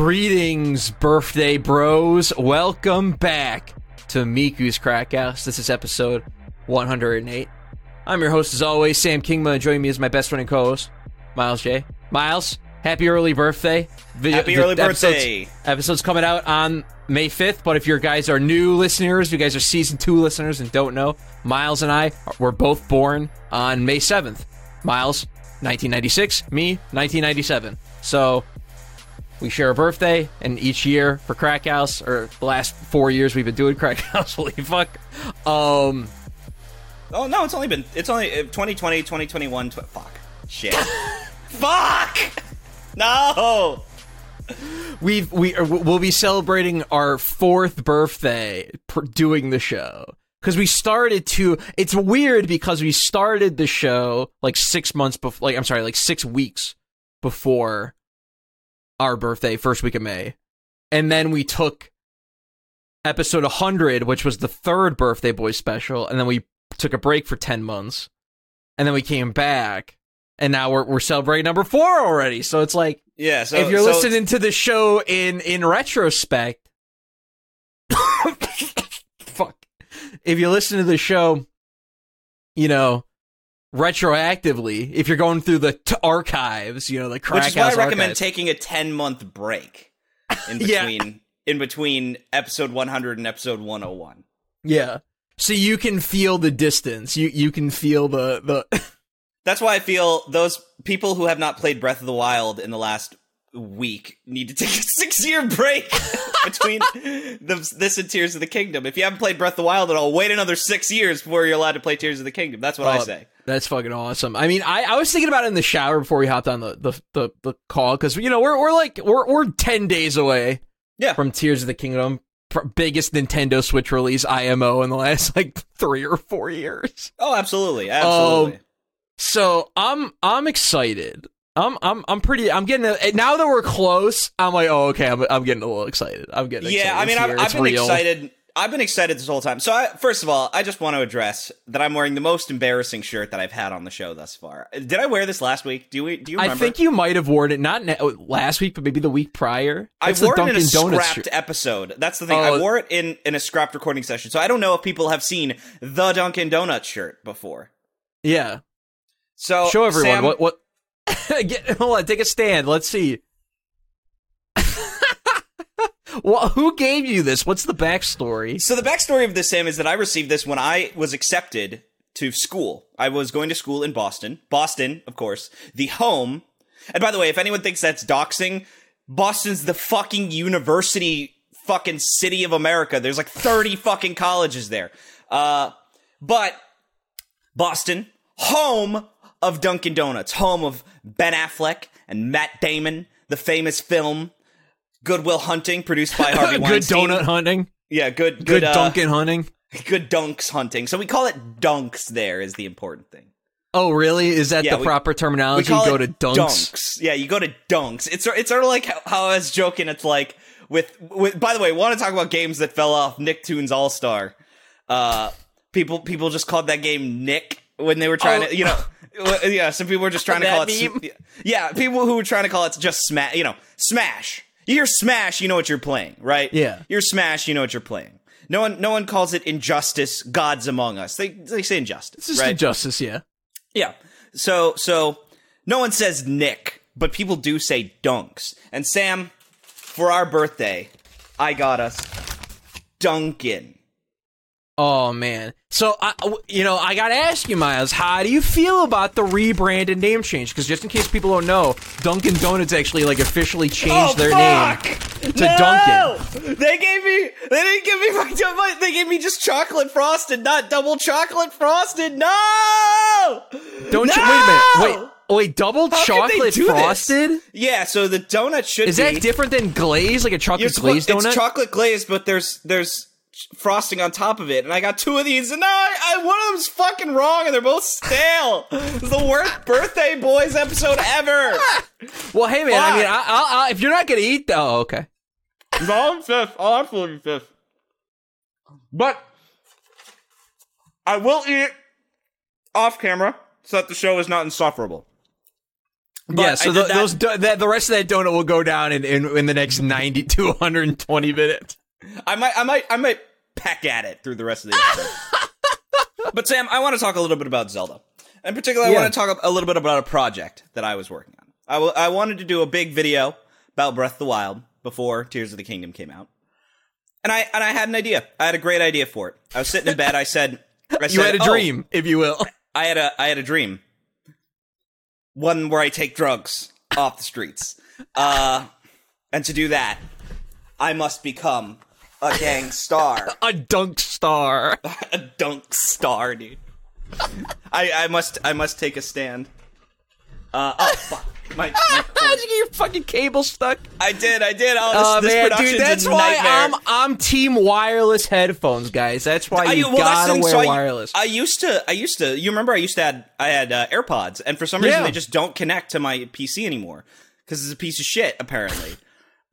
Greetings, birthday bros. Welcome back to Miku's Crack House. This is episode 108. I'm your host, as always, Sam Kingma, and joining me is my best friend and co host, Myles J. Myles, happy early birthday. Video- Happy early episode's- birthday. Episode's coming out on May 5th, but if you guys are new listeners, if you guys are season two listeners and don't know, Myles and I were both born on May 7th. Myles, 1996, me, 1997. So we share a birthday, and each year for Crack House, or the last four years we've been doing Crack House, holy fuck. Um, Oh no, it's only been it's only uh, 2020, 2021. Tw- fuck. Shit. fuck. No. we've we are, we'll be celebrating our fourth birthday per, doing the show because we started to. It's weird because we started the show like six months before. Like I'm sorry, like six weeks before our birthday, first week of May, and then we took episode 100, which was the third birthday boy special, and then we took a break for 10 months, and then we came back. And now we're we're celebrating number four already, so it's like Yeah. So if you're so listening to the show in in retrospect fuck if you listen to the show you know retroactively if you're going through the t- archives you know the crack which is why I recommend archives. taking a 10 month break in Yeah. between in between episode 100 and episode 101. yeah so you can feel the distance you you can feel the the That's why I feel those people who have not played Breath of the Wild in the last week need to take a six year break between the, this and Tears of the Kingdom. If you haven't played Breath of the Wild at all, wait another six years before you're allowed to play Tears of the Kingdom. That's what I Oh, say. That's fucking awesome. I mean, I, I was thinking about it in the shower before we hopped on the the the, the call because you know we're we're like we're we're ten days away Yeah. from Tears of the Kingdom, biggest Nintendo Switch release IMO in the last like three or four years. Oh, absolutely, absolutely. Um, so I'm I'm excited. I'm I'm I'm pretty. I'm getting a, eh, now that we're close. I'm like, oh okay. I'm I'm getting a little excited. I'm getting yeah. I mean, I've. I've been real. excited. I've been excited this whole time. So, I, first of all, I just want to address that I'm wearing the most embarrassing shirt that I've had on the show thus far. Did I wear this last week? Do you do you I think you might have worn it not na- oh, last week, but maybe the week prior. I It's the wore it in a Donuts scrapped shirt. episode. That's the thing. Oh. I wore it in in a scrapped recording session. So I don't know if people have seen the Dunkin' Donuts shirt before. Yeah. So Show everyone Sam, what what. Get, hold on, take a stand. Let's see. well, who gave you this? What's the backstory? So the backstory of this, Sam, is that I received this when I was accepted to school. I was going to school in Boston. Boston, of course, the home. And by the way, if anyone thinks that's doxing, Boston's the fucking university fucking city of America. There's like 30 fucking colleges there. Uh, but Boston, home of Dunkin' Donuts, home of Ben Affleck and Matt Damon, the famous film Goodwill Hunting, produced by Harvey Weinstein. Good donut hunting. Yeah, good, good, Good uh, Dunkin' hunting. good dunks hunting. So we call it dunks. There is the important thing. Oh, really? Is that Yeah, the we- proper We terminology? call Go to dunks. Yeah, you go to dunks. It's it's sort of like how, how I was joking. It's like with with. By the way, want to talk about games that fell off Nicktoons All Star? Uh, people people just called that game Nick when they were trying Oh. to you know. Yeah, some people were just trying to call it. meme? Yeah, people who were trying to call it just smash. You know, smash. You hear smash, you know what you're playing, right? Yeah. You're smash, you know what you're playing. No one, no one calls it injustice. Gods among us. They they say injustice, This is right? injustice, yeah. Yeah. So so no one says Nick, but people do say dunks. And Sam, for our birthday, I got us Dunkin'. Oh man. So I, you know, I gotta ask you, Myles, how do you feel about the rebrand and name change? Because just in case people don't know, Dunkin' Donuts actually like officially changed oh, their name to no! Dunkin'. They gave me. They didn't give me my. They gave me just chocolate frosted, not double chocolate frosted. No. Don't you? No! Wait a minute. Wait. Wait, double How chocolate do this? frosted? Yeah. So the donut should Is be. that different than glaze, like a chocolate glazed donut? It's chocolate glazed, but there's there's frosting on top of it, and I got two of these, and now I, I one of them's fucking wrong, and they're both stale. it's the worst birthday boys episode ever. well, hey man, I mean, I, I, I, if you're not gonna eat, though, okay. no, I'm fifth. Oh, I'll absolutely fifth. But I will eat off camera so that the show is not insufferable. But yeah, so the, that- those do- that, the rest of that donut will go down in, in, in the next 90 to 120 minutes. I might, I might, I might peck at it through the rest of the episode. but Sam, I want to talk a little bit about Zelda. In particular, I Yeah. want to talk a little bit about a project that I was working on. I, w- I wanted to do a big video about Breath of the Wild before Tears of the Kingdom came out, and I and I had an idea. I had a great idea for it. I was sitting in bed. I said, I You had a "Oh, dream, if you will. I had a I had a dream. One where I take drugs off the streets. Uh and to do that, I must become a gang star. A dunk star. a dunk star, dude. I I must I must take a stand. Uh oh fuck. My, my. How'd you get your fucking cable stuck? I did, I did. Oh, this, Oh this man, dude, that's why nightmare. I'm I'm team wireless headphones, guys. That's why I- you well, gotta thing. wear So I- wireless. I, used to, I used to. You remember, I used to had, I had uh, AirPods, and for some reason, Yeah. they just don't connect to my PC anymore because it's a piece of shit, apparently.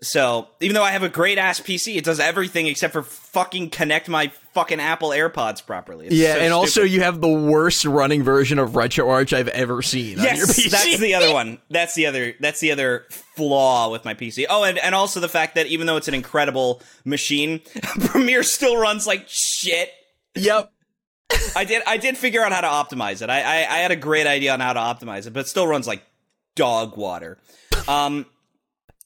So even though I have a great ass PC, it does everything except for fucking connect my fucking Apple AirPods properly. It's yeah, so and also you have the worst running version of RetroArch I've ever seen on your Yes, PC. that's the other one. That's the other. That's the other flaw with my PC. Oh, and, and also the fact that even though it's an incredible machine, Premiere still runs like shit. yep. I did. I did figure out how to optimize it. I, I I had a great idea on how to optimize it, but it still runs like dog water. Um,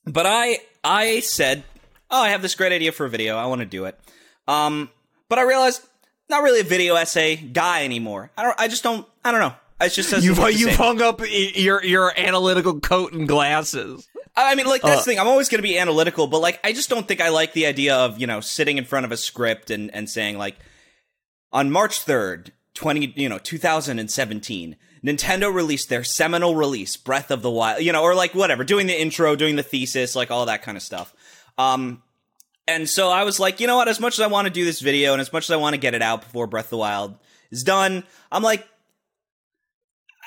but I I said, oh, I have this great idea for a video. I want to do it. Um, but I realized not really a video essay guy anymore. I don't. I just don't. I don't know. It just doesn't. You've you've hung up your your analytical coat and glasses. I mean, like that's Uh, the thing. I'm always going to be analytical, but like I just don't think I like the idea of you know sitting in front of a script and and saying like on March third, twenty you know 2017, Nintendo released their seminal release, Breath of the Wild, you know, or like whatever, doing the intro, doing the thesis, like all that kind of stuff. Um, and so I was like, you know what? As much as I want to do this video and as much as I want to get it out before Breath of the Wild is done, I'm like,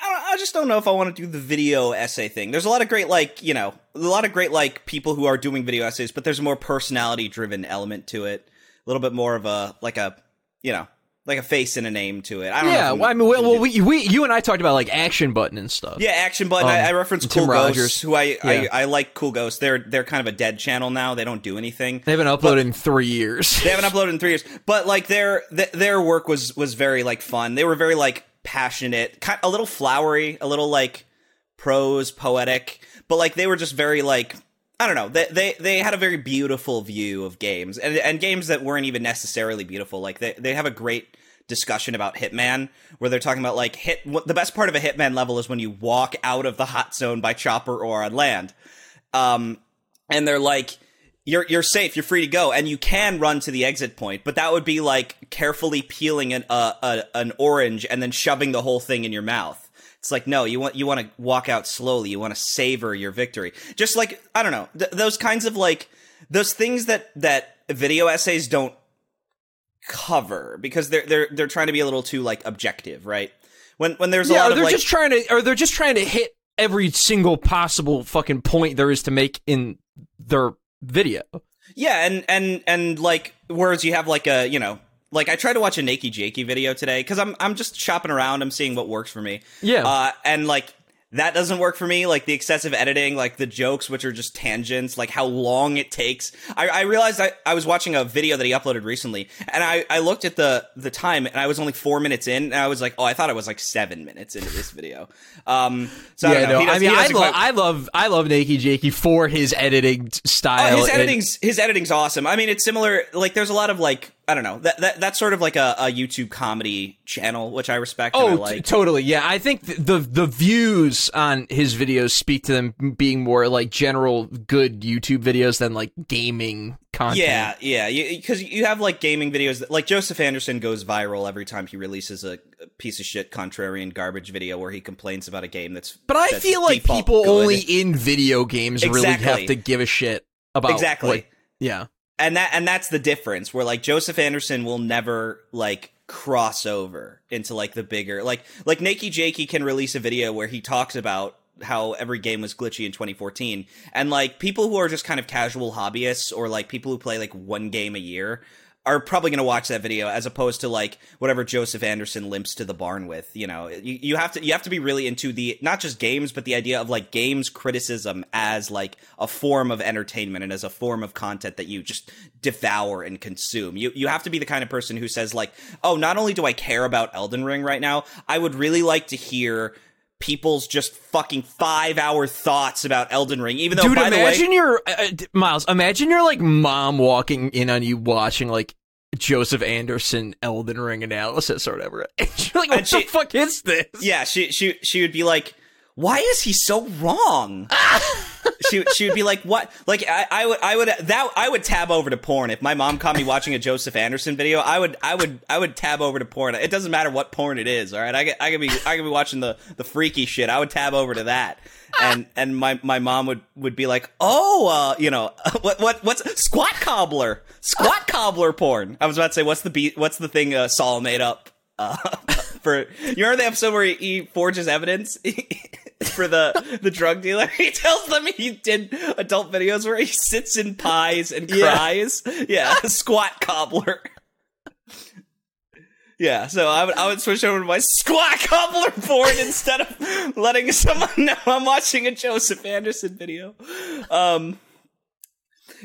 I, I just don't know if I want to do the video essay thing. There's a lot of great, like, you know, a lot of great, like, people who are doing video essays, but there's a more personality driven element to it. A little bit more of a, like a, you know, like a face and a name to it. I don't know. Yeah, I'm well, I mean, well, well we, we you and I talked about like action button and stuff. yeah, Action Button. I, Um, I reference Tim Cool Rogers. Ghosts, who I, Yeah. I I like. Cool Ghosts. They're they're kind of a dead channel now. They don't do anything. They haven't uploaded in three years. They haven't uploaded in three years, but like their th- their work was was very like fun. They were very like passionate, kind a little flowery, a little like prose, poetic, but like they were just very like I don't know. They they they had a very beautiful view of games and and games that weren't even necessarily beautiful. Like they they have a great discussion about Hitman where they're talking about like hit what the best part of a Hitman level is when you walk out of the hot zone by chopper or on land. Um and they're like you're you're safe, you're free to go, and you can run to the exit point, but that would be like carefully peeling an uh, a, an orange and then shoving the whole thing in your mouth. It's like no, you want you want to walk out slowly, you want to savor your victory. Just like I don't know th- those kinds of like those things that that video essays don't cover because they're they're they're trying to be a little too like objective, right? When when there's a yeah, lot or of they're like just trying to, or they're just trying to hit every single possible fucking point there is to make in their video. Yeah, and and and like whereas you have like a you know like I tried to watch a Nakey Jakey video today because I'm I'm just shopping around. I'm seeing what works for me. Yeah. uh, and like that doesn't work for me. Like the excessive editing, like the jokes which are just tangents, like how long it takes. I, I realized I, I was watching a video that he uploaded recently, and I I looked at the the time, and I was only four minutes in, and I was like, oh, I thought I was like seven minutes into this video. Um, so I yeah, don't know. no, does- I mean, I love, quite- I love, I love Nakey Jakey for his editing style. Oh, his and- editing's his editing's awesome. I mean, it's similar. Like, there's a lot of like I don't know that, that that's sort of like a, a YouTube comedy channel, which I respect. and I Oh, t- totally. Yeah, I think th- the the views on his videos speak to them being more like general good YouTube videos than like gaming content. yeah, yeah, because you, have like gaming videos that, like Joseph Anderson goes viral every time he releases a, piece of shit contrarian garbage video where he complains about a game that's. but I that's feel like people good. only in video games really have to give a shit about exactly. yeah. And that and that's the difference where like Joseph Anderson will never like cross over into like the bigger like like Nakey Jakey can release a video where he talks about how every game was glitchy in 2014 and like people who are just kind of casual hobbyists or like people who play like one game a year are probably going to watch that video as opposed to like whatever Joseph Anderson limps to the barn with. You know, you, you have to you have to be really into the not just games, but the idea of like games criticism as like a form of entertainment and as a form of content that you just devour and consume. You you have to be the kind of person who says like, oh, not only do I care about Elden Ring right now, I would really like to hear people's just fucking five hour thoughts about Elden Ring. Even though, Dude, by imagine the way, your uh, Myles. Imagine your like mom walking in on you watching like Joseph Anderson Elden Ring analysis or whatever. And you're like, what And the she- fuck is this? yeah, she she she would be like, "Why is he so wrong?" she she would be like, "What?" Like I, I would I would that I would tab over to porn if my mom caught me watching a Joseph Anderson video. I would I would I would tab over to porn. It doesn't matter what porn it is. All right, I I could be I could be watching the the freaky shit. I would tab over to that. And and my, my mom would, would be like, oh, uh, you know, what what what's squat cobbler, squat cobbler porn. I was about to say, what's the beat, what's the thing uh, Saul made up uh, for? You remember the episode where he, he forges evidence for the the drug dealer? He tells them he did adult videos where he sits in pies and Yeah. cries. Yeah, squat cobbler. Yeah, so I would I would switch over to my squat cobbler porn instead of letting someone know I'm watching a Joseph Anderson video. Um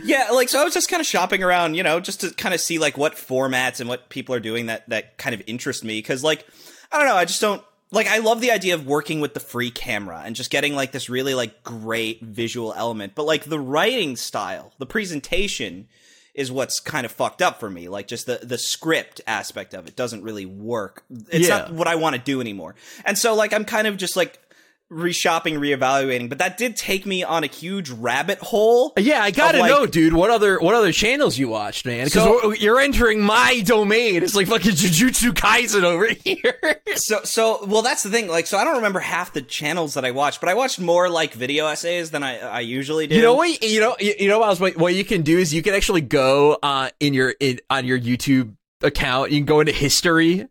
yeah, like so I was just kind of shopping around, you know, just to kind of see like what formats and what people are doing that that kind of interest me cuz like I don't know, I just don't like I love the idea of working with the free camera and just getting like this really like great visual element, but like the writing style, the presentation is what's kind of fucked up for me. Like just the the script aspect of it doesn't really work. It's Yeah. not what I want to do anymore. And so like I'm kind of just like reshopping, reevaluating, but that did take me on a huge rabbit hole. Yeah, I gotta like- know, dude. What other what other channels you watched, man? Because So- you're entering my domain. It's like fucking Jujutsu Kaisen over here. So so well that's the thing. Like so I don't remember half the channels that I watched, but I watched more like video essays than I I usually do. You know what? You know, you, know, what, what you can do is you can actually go uh, in your in, on your YouTube account. You can go into history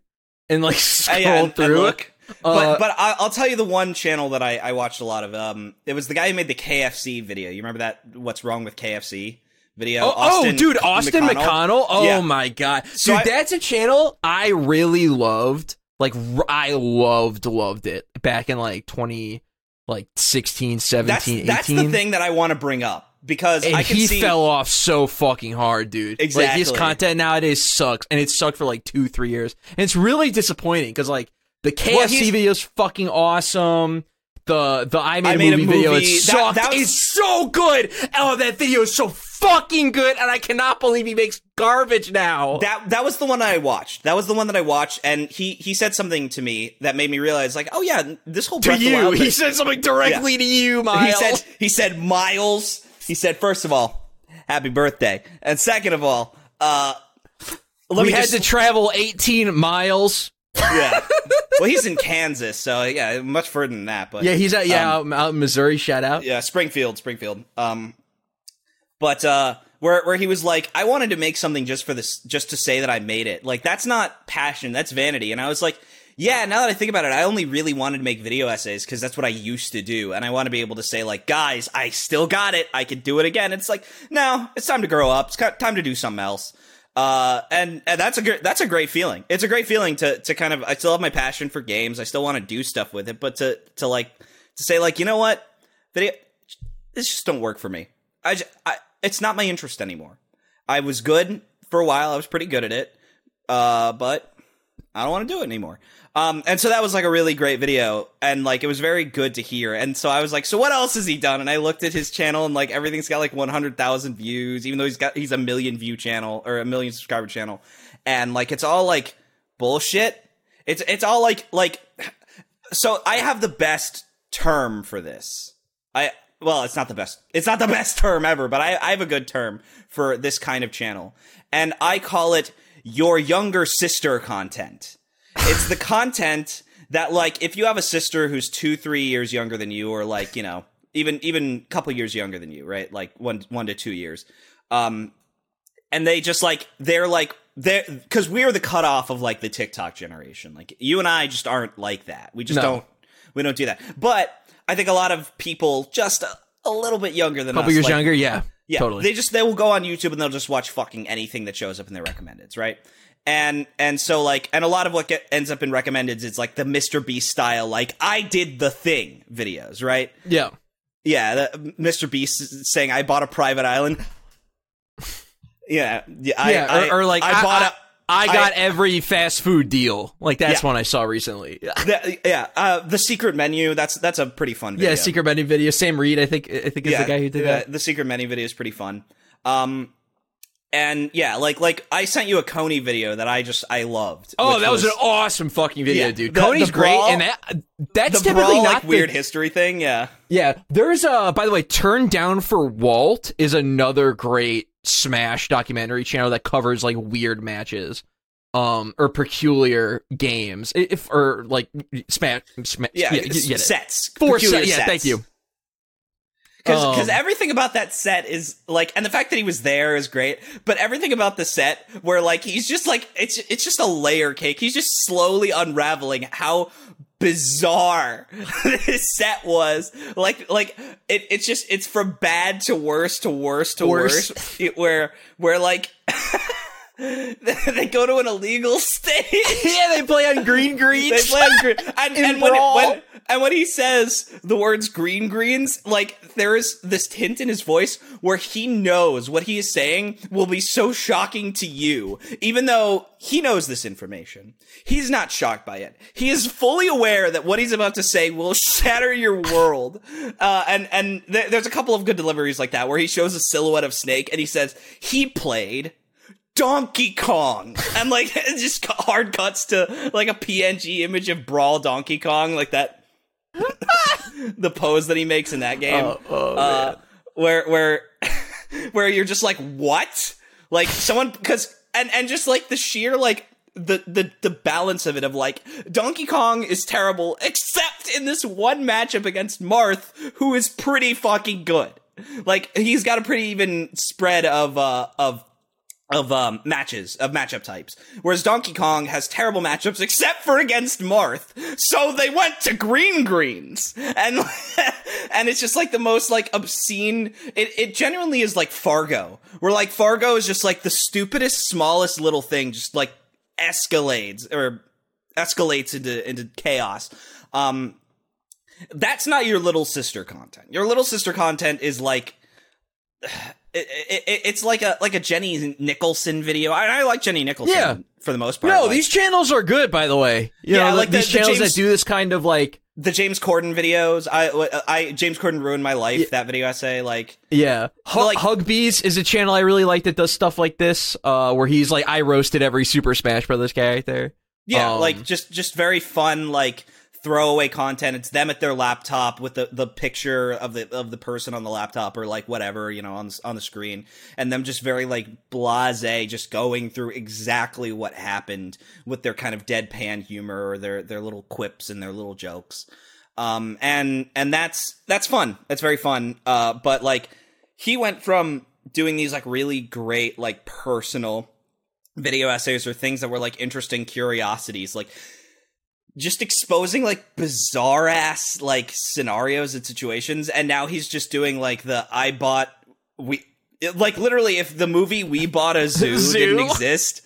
and like scroll yeah, and- and through. look. Uh, but but I, I'll tell you the one channel that I, I watched a lot of. Um, it was the guy who made the KFC video. You remember that? What's wrong with KFC video? Oh, oh, dude, Austin McConnell. Oh Yeah. my god, So dude, I- that's a channel I really loved. Like r- I loved loved it back in like twenty, like 16, 17, That's, 18. that's the thing that I want to bring up because and I can he see. fell off so fucking hard, dude. Like his content nowadays sucks, and it sucked for like two, three years, and it's really disappointing because like the KFC Well, video is fucking awesome. The the I made, I a, made a movie video it. That- sucked. that was- it's so good. Oh, that video is so fucking good, and I cannot believe he makes garbage now. that that was the one I watched. That was the one that I watched, and he he said something to me that made me realize, like, oh yeah, this whole to Breath of you, he said something directly to you, Myles. he said he said Miles. He said first of all, happy birthday, and second of all, uh, we had just, to travel 18 miles. Yeah. well, he's in Kansas, so yeah, much further than that. But Yeah, he's at yeah out, out in Missouri. Shout out. yeah, Springfield, Springfield. Um, but uh, where where he was like, I wanted to make something just for this, just to say that I made it. Like that's not passion, that's vanity. And I was like, yeah. Now that I think about it, I only really wanted to make video essays because that's what I used to do, and I want to be able to say like, guys, I still got it. I could do it again. It's like, no, it's time to grow up. It's time to do something else. Uh, and, and that's a that's a great feeling. It's a great feeling to, to kind of, I still have my passion for games. I still want to do stuff with it, but to, to like, to say like, you know what, video, this just don't work for me. I, just, I, it's not my interest anymore. I was good for a while. I was pretty good at it. Uh, but I don't want to do it anymore. Um, and so that was like a really great video, and like it was very good to hear. And so I was like, so what else has he done? And I looked at his channel, and like everything's got like one hundred thousand views, even though he's got he's a million view channel or a million subscriber channel, and like it's all like bullshit. It's it's all like like. So I have the best term for this. I well, it's not the best. It's not the best term ever, but I, I have a good term for this kind of channel, and I call it your younger sister content. It's the content that, like, if you have a sister who's two, three years younger than you, or like, you know, even even a couple years younger than you, right? Like one one to two years, um, and they just like they're like they're because we're the cutoff of like the TikTok generation. Like you and I just aren't like that. We just No. don't we don't do that. But I think a lot of people just a, a little bit younger than us. couple us, years like, younger, yeah. Yeah, Totally. they just they will go on YouTube and they'll just watch fucking anything that shows up in their recommendeds, right? And and so like and a lot of what get, ends up in recommended is like the Mr. Beast style, like I did the thing videos, right? Yeah. Yeah, the, Mr. Beast saying I bought a private island. Yeah, yeah, I, yeah, I- or, or like I, bought a. I got every fast food deal. Like that's Yeah. one I saw recently. Yeah, the, yeah, uh, the secret menu. That's that's a pretty fun video. yeah secret menu video. Sam Reed, I think. I think is the guy who did yeah, that. The secret menu video is pretty fun. Um, and yeah, like like I sent you a Coney video that I just I loved. Oh, that was, an awesome fucking video, Yeah, dude. the- Coney's the great, and that that's typically brawl, not like the- weird history thing. Yeah, Yeah, there's a. By the way, Turn Down for Walt is another great Smash documentary channel that covers like weird matches, um, or peculiar games, if or like Smash. Smash yeah, it. sets. Four peculiar set. Yeah, thank you. Because Um, everything about that set is like, and the fact that he was there is great. But everything about the set, where like he's just like it's it's just a layer cake. He's just slowly unraveling how bizarre this set was. Like like it, it's just it's from bad to worse to worse to Worse. worse. It- where where like. they go to an illegal state. Yeah, they play on green greens. They play on green, and, and when, Brawl. when and when he says the words "green greens," like there is this tint in his voice where he knows what he is saying will be so shocking to you, even though he knows this information. He's not shocked by it. He is fully aware that what he's about to say will shatter your world. Uh, and and th- there's a couple of good deliveries like that where he shows a silhouette of Snake and he says he played Donkey Kong, and like just hard cuts to like a PNG image of Brawl Donkey Kong, like that. the pose that he makes in that game, Oh, oh, uh, where where where you're just like, what? Like someone because and and just like the sheer like the the the balance of it of like Donkey Kong is terrible except in this one matchup against Marth, who is pretty fucking good. Like he's got a pretty even spread of uh of of um matches of matchup types. Whereas donkey kong has terrible matchups except for against marth. So they went to green greens. And and it's just like the most like obscene it, it genuinely is like fargo where like fargo is just like the stupidest smallest little thing just like escalates or escalates into into chaos. Um that's not your little sister content. Your little sister content is like it, it, it- it's like a like a Jenny Nicholson video. I, I like Jenny Nicholson Yeah. for the most part. No, Like, these channels are good, by the way. You Yeah, know, like like these the- the channels James- that do this kind of like, the James Corden videos. I I James Corden ruined my life. That video essay, like yeah. Hug, like- Hugbees is a channel I really like that does stuff like this, uh, where he's like, I roasted every Super Smash Brothers character. yeah, Um, like just just very fun, like throwaway content. It's them at their laptop with the, the picture of the of the person on the laptop or like whatever you know on on the screen, and them just very like blase, just going through exactly what happened with their kind of deadpan humor or their their little quips and their little jokes. Um, and and that's that's fun. That's very fun. Uh, but like he went from doing these like really great like personal video essays or things that were like interesting curiosities like just exposing like bizarre ass like scenarios and situations and now he's just doing like the i bought we it- like literally if the movie we bought a zoo, Zoo? didn't exist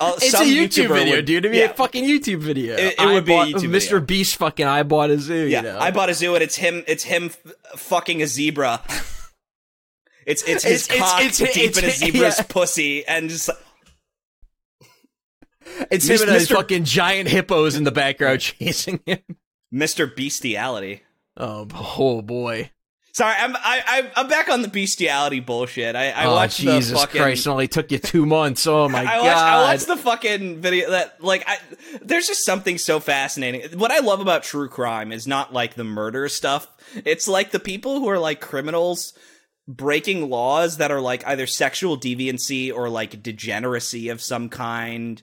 uh, It's some a YouTube YouTuber video, would- dude. It'd be yeah. a fucking YouTube video. It- it would be a YouTube Mr. video. Beast fucking I bought a zoo. yeah you know? i bought a zoo and it's him it's him f- fucking a zebra it's it's his It's- it's- cock it's- deep in a zebra's yeah. pussy and just like, It's Mis- him and his Mr. fucking giant hippos in the background chasing him. mr bestiality Oh, oh boy. Sorry, I'm I, I'm- I'm back on the bestiality bullshit. I, I oh, watched Jesus the fucking. Christ! It only took you two months. Oh my I god! watched, I watched the fucking video that like I there's just something so fascinating. What I love about true crime is not like the murder stuff. It's like the people who are like criminals breaking laws that are like either sexual deviancy or like degeneracy of some kind.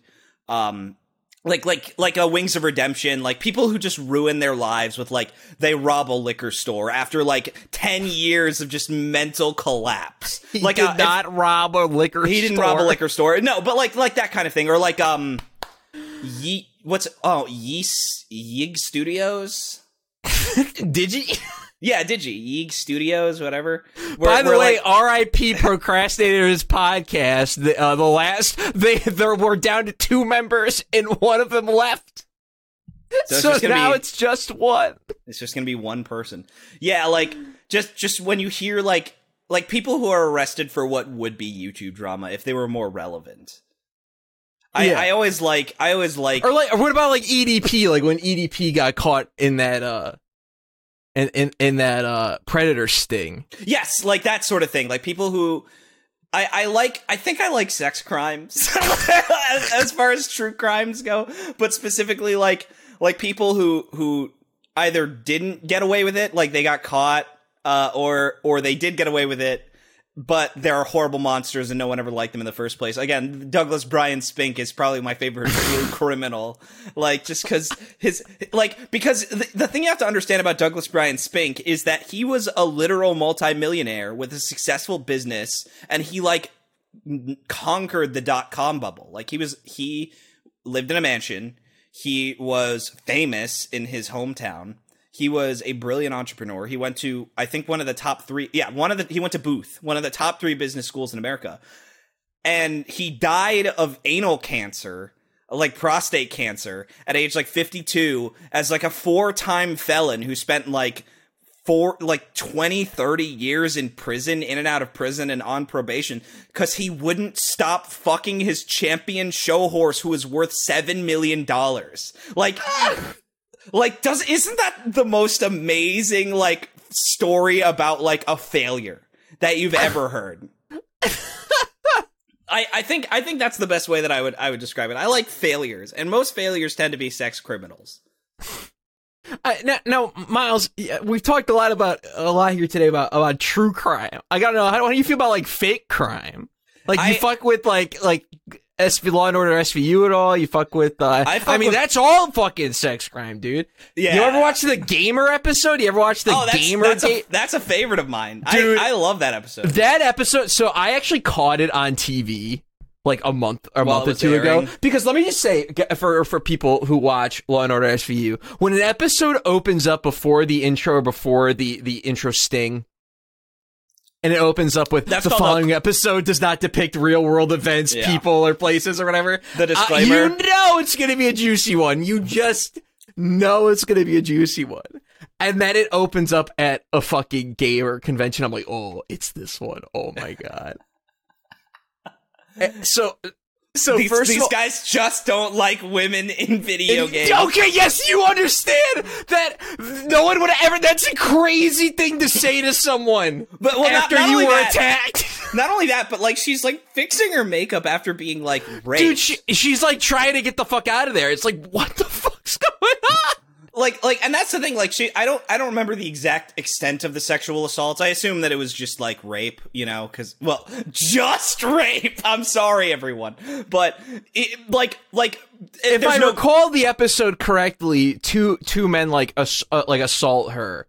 Um like like like a Wings of Redemption, like people who just ruin their lives with like they rob a liquor store after like ten years of just mental collapse. He like did uh, if- not rob a liquor. Store. He didn't rob a liquor store. No, but like like that kind of thing, or like um, Ye what's oh Yeast Yig Studios. Did you? Yeah, Digi, Yeeg Studios, whatever. We're, By the way, like- R.I.P. Procrastinators podcast. The, uh, the last they there were down to two members, and one of them left. So, so now be, it's just one. It's just gonna be one person. Yeah, like just just when you hear like like people who are arrested for what would be YouTube drama if they were more relevant. I, yeah. I always like I always like or like or what about like EDP like when EDP got caught in that uh in in, in that uh predator sting. Yes, like that sort of thing. Like people who I, I like I think I like sex crimes as, as far as true crimes go, but specifically like like people who who either didn't get away with it, like they got caught, uh, or or they did get away with it, but there are horrible monsters and no one ever liked them in the first place. Again, Douglas Brian Spink is probably my favorite true criminal. Like just because his like because the, the thing you have to understand about Douglas Brian Spink is that he was a literal multimillionaire with a successful business, and he like conquered the dot com bubble. Like he was he lived in a mansion he was famous in his hometown. He was a brilliant entrepreneur. He went to, I think, one of the top three. Yeah, one of the. He went to Booth, one of the top three business schools in America, and he died of anal cancer, like prostate cancer, at age like fifty two, as like a four time felon who spent like for like 20, 30 years in prison, in and out of prison and on probation because he wouldn't stop fucking his champion show horse who was worth $7 million. Like, like, does, isn't that the most amazing, like, story about, like, a failure that you've ever heard? I, I think I think that's the best way that I would I would describe it. I like failures, and most failures tend to be sex criminals. Uh, now, now, Myles, we've talked a lot about a lot here today about about true crime. I gotta know how, how do you feel about like fake crime? Like you I, fuck with like like SV Law and Order SVU at all? You fuck with? Uh, I, I mean, with, that's all fucking sex crime, dude. Yeah. You ever watch the Gamer episode? You ever watch the oh, that's, Gamer? That's, a, that's a favorite of mine. Dude, I, I love that episode. That episode. So I actually caught it on TV like a month a month or two airing. ago. Because let me just say for for people who watch Law and Order SVU, when an episode opens up before the intro or before the the intro sting, and it opens up with That's the following episode does not depict real world events, yeah. people, or places or whatever. The disclaimer. Uh, you know it's going to be a juicy one. You just know it's going to be a juicy one. And then it opens up at a fucking gamer convention. I'm like, oh, it's this one. Oh my god. Eh, so so these, first these all, guys just don't like women in video in, games. Okay, yes, you understand that no one would ever. That's a crazy thing to say to someone. But well, after not, not you were that, attacked. Not only that, but like she's like fixing her makeup after being like raped. Dude, she, she's like trying to get the fuck out of there. It's like what the fuck's going on? Like like and that's the thing like she i don't i don't remember the exact extent of the sexual assault i assume that it was just like rape you know because well just rape! I'm sorry everyone. But it, like like if i no- recall the episode correctly two two men like ass- uh, like assault her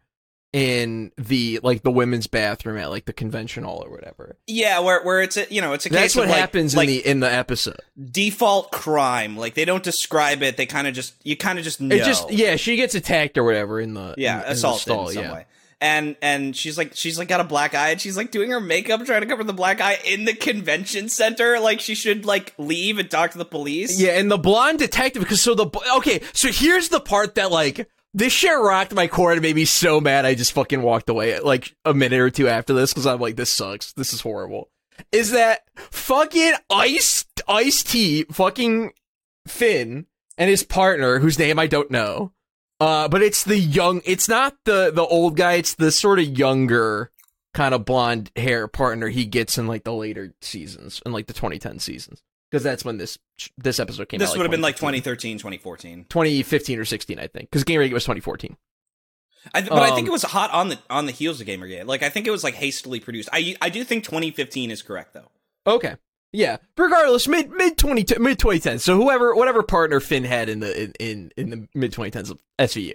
in the like the women's bathroom at like the convention hall or whatever. Yeah, where where it's a you know it's a that's what like, happens like, in the in the episode. Default crime, like they don't describe it. They kind of just you kind of just know. It just yeah, she gets attacked or whatever in the yeah in, assaulted in, stall, in some yeah. way. And and she's like she's like got a black eye and she's like doing her makeup trying to cover the black eye in the convention center like she should like leave and talk to the police. Yeah, and the blonde detective because so the okay, so here's the part that like this shit rocked my core and made me so mad I just fucking walked away like a minute or two after this because I'm like, this sucks. This is horrible. Is that fucking Ice Ice T fucking Fin and his partner, whose name I don't know. Uh, but it's the young. It's not the the old guy. It's the sort of younger kind of blonde hair partner he gets in like the later seasons, in like the 2010 seasons because that's when this this episode came this out. This would have been like 2013, 2014. 2015 or 16, I think, because Gamergate was 2014. I th- but um, I think it was hot on the on the heels of Gamergate. Like I think it was like hastily produced. I I do think 2015 is correct though. Okay. Yeah. Regardless, mid mid twenty mid twenty ten. So whoever whatever partner Fin had in the in in, in the mid twenty tens of SVU,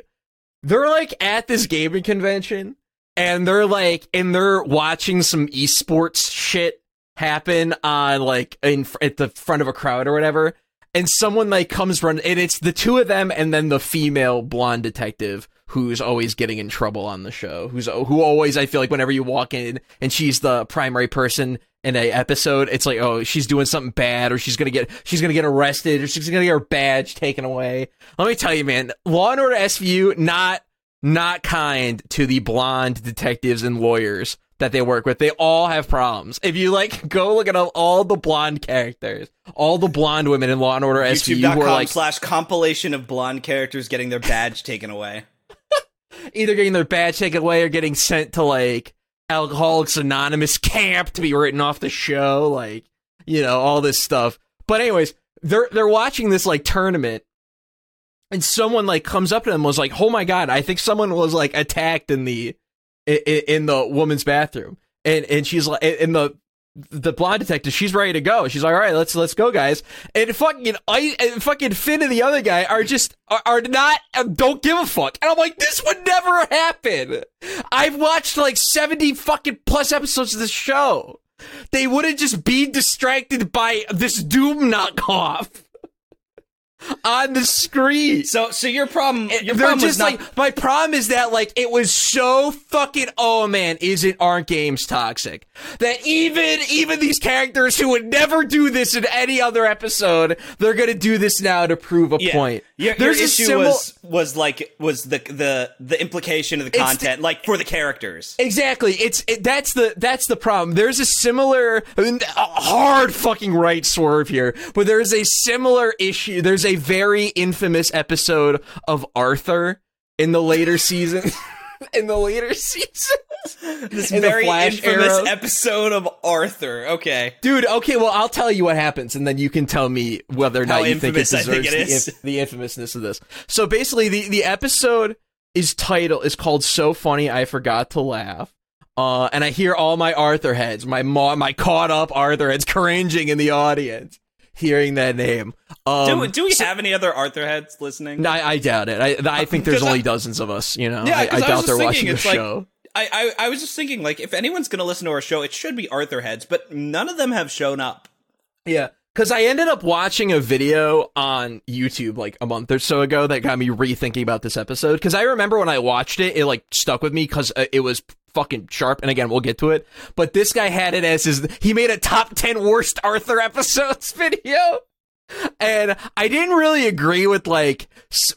they're like at this gaming convention and they're like and they're watching some esports shit happen on like in at the front of a crowd or whatever and someone like comes run, and it's the two of them, and then the female blonde detective who's always getting in trouble on the show. Who's who always I feel like whenever you walk in and she's the primary person in a episode, it's like oh she's doing something bad or she's gonna get she's gonna get arrested or she's gonna get her badge taken away. Let me tell you, man, Law and Order SVU not not kind to the blonde detectives and lawyers that they work with. They all have problems. If you like go look at all the blonde characters, all the blonde women in Law and Order SVU are like slash compilation of blonde characters getting their badge taken away either getting their badge taken away or getting sent to like Alcoholics Anonymous camp to be written off the show, like you know all this stuff. But anyways, they're they're watching this like tournament, and someone like comes up to them was like, "Oh my god, I think someone was like attacked in the in, in the woman's bathroom." And and she's like, in the the blonde detective, she's ready to go. She's like, all right, let's let's go, guys. And fucking I and fucking Fin and the other guy are just are, are not um, don't give a fuck. And I'm like, this would never happen. I've watched like seventy fucking plus episodes of this show. They wouldn't just be distracted by this Doom knockoff on the screen. So, so your problem, your They're problem just not- like my problem is that like it was so fucking oh man, isn't aren't games toxic? That even even these characters who would never do this in any other episode, they're gonna do this now to prove a Yeah. point. Your, your There's a issue was was like was the the the implication of the It's the- content, like for the characters. Exactly. It's it, that's the that's the problem. There's a similar I mean, a hard fucking right swerve here, but there's a similar issue. There's a very infamous episode of Arthur in the later season. in the later seasons. This in very infamous era. episode of Arthur. Okay, Dude, okay, well, I'll tell you what happens, and then you can tell me whether or How not you think it deserves think it the, inf- the infamousness of this. So basically, the, the episode is title is called "So Funny I Forgot to Laugh," uh, and I hear all my Arthur heads, my mo- my caught up Arthur heads, cringing in the audience, hearing that name. Um, do, do we have any other Arthur heads listening? no, I, I doubt it. I, I think there's 'Cause I- only dozens of us. You know, Yeah, I, I 'cause I was doubt they're thinking, watching the like- show. I, I I was just thinking, like, if anyone's gonna listen to our show, it should be Arthur heads, but none of them have shown up. Yeah. Because I ended up watching a video on YouTube like a month or so ago that got me rethinking about this episode. Because I remember when I watched it, it like stuck with me because uh, it was fucking sharp. And again, we'll get to it. But this guy had it as his, he made a top 10 worst Arthur episodes video. And I didn't really agree with like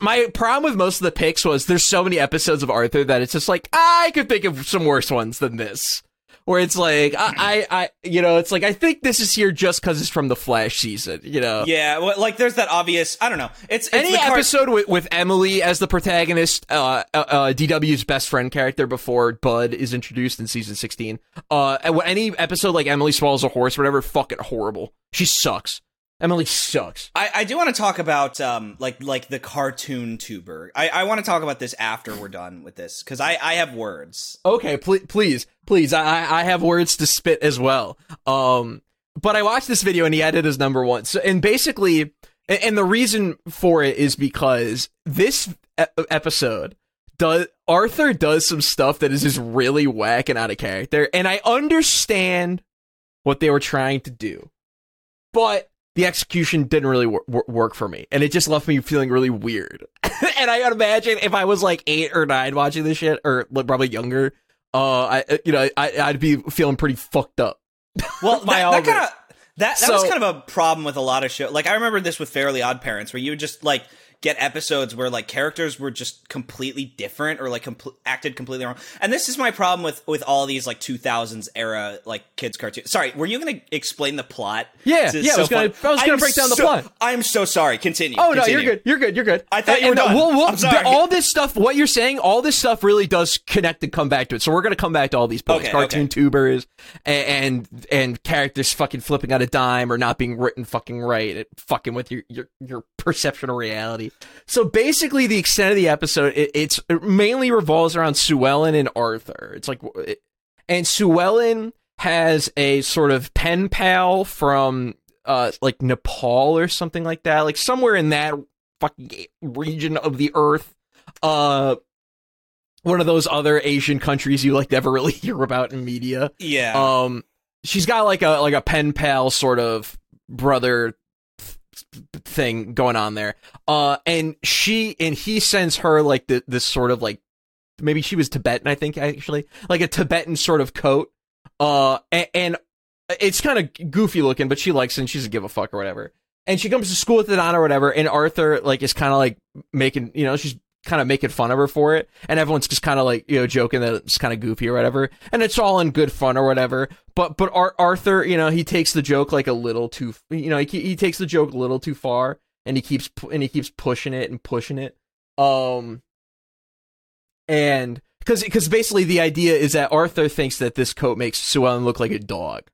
my problem with most of the picks was there's so many episodes of Arthur that it's just like ah, I could think of some worse ones than this. Where it's like I, I, I you know, it's like I think this is here just because it's from the Flash season, you know. Yeah, well, like there's that obvious. I don't know. It's, it's Any the car- episode with, with Emily as the protagonist, uh, uh, uh, DW's best friend character before Bud is introduced in season 16. Uh, any episode like Emily swallows a horse, whatever, fucking horrible. She sucks. Emily sucks. I, I do want to talk about um like like the cartoon tuber. I, I want to talk about this after we're done with this because I I have words. Okay, pl- please, please. I I have words to spit as well. Um, but I watched this video and he had it as number one. So, and basically, and, and the reason for it is because this e- episode does Arthur does some stuff that is just really whack and out of character, and I understand what they were trying to do, but the execution didn't really wor- wor- work for me, and it just left me feeling really weird. and I imagine if I was like eight or nine watching this shit, or probably younger, uh, I you know I, I'd be feeling pretty fucked up. Well, By that, all that kind of that that was kind of a problem with a lot of shows. Like I remember this with Fairly Odd Parents, where you would just like get episodes where like characters were just completely different or like compl- acted completely wrong. And this is my problem with with all these like 2000s era like kids cartoons. Sorry, were you going to explain the plot? Yeah, yeah, I was gonna- I was gonna break down the so- plot. I'm so sorry. Continue. Oh no, Continue. you're good. You're good. You're good. I thought you were uh, done. We'll, we'll, I'm sorry. All this stuff, what you're saying, all this stuff really does connect and come back to it. So we're gonna come back to all these points: Okay, cartoon okay. tubers and, and and characters fucking flipping out a dime or not being written fucking right, and fucking with your your your perception of reality. So basically, the extent of the episode, it, it's it mainly revolves around Sue Ellen and Arthur. It's like, it, and Sue Ellen has a sort of pen pal from uh like Nepal or something like that, like somewhere in that fucking region of the earth. Uh one of those other Asian countries you like never really hear about in media. Yeah. Um she's got like a like a pen pal sort of brother thing going on there. Uh, and she and he sends her like the, this sort of like maybe she was Tibetan, I think actually, like a Tibetan sort of coat. Uh, and, and it's kind of goofy looking, but she likes it and she doesn't give a fuck or whatever. And she comes to school with it on or whatever. And Arthur like is kind of like making, you know, she's kind of making fun of her for it, and everyone's just kind of like you know joking that it's kind of goofy or whatever, and it's all in good fun or whatever. But but Ar- Arthur, you know, he takes the joke like a little too, you know, he he takes the joke a little too far, and he keeps and he keeps pushing it and pushing it. Um, and because because basically the idea is that Arthur thinks that this coat makes Sue Ellen look like a dog.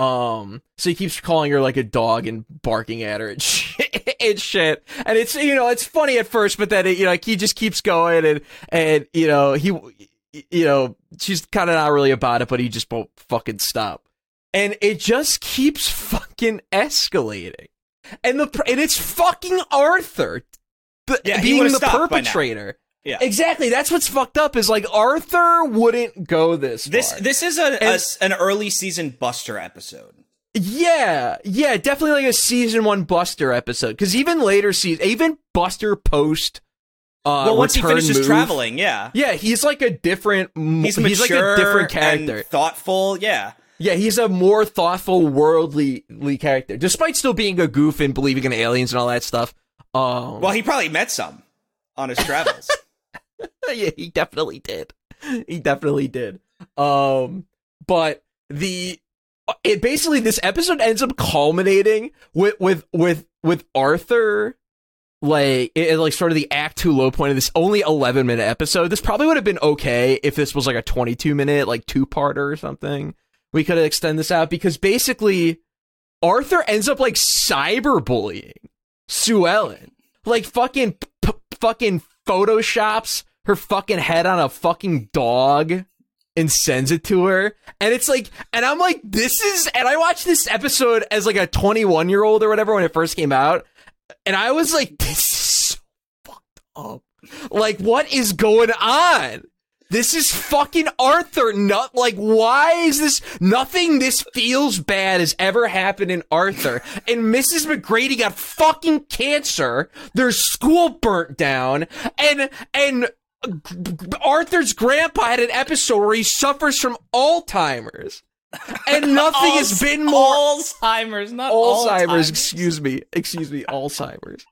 Um, so he keeps calling her like a dog and barking at her and shit, and shit. And it's you know it's funny at first, but then it, you know like he just keeps going and and you know he you know she's kind of not really about it, but he just won't fucking stop. And it just keeps fucking escalating. And the and it's fucking Arthur, Yeah, being the stopped by now. perpetrator. Yeah. Exactly. That's what's fucked up. Is like Arthur wouldn't go this. This far. this is a, a an early season Buster episode. Yeah, yeah, definitely like a season one Buster episode. Because even later season, even Buster post. Uh, well, once he finishes move- traveling, yeah, yeah, he's like a different. he's He's, like mature a different character. thoughtful. Yeah, yeah, he's a more thoughtful, worldly character, despite still being a goof and believing in aliens and all that stuff. Um, well, he probably met some on his travels. yeah, he definitely did. He definitely did. Um, but the it basically this episode ends up culminating with with with with Arthur like it, like sort of the act two low point of this only 11 minute episode this probably would have been okay if this was like a 22 minute like two parter or something we could extend this out because basically arthur ends up like cyberbullying sue ellen like fucking p- fucking photoshops her fucking head on a fucking dog and sends it to her and it's like and i'm like this is and i watched this episode as like a 21 year old or whatever when it first came out and i was like this is so fucked up like what is going on this is fucking Arthur. Not like why is this nothing this feels bad has ever happened in Arthur. And Mrs. MacGrady got fucking cancer. Their school burnt down. And and Arthur's grandpa had an episode where he suffers from Alzheimer's. And nothing has been more Alzheimer's, not Alzheimer's, excuse me. Excuse me, Alzheimer's.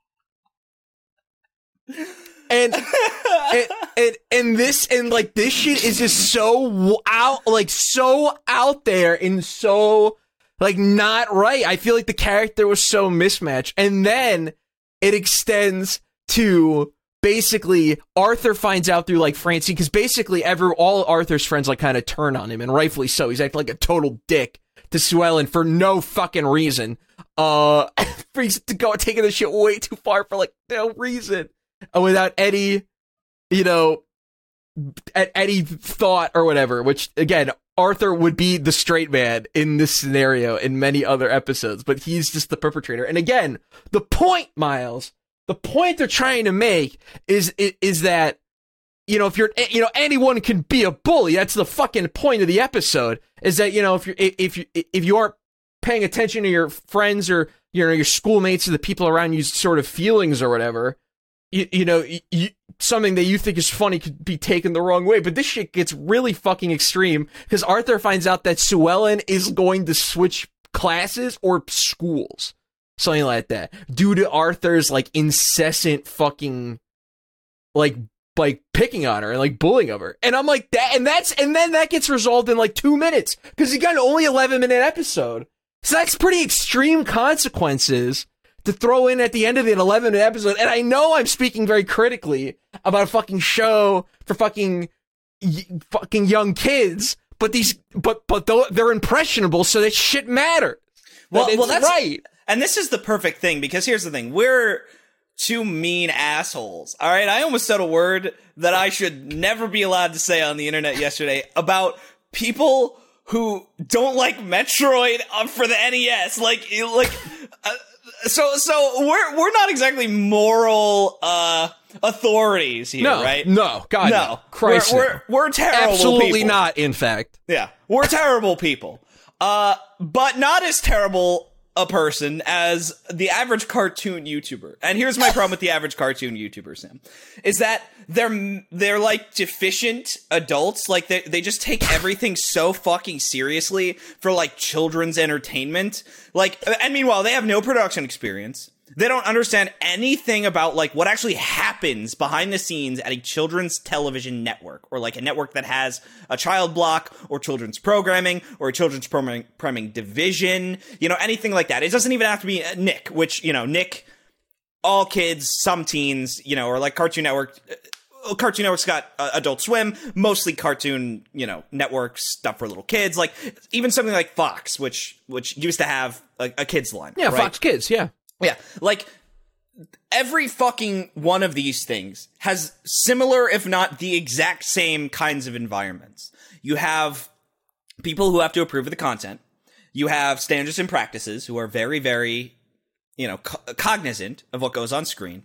And and, and and this and like this shit is just so out like so out there and so like not right. I feel like the character was so mismatched. And then it extends to basically Arthur finds out through like Francine because basically every all Arthur's friends like kind of turn on him and rightfully so. He's acting like a total dick to Sue Ellen for no fucking reason. Uh, he's to go taking this shit way too far for like no reason. Uh, without any, you know, at any thought or whatever. Which again, Arthur would be the straight man in this scenario in many other episodes, but he's just the perpetrator. And again, the point, Myles, the point they're trying to make is is, that you know if you're you know anyone can be a bully. That's the fucking point of the episode. Is that you know if you if you if you aren't paying attention to your friends or you know your schoolmates or the people around you's sort of feelings or whatever you, you know, you, you, something that you think is funny could be taken the wrong way. But this shit gets really fucking extreme because Arthur finds out that Sue Ellen is going to switch classes or schools, something like that, due to Arthur's like incessant fucking like like picking on her and like bullying of her. And I'm like that, and that's and then that gets resolved in like two minutes because you got an only 11 minute episode. So that's pretty extreme consequences to throw in at the end of an 11 minute episode. And I know I'm speaking very critically about a fucking show for fucking y- fucking young kids, but these but but they're impressionable, so that shit matters. Well, That well, that's right. And this is the perfect thing because here's the thing: we're two mean assholes. All right, I almost said a word that I should never be allowed to say on the internet yesterday about people who don't like Metroid for the NES. Like, like, uh, so so we're we're not exactly moral uh authorities here, No, right? no, God, no, no. Christ, we're, we're we're terrible. absolutely people. not. In fact, Yeah, we're terrible people. Uh, but not as terrible a person as the average cartoon YouTuber. And here's my problem with the average cartoon YouTuber, Sam, is that they're they're like deficient adults. Like they they just take everything so fucking seriously for like children's entertainment. Like, and meanwhile, they have no production experience. They don't understand anything about like what actually happens behind the scenes at a children's television network or like a network that has a child block or children's programming or a children's programming, programming division, you know, anything like that. It doesn't even have to be Nick, which, you know, Nick, all kids, some teens, you know, or like Cartoon Network. uh, Cartoon Network's got uh, Adult Swim, mostly cartoon, you know, network stuff for little kids. Like even something like Fox, which which used to have a, a kids line. Yeah, right? Fox Kids. Yeah. Yeah, like every fucking one of these things has similar, if not the exact same kinds of environments. You have people who have to approve of the content. You have standards and practices who are very, very, you know, co- cognizant of what goes on screen.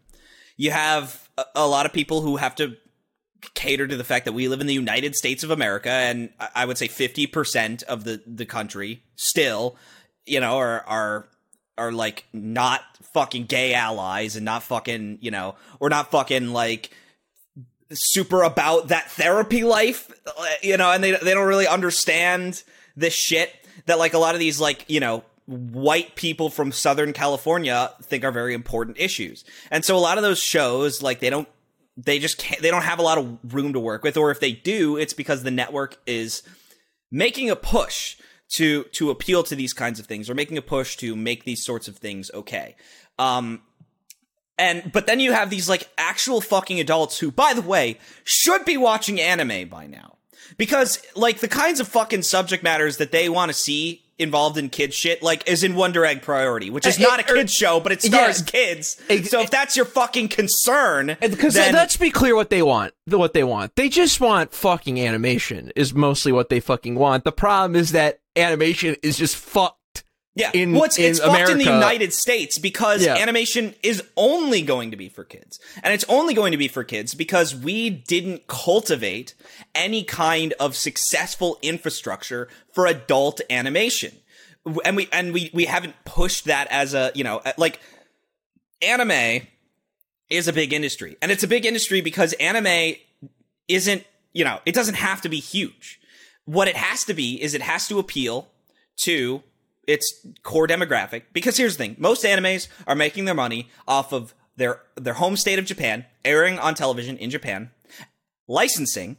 You have a, a lot of people who have to cater to the fact that we live in the United States of America, and I would say fifty percent of the the country still, you know, are are are like not fucking gay allies and not fucking you know or not fucking like super about that therapy life uh, you know and they they don't really understand this shit that like a lot of these like you know white people from southern california think are very important issues. And so a lot of those shows like they don't they just can't they don't have a lot of room to work with or if they do it's because the network is making a push to to appeal to these kinds of things or making a push to make these sorts of things okay um and but then you have these like actual fucking adults who by the way should be watching anime by now because like the kinds of fucking subject matters that they want to see involved in kid shit like is in Wonder Egg Priority which is Uh, not a kid er, show but it stars yeah. kids Ex- so if that's your fucking concern Because then, let's be clear what they want. What they want. They just want fucking animation is mostly what they fucking want. The problem is that animation is just fucked. Yeah, in- well, it's, in it's fucked in the United States because Yeah. animation is only going to be for kids, and it's only going to be for kids because we didn't cultivate any kind of successful infrastructure for adult animation, and we and we we haven't pushed that as a you know like anime is a big industry, and it's a big industry because anime isn't you know it doesn't have to be huge. What it has to be is it has to appeal to its core demographic. Because here's the thing: most animes are making their money off of their their home state of Japan, airing on television in Japan, licensing.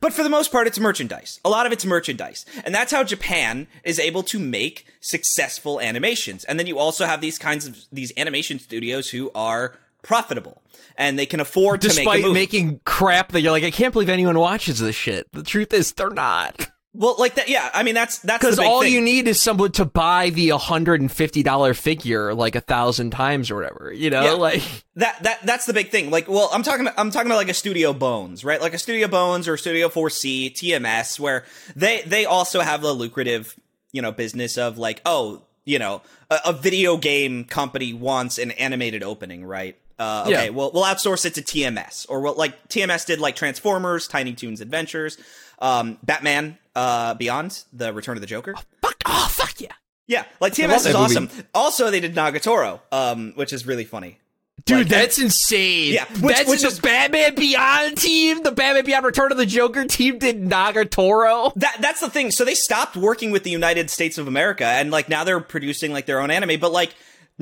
But for the most part, it's merchandise. A lot of it's merchandise. And that's how Japan is able to make successful animations. And then you also have these kinds of, these animation studios who are profitable. And they can afford to make a Despite making crap that you're like, I can't believe anyone watches this shit. The truth is, they're not. well, like that, yeah. I mean, that's, that's Because all thing. you need is someone to buy the $150 figure like a thousand times or whatever. You know, Yeah. like that that that's the big thing. Like, well, I'm talking about I'm talking about like a Studio Bones, right? Like a Studio Bones or Studio 4C, TMS, where they they also have the lucrative, you know, business of like, oh, you know, a, a video game company wants an animated opening, right? Uh, okay, Yeah. well, we'll outsource it to TMS, or what like TMS did like Transformers, Tiny Toons Adventures, um, Batman uh, Beyond, the Return of the Joker. fuck, oh, fuck yeah. Yeah, like TMS is that movie. awesome. Also, they did Nagatoro, um, which is really funny. Dude, Like, that's insane. Yeah, which- that's which the Batman Beyond team. The Batman Beyond Return of the Joker team did Nagatoro. That that's the thing. So they stopped working with the United States of America, and like now they're producing like their own anime. But like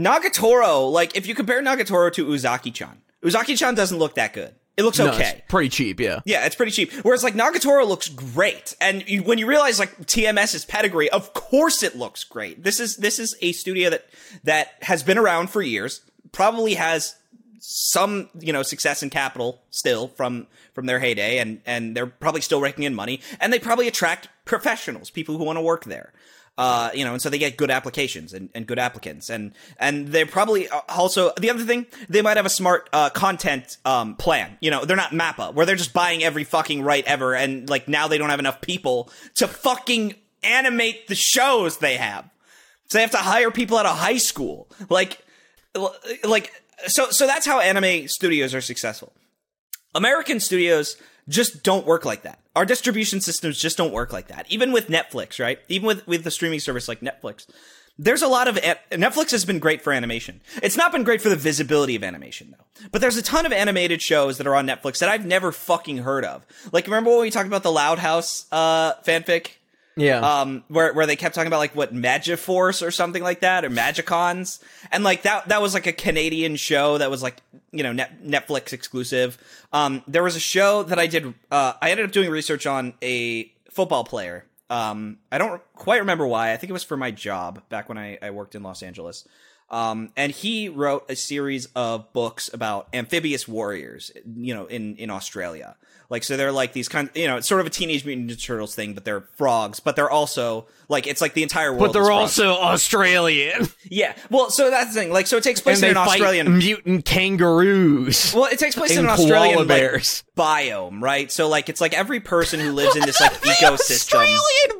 Nagatoro, like if you compare Nagatoro to Uzaki-chan, Uzaki-chan doesn't look that good. It looks No, it's okay. pretty cheap, yeah. Yeah, it's pretty cheap. Whereas like Nagatoro looks great, and you, when you realize like TMS's pedigree, of course it looks great. This is this is a studio that that has been around for years, probably has some you know success and capital still from from their heyday, and and they're probably still raking in money, and they probably attract professionals, people who want to work there. Uh, you know, and so they get good applications and, and good applicants, and and they're probably uh, also the other thing they might have a smart uh, content um, plan. You know, they're not Mappa where they're just buying every fucking right ever, and like now they don't have enough people to fucking animate the shows they have, so they have to hire people out of high school. Like, like so so that's how anime studios are successful. American studios just don't work like that. Our distribution systems just don't work like that. Even with Netflix, right? Even with with the streaming service like Netflix, there's a lot of Netflix has been great for animation. It's not been great for the visibility of animation though. But there's a ton of animated shows that are on Netflix that I've never fucking heard of. Like remember when we talked about the Loud House uh, fanfic? Yeah. Um, where where they kept talking about like what Magiforce or something like that or Magicons, and like that that was like a Canadian show that was like you know Net- Netflix exclusive. Um, there was a show that I did. Uh, I ended up doing research on a football player um, I don't quite remember why. I think it was for my job back when I, I worked in Los Angeles. Um, and he wrote a series of books about amphibious warriors, you know, in, in Australia. Like, so they're like these kind of, you know, it's sort of a Teenage Mutant Ninja Turtles thing, but they're frogs, but they're also, like, it's like the entire world. But they're also Australian. Yeah. Well, so that's the thing. Like, so it takes place and in an Australian. mutant kangaroos. Well, it takes place in an Australian like, biome, right? So, like, it's like every person who lives in this, like, ecosystem. Australian?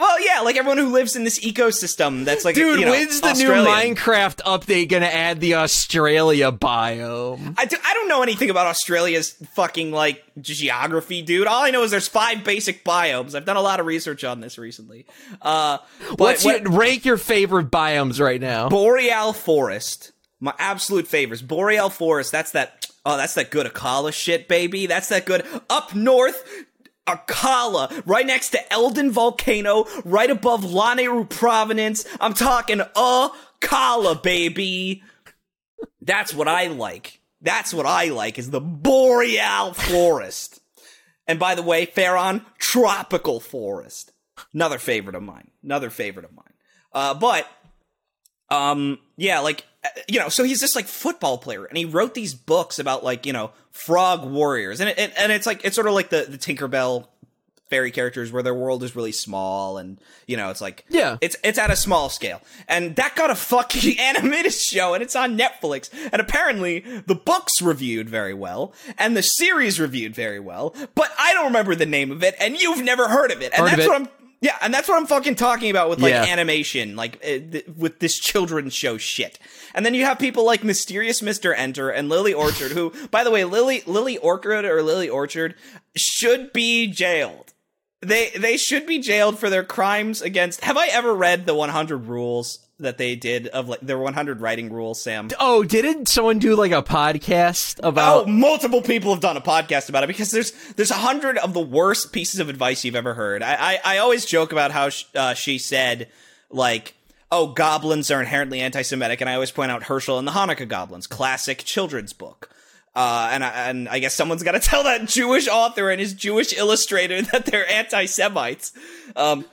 Well, yeah, like everyone who lives in this ecosystem that's like, dude, you know, when's the Australian. new Minecraft update gonna add the Australia biome? I, do, I don't know anything about Australia's fucking like geography, dude. All I know is there's five basic biomes. I've done a lot of research on this recently. Uh, What's what, your, rank your favorite biomes right now? Boreal forest, my absolute favorites. Boreal forest. That's that. Oh, that's that good Akkala shit, baby. That's that good up north. Akkala, right next to Eldin Volcano, right above Lanayru Province. I'm talking Akkala, baby. That's what I like. That's what I like is the boreal forest. and by the way, Faron, tropical forest. Another favorite of mine. Another favorite of mine. Uh, but, um, yeah, like, you know, so he's this like football player and he wrote these books about like, you know, frog warriors. And it, and it's like, it's sort of like the, the Tinkerbell fairy characters where their world is really small and you know it's like yeah it's it's at a small scale and that got a fucking animated show and it's on netflix and apparently the books reviewed very well and the series reviewed very well but i don't remember the name of it and you've never heard of it and heard that's it. what i'm yeah, and that's what I'm fucking talking about with like Yeah. animation, like uh, th- with this children's show shit. And then you have people like Mysterious Mr. Enter and Lily Orchard, who, by the way, Lily Lily Orchard or Lily Orchard should be jailed. They they should be jailed for their crimes against. Have I ever read the 100 rules that they did of like their 100 writing rules, Sam? Oh, didn't someone do like a podcast Oh, about? multiple people have done a podcast about it because there's there's a hundred of the worst pieces of advice you've ever heard. I I, I always joke about how sh- uh, she said like. Oh, goblins are inherently anti-Semitic, and I always point out Hershel and the Hanukkah Goblins, classic children's book. Uh, and I, and I guess someone's got to tell that Jewish author and his Jewish illustrator that they're anti-Semites. Um,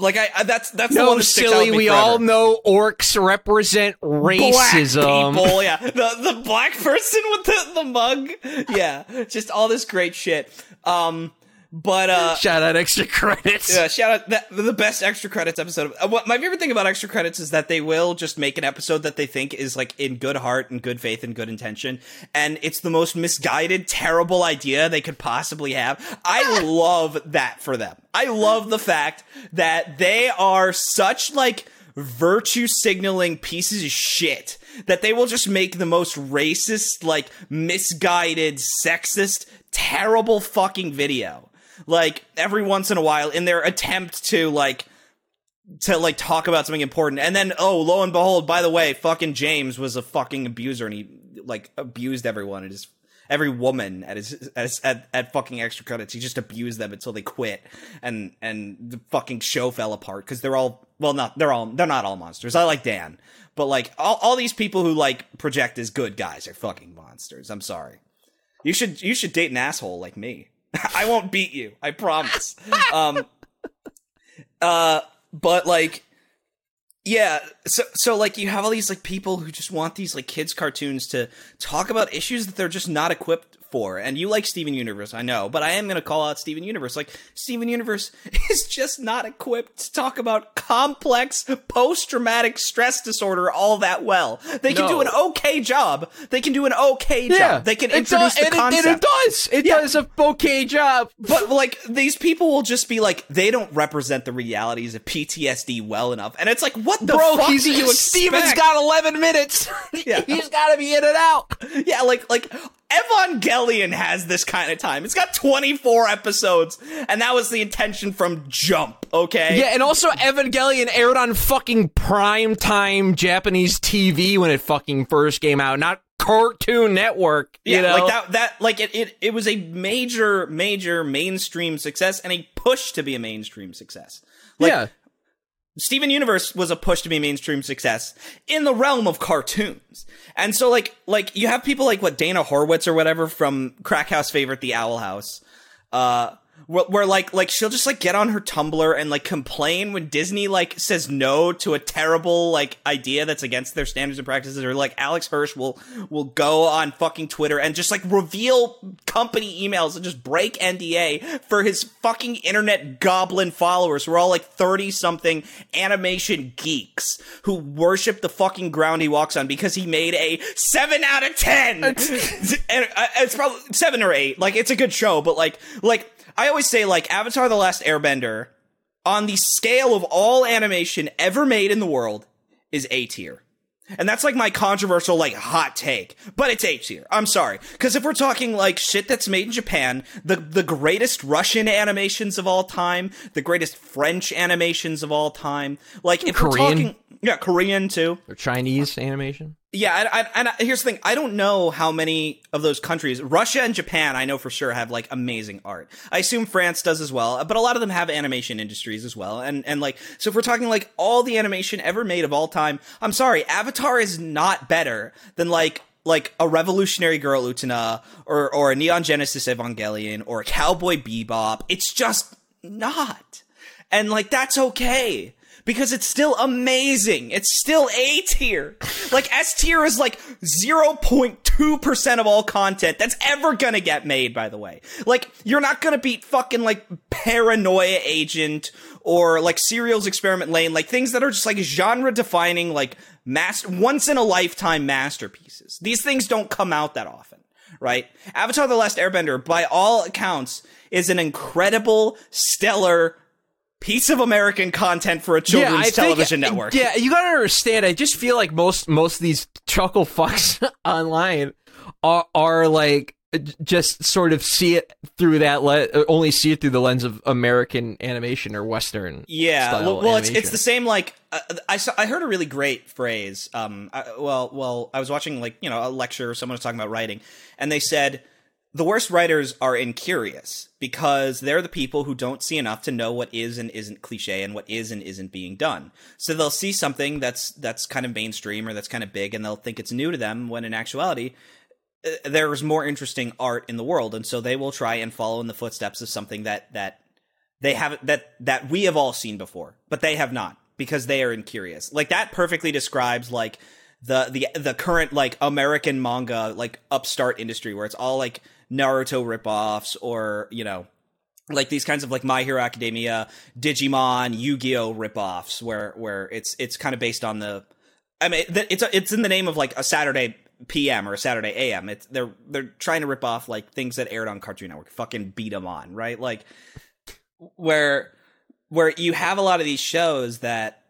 like I, I that's that's the one that silly. We forever all know orcs represent racism. black people. Yeah, the the black person with the the mug. Yeah, just all this great shit. Um, but uh. Shout out extra credits. Yeah, shout out that the best extra credits episode. Uh, what my favorite thing about extra credits is that they will just make an episode that they think is like in good heart and good faith and good intention, and it's the most misguided, terrible idea they could possibly have. I love that for them. I love the fact that they are such like virtue signaling pieces of shit that they will just make the most racist, like misguided, sexist, terrible fucking video. Like every once in a while in their attempt to like to like talk about something important. And then oh lo and behold by the way fucking James was a fucking abuser and he like abused everyone and his every woman at his at, his, at, at fucking extra credits. He just abused them until they quit and and the fucking show fell apart because they're all well not they're all they're not all monsters. I like Dan but like all, all these people who like project as good guys are fucking monsters. I'm sorry. You should you should date an asshole like me I won't beat you. I promise. um, uh, but like, yeah. So, so like, you have all these like people who just want these like kids cartoons to talk about issues that they're just not equipped for. And you like Steven Universe, I know, but I am gonna call out Steven Universe. Like, Steven Universe is just not equipped to talk about complex post-traumatic stress disorder all that well. They can No. do an okay job. They can do an okay job. Yeah, They can It introduce does- the and it- concept. and it does. It Yeah. does a okay job. But like these people will just be like they don't represent the realities of PTSD well enough, and it's like what the Bro, fuck he's do you Steven's expect? got 11 minutes. Yeah. he's got to be in and out. yeah, like like Evangelion has this kind of time. It's got 24 episodes, and that was the intention from jump, okay? Yeah, and also Evangelion aired on fucking prime time Japanese TV when it fucking first came out, not Cartoon Network. You yeah, know? like that. That like it, it. It was a major, major mainstream success and a push to be a mainstream success. Like, yeah. Steven Universe was a push to be mainstream success in the realm of cartoons. And so like like you have people like what Dana Horowitz or whatever from Crackhouse favorite The Owl House. Uh where, where, like like she'll just like get on her Tumblr and like complain when Disney like says no to a terrible like idea that's against their standards and practices or like Alex Hirsch will will go on fucking Twitter and just like reveal company emails and just break NDA for his fucking internet goblin followers who are all like 30 something animation geeks who worship the fucking ground he walks on because he made a 7 out of 10 and uh, it's probably 7 or 8 like it's a good show but like like I always say like Avatar the Last Airbender on the scale of all animation ever made in the world is A tier. And that's like my controversial, like hot take, but it's A tier. I'm sorry, because if we're talking like shit that's made in Japan, the the greatest Russian animations of all time, the greatest French animations of all time, like if Korean. we're talking, yeah, Korean too, or Chinese animation. Yeah, and, here's the thing: I don't know how many of those countries, Russia and Japan, I know for sure have like amazing art. I assume France does as well, but a lot of them have animation industries as well. And and like, so if we're talking like all the animation ever made of all time, I'm sorry, Avatar is not better than like like a Revolutionary Girl Utena or or a Neon Genesis Evangelion or Cowboy Bebop. It's just not, and like that's okay because it's still amazing. It's still A tier. Like S tier is like 0.2% of all content that's ever gonna get made, by the way. Like, you're not gonna beat fucking like Paranoia Agent or like Serial Experiments Lain, like things that are just like genre defining, like master, once in a lifetime masterpieces. These things don't come out that often, right? Avatar The Last Airbender, by all accounts, is an incredible, stellar, piece of American content for a children's yeah, television think, network. Yeah, you gotta understand. I just feel like most most of these chuckle fucks online are are like just sort of see it through that le- only see it through the lens of American animation or Western. Yeah, well, well it's it's the same. Like uh, I saw, I heard a really great phrase. Um, I, well, well, I was watching like you know a lecture. Someone was talking about writing, and they said the worst writers are incurious because they're the people who don't see enough to know what is and isn't cliche and what is and isn't being done. So they'll see something that's that's kind of mainstream or that's kind of big and they'll think it's new to them when in actuality uh, there's more interesting art in the world and so they will try and follow in the footsteps of something that that they have that that we have all seen before, but they have not because they are incurious. Like that perfectly describes like the the the current like American manga like upstart industry where it's all like Naruto ripoffs or, you know, like these kinds of like My Hero Academia, Digimon, Yu-Gi-Oh ripoffs where where it's it's kind of based on the I mean it's a, it's in the name of like a Saturday PM or a Saturday AM. It's they're they're trying to rip off like things that aired on Cartoon Network. Fucking beat them on, right? Like where where you have a lot of these shows that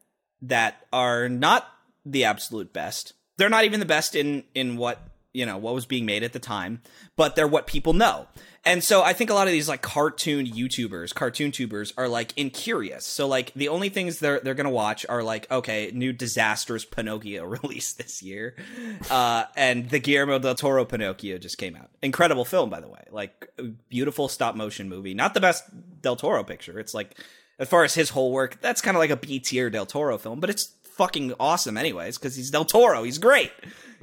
that are not the absolute best. They're not even the best in in what you know what was being made at the time but they're what people know. And so i think a lot of these like cartoon youtubers cartoon tubers are like incurious. So like the only things they're they're gonna watch are like okay new disastrous pinocchio released this year. Uh and the guillermo del toro pinocchio just came out. Incredible film by the way. Like beautiful stop motion movie. Not the best del toro picture. It's like as far as his whole work that's kind of like a b tier del toro film but it's fucking awesome anyways because he's del toro. He's great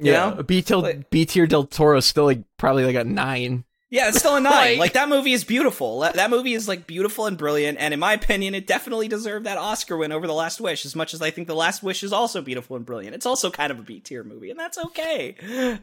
yeah, know? B tier B tier Del Toro is still like probably like a nine. Yeah, it's still a nine. like, like, that movie is beautiful. That, that, movie is like beautiful and brilliant, and in my opinion, it definitely deserved that Oscar win over The Last Wish. As much as I think The Last Wish is also beautiful and brilliant, it's also kind of a B tier movie, and that's okay.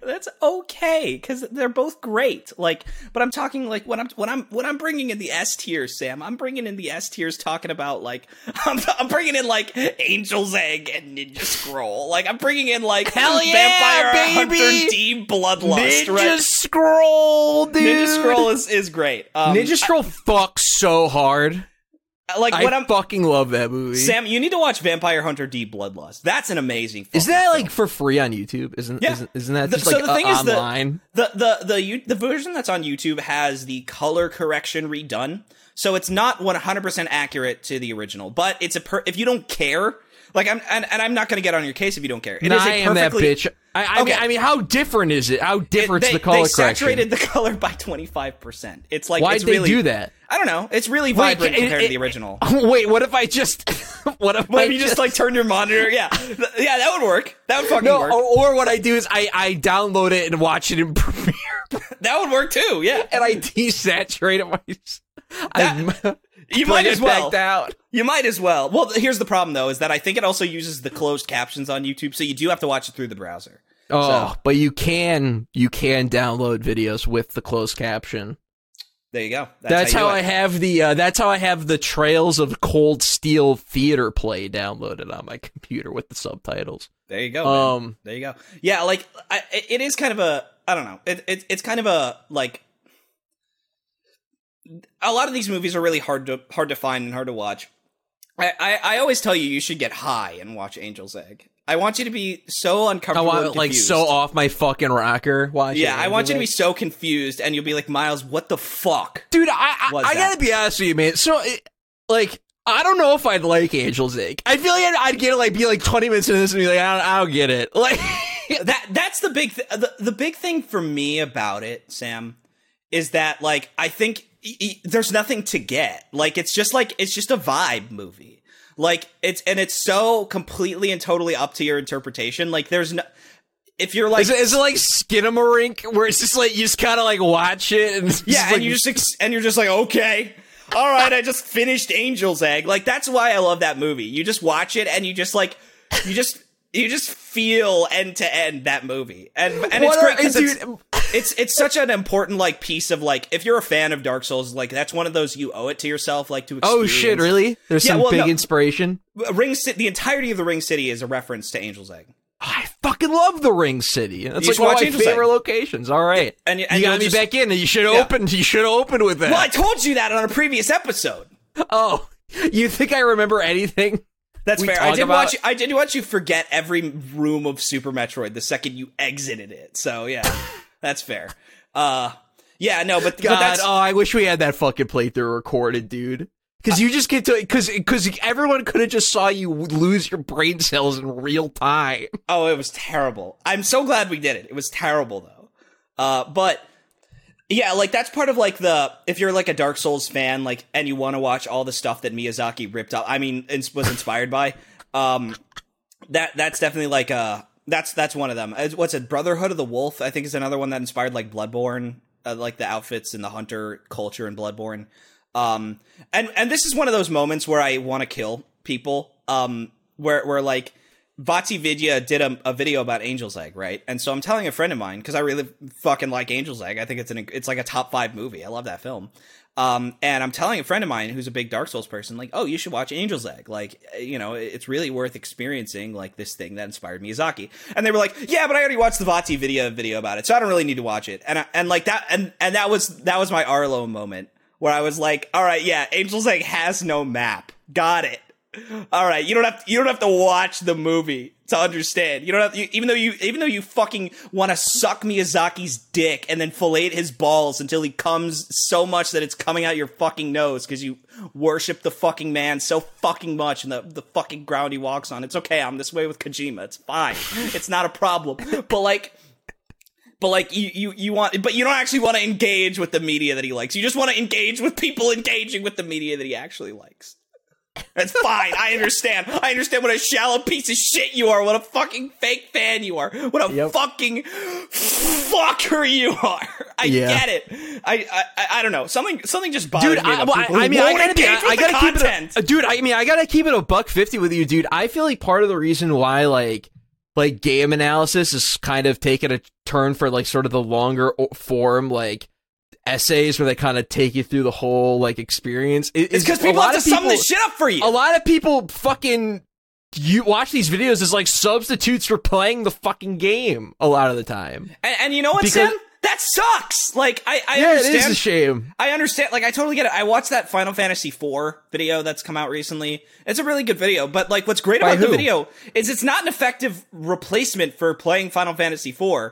That's okay because they're both great. Like, but I'm talking like when I'm when I'm when I'm bringing in the S tiers, Sam. I'm bringing in the S tiers, talking about like I'm, I'm bringing in like Angel's Egg and Ninja Scroll. Like I'm bringing in like Hell yeah, Vampire baby! Hunter D Bloodlust. Ninja right? Scroll, dude. Ninja Scroll is, is great. Um, Ninja Scroll fucks so hard. like I what I'm fucking love that movie. Sam, you need to watch Vampire Hunter D Bloodlust. That's an amazing. Thing. Is that film. like for free on YouTube? Isn't Yeah. isn't, isn't that The- just so like the thing uh, is that- online? the the the you, the version that's on YouTube has the color correction redone, so it's not 100 percent accurate to the original. But it's a per- if you don't care, like I'm and, and I'm not going to get on your case if you don't care. It is Nah, a I am that bitch. I, I mean, Okay. I mean, how different is it? How It- different's they, the color they correction? saturated the color by 25 percent. It's like it's they really, do that? I don't know. It's really Wait, vibrant it- compared to the original. Wait, what if I just? what if What I if you just like turn your monitor? Yeah, yeah, that would work. That would fucking no? work. Or, or what I do is I I download it and watch it in Premiere, That would work too. Yeah, and I desaturate it. My, That- I you might as well. down. You might as well. Well, here's the problem though: is that I think it also uses the closed captions on YouTube, so you do have to watch it through the browser. Oh, So- but you can you can download videos with the closed caption. There you go. That's, you how, do I have the uh, that's how I have the Trails of Cold Steel Theater play downloaded on my computer with the subtitles. There you go. man. Um, there you go. Yeah, like I, it it is kind of a. I don't know. It, it it's kind of a like. A lot of these movies are really hard to hard to find and hard to watch. I, I, I always tell you you should get high and watch Angel's Egg. I want you to be so uncomfortable. I want like so off my fucking rocker. Watch Yeah. I want you to be so confused, and you'll be like, Myles, what the fuck? dude. I I, I gotta be honest with you, man. So it, like. I don't know if I'd like Angel's Egg. I feel like I'd, I'd get like be like twenty minutes into this and be like, I don't, I don't get it. Like, that that's the big th- the, the big thing for me about it sam is that like i think e- e- there's nothing to get like it's just like it's just a vibe movie like it's and it's so completely and totally up to your interpretation. Like there's no if you're like is it, is it like Skinamarink where it's just like you just kind of like watch it and yeah and like, you just ex- and you're just like okay. All right i just finished angel's egg. Like that's why i love that movie. You just watch it and you just like you just you just feel end to end that movie. And and it's great are- 'cause it's, it's such an important like piece of like if you're a fan of Dark Souls, like that's one of those you owe it to yourself, like to experience. Oh shit! Really? There's Yeah, some well, big no. inspiration. Uh, Ring City, the entirety of the Ring City is a reference to Angel's Egg. I fucking love the Ring City. That's You like one of my Angel's favorite Egg. locations. All right, And- and you got me just- back in. You should Yeah. open. You should open with that. Well, I told you that on a previous episode. Oh, you think I remember anything? That's fair. I did about- watch. I did watch you forget every room of Super Metroid the second you exited it. So yeah, that's fair. Uh, yeah, no, but, but God, that's oh, I wish we had that fucking playthrough recorded, dude. Because you just get to because because everyone could have just saw you lose your brain cells in real time. Oh, it was terrible. I'm so glad we did it. It was terrible though. Uh, but yeah, like that's part of like the if you're like a Dark Souls fan, like, and you want to watch all the stuff that Miyazaki ripped up. I mean, was inspired by. Um, that that's definitely like uh that's that's one of them. What's it? Brotherhood of the Wolf, I think, is another one that inspired like Bloodborne, uh, like the outfits and the hunter culture in Bloodborne. Um, and and this is one of those moments where I want to kill people. Um, where where like VaatiVidya did a, a video about Angel's Egg, right? And so I'm telling a friend of mine because I really fucking like Angel's Egg. I think it's an it's like a top five movie. I love that film. Um, and I'm telling a friend of mine who's a big Dark Souls person, like, oh, you should watch Angel's Egg. Like, you know, it's really worth experiencing like this thing that inspired Miyazaki. And they were like, yeah, but I already watched the VaatiVidya video about it, so I don't really need to watch it. And I, and like that, and and that was that was my Arlo moment where I was like, all right, yeah, Angel's Egg has no map. Got it. All right, you don't have to, you don't have to watch the movie to understand. You don't have you, even though you even though you fucking want to suck Miyazaki's dick and then fillet his balls until he comes so much that it's coming out your fucking nose because you worship the fucking man so fucking much and the the fucking ground he walks on. It's okay. I'm this way with Kojima. It's fine. It's not a problem. But like but like you, you you want but you don't actually want to engage with the media that he likes you just want to engage with people engaging with the media that he actually likes that's fine i understand i understand what a shallow piece of shit you are what a fucking fake fan you are what a Yep. fucking fucker you are i Yeah. get it I, I i don't know something something just bothers dude. me I, well, I, I mean, I gotta be, engage I, gotta keep it, a, uh, dude. I mean, I gotta keep it a buck fifty with you, dude. I feel like part of the reason why, like, like game analysis is kind of taking a turn for like sort of the longer form, like essays where they kind of take you through the whole like experience. i- it's because people have to of sum people- this shit up for you a lot of people fucking you watch these videos as like substitutes for playing the fucking game a lot of the time. and, and you know what Because- sam that sucks. Like I, I yeah, understand. it is a shame. I understand. Like, I totally get it. I watched that Final Fantasy IV video that's come out recently. It's a really good video, but like, what's great By about the video is it's not an effective replacement for playing Final Fantasy IV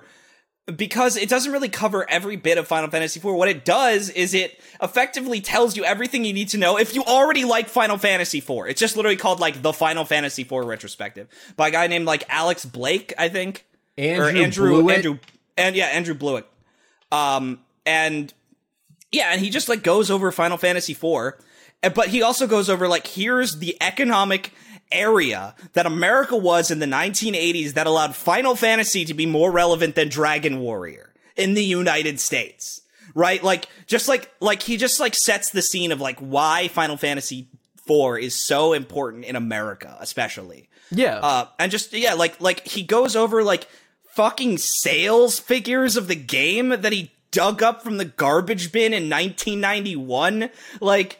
because it doesn't really cover every bit of Final Fantasy IV. What it does is it effectively tells you everything you need to know if you already like Final Fantasy IV. It's just literally called like the Final Fantasy IV retrospective by a guy named like Alex Blake, I think. Andrew, or Andrew, Blewett? Andrew, and yeah, Andrew Blewett. Um, and yeah, and he just like goes over Final Fantasy IV, but he also goes over like here's the economic area that America was in the 1980s that allowed Final Fantasy to be more relevant than Dragon Warrior in the United States. Right? Like just like like he just like sets the scene of like why Final Fantasy 4 is so important in America, especially. Yeah. Uh, and just yeah, like like he goes over like fucking sales figures of the game that he dug up from the garbage bin in 1991. Like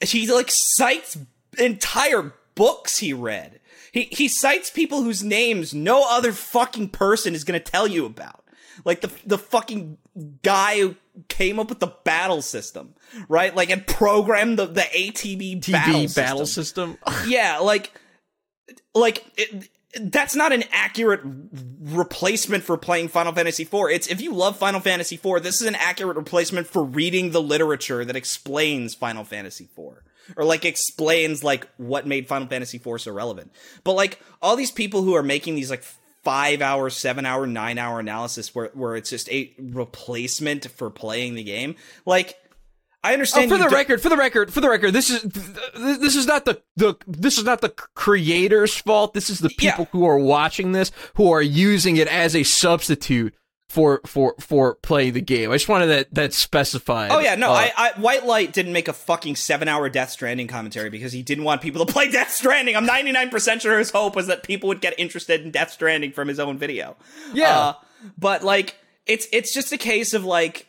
he like cites entire books he read. He he cites people whose names no other fucking person is gonna tell you about. Like the the fucking guy who came up with the battle system, right? Like and programmed the the ATB TV battle battle system system. yeah, like, like it, that's not an accurate replacement for playing Final Fantasy IV. It's if you love Final Fantasy IV, this is an accurate replacement for reading the literature that explains Final Fantasy IV. Or like explains like what made Final Fantasy IV so relevant. But like all these people who are making these like five hour, seven hour, nine hour analysis where where it's just a replacement for playing the game, like I Oh, understand for the do- record, for the record, for the record, this is th- th- this is not the the this is not the creator's fault. This is the Yeah. people who are watching this who are using it as a substitute for for for playing the game. I just wanted that that specified. Oh yeah, no, Uh, I, I White Light didn't make a fucking seven hour Death Stranding commentary because he didn't want people to play Death Stranding. I'm 99% sure his hope was that people would get interested in Death Stranding from his own video. Yeah. Uh, but like it's it's just a case of like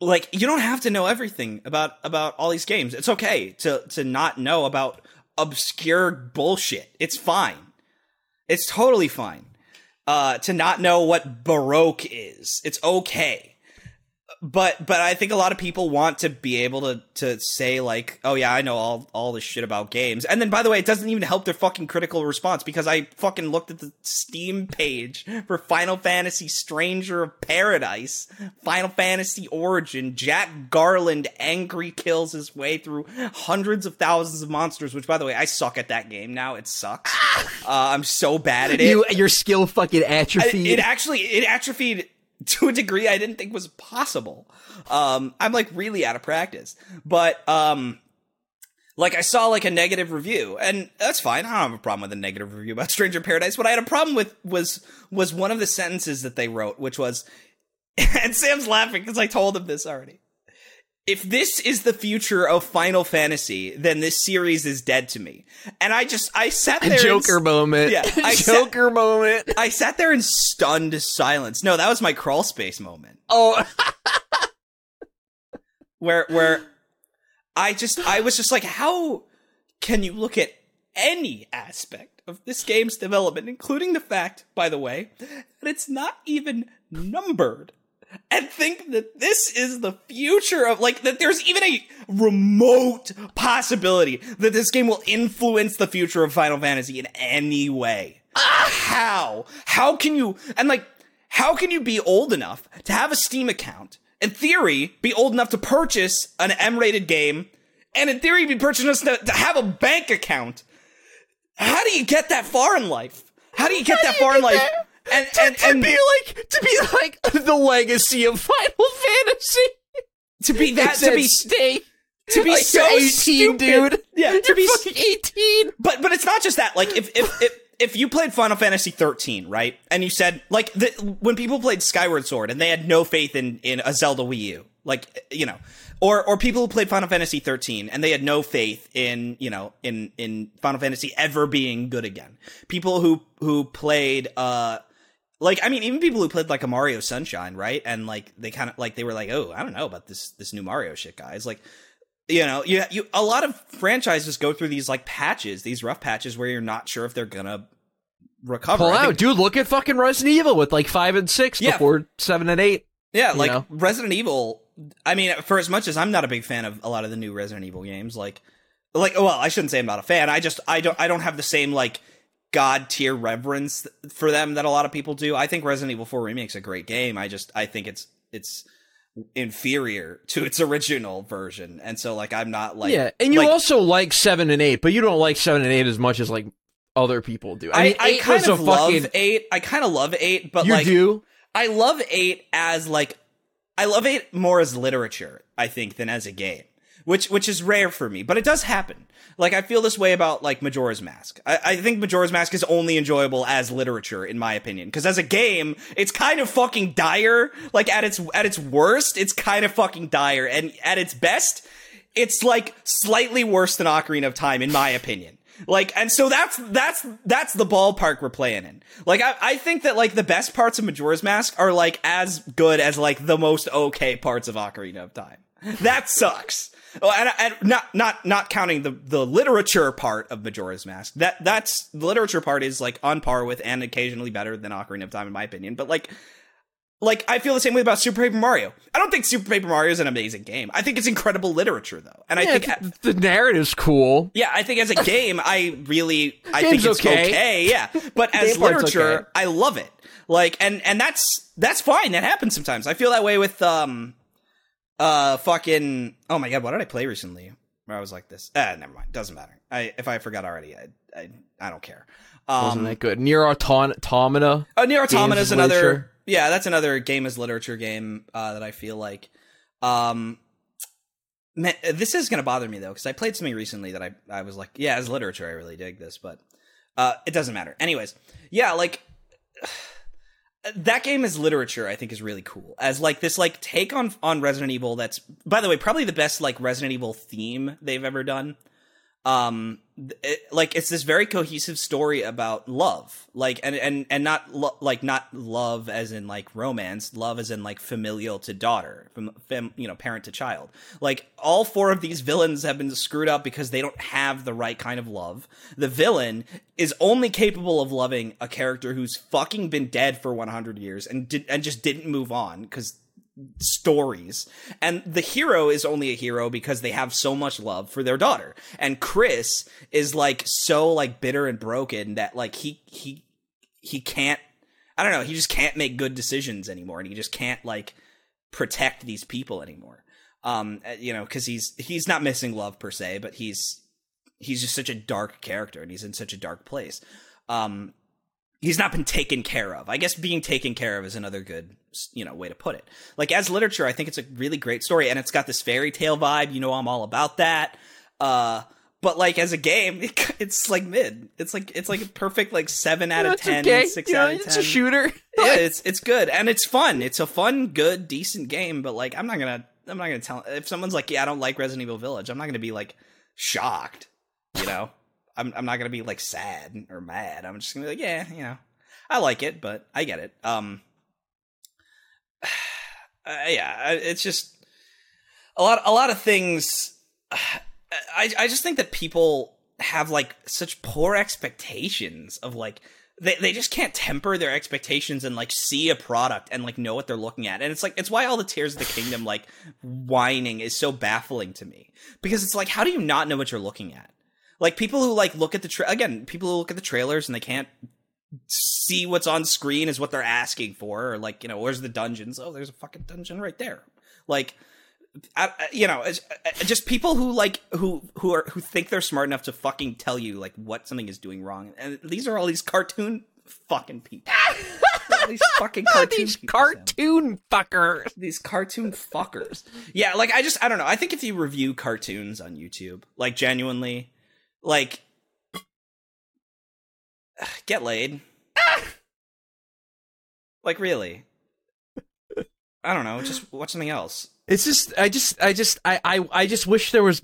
like you don't have to know everything about about all these games. It's okay to to not know about obscure bullshit. It's fine. It's totally fine. Uh to not know what baroque is. It's okay but but I think a lot of people want to be able to to say like, oh yeah, I know all all this shit about games. And then by the way, it doesn't even help their fucking critical response because I fucking looked at the Steam page for Final Fantasy Stranger of Paradise, Final Fantasy Origin, Jack Garland angry kills his way through hundreds of thousands of monsters, which by the way, I suck at that game now. It sucks. uh, I'm so bad at it. you your skill fucking I- atrophied. it actually it atrophied to a degree I didn't think was possible. Um, I'm like really out of practice, but um, like I saw like a negative review, and that's fine. I don't have a problem with a negative review about Stranger Paradise. What I had a problem with was was one of the sentences that they wrote, which was, and Sam's laughing because I told him this already. If this is the future of Final Fantasy, then this series is dead to me. And I just I sat there. Joker moment. Yeah, I sat- Joker moment. I sat there in stunned silence. No, that was my crawl space moment. Oh, Where where I just I was just like, how can you look at any aspect of this game's development, including the fact, by the way, that it's not even numbered? And think that this is the future of like that there's even a remote possibility that this game will influence the future of Final Fantasy in any way. Ah, how? How can you and like how can you be old enough to have a Steam account? In theory, be old enough to purchase an M-rated game, and in theory, be purchased to, to have a bank account. How do you get that far in life? How do you get that do you far in life? there? And to, and to be like to be like the legacy of Final Fantasy. to be that to be stake. to be Like, so you're 18, stupid. dude. Yeah, to You're be fucking eighteen. But but it's not just that. Like if if if, if you played Final Fantasy 13, right, and you said like the, when people played Skyward Sword and they had no faith in in a Zelda Wii U, like you know, or or people who played Final Fantasy 13 and they had no faith in you know in in Final Fantasy ever being good again. People who who played uh like I mean even people who played like a Mario Sunshine, right? And like they kind of like they were like, "Oh, I don't know about this this new Mario shit, guys." Like you know, you you a lot of franchises go through these like patches, these rough patches where you're not sure if they're gonna recover. Pull out, think- dude. Look at fucking Resident Evil with like five and six Yeah. before seven and eight. Yeah, like know? Resident Evil. I mean, for as much as I'm not a big fan of a lot of the new Resident Evil games, like, like, well, I shouldn't say I'm not a fan. I just, I don't, I don't have the same like god tier reverence for them that a lot of people do. I think Resident Evil 4 Remake's a great game. I just, I think it's, it's inferior to its original version, and so like, I'm not like, yeah, and you like, also like seven and eight, but you don't like seven and eight as much as like other people do. I, I, mean, I, eight kind of love fucking. eight. I kind of love eight, but you like, do. I love eight as like I love eight more as literature, I think, than as a game. Which which is rare for me, but it does happen. Like I feel this way about like Majora's Mask. I, I think Majora's Mask is only enjoyable as literature, in my opinion. Because as a game, it's kind of fucking dire. Like at its at its worst, it's kind of fucking dire, and at its best, it's like slightly worse than Ocarina of Time, in my opinion. Like, and so that's that's that's the ballpark we're playing in. Like, I, I think that like the best parts of Majora's Mask are like as good as like the most okay parts of Ocarina of Time. That sucks. Oh, and, and not not not counting the the literature part of Majora's Mask. That that's the literature part is like on par with and occasionally better than Ocarina of Time in my opinion. But like like I feel the same way about Super Paper Mario. I don't think Super Paper Mario is an amazing game. I think it's incredible literature though. And I think th- the narrative's cool. yeah, I think as a game, I really, I Game's think it's okay. okay. yeah, but as literature, okay. I love it. Like, and and that's that's fine. That happens sometimes. I feel that way with um, uh, fucking. Oh my god, what did I play recently? Where I was like this. Ah, never mind. Doesn't matter. I if I forgot already, I I, I don't care. Um, Wasn't that good? Nier Automata. Oh, Nier Automata is another. literature. Yeah, that's another game as literature game uh, that I feel like. Um, man, this is gonna bother me though because I played something recently that I I was like, yeah, as literature, I really dig this, but uh, it doesn't matter. Anyways, yeah, like that game as literature, I think is really cool. As like this like take on on Resident Evil. That's by the way probably the best like Resident Evil theme they've ever done um it, like it's this very cohesive story about love. Like and and and not lo- like not love as in like romance love as in like familial to daughter from fam, you know parent to child. Like all four of these villains have been screwed up because they don't have the right kind of love. The villain is only capable of loving a character who's fucking been dead for 100 years and did and just didn't move on because stories. And the hero is only a hero because they have so much love for their daughter. And Chris is like so like bitter and broken that like he he he can't I don't know, he just can't make good decisions anymore and he just can't like protect these people anymore. Um uh, you know, cuz he's he's not missing love per se, but he's he's just such a dark character and he's in such a dark place. Um he's not been taken care of. I guess being taken care of is another good, you know, way to put it. Like as literature, I think it's a really great story and it's got this fairy tale vibe. You know, I'm all about that. Uh, but like as a game, it, it's like mid. It's like it's like a perfect like seven out of ten, okay. six You know, out of ten. It's a shooter. yeah, it's it's good and it's fun. It's a fun, good, decent game. But like, I'm not gonna I'm not gonna tell if someone's like, yeah, I don't like Resident Evil Village. I'm not gonna be like shocked. You know, I'm I'm not gonna be like sad or mad. I'm just gonna be like, yeah, you know, I like it, but I get it. Um, uh, yeah, it's just a lot. A lot of things. I I just think that people have like such poor expectations of like they they just can't temper their expectations and like see a product and like know what they're looking at. And it's like it's why all the Tears of the Kingdom like whining is so baffling to me because it's like how do you not know what you're looking at? Like people who like look at the tra- again, people who look at the trailers and they can't see what's on screen is what they're asking for or like, you know, where's the dungeons? Oh, there's a fucking dungeon right there. Like I, you know, it's, uh, just people who like who who are who think they're smart enough to fucking tell you like what something is doing wrong, and these are all these cartoon fucking people. These fucking cartoon These people, Sam. cartoon fuckers. These cartoon fuckers. Yeah, like I just I don't know. I think if you review cartoons on YouTube, like genuinely, like get laid. like really. I don't know. Just watch something else. It's just, I just, I just, I, I, I just wish there was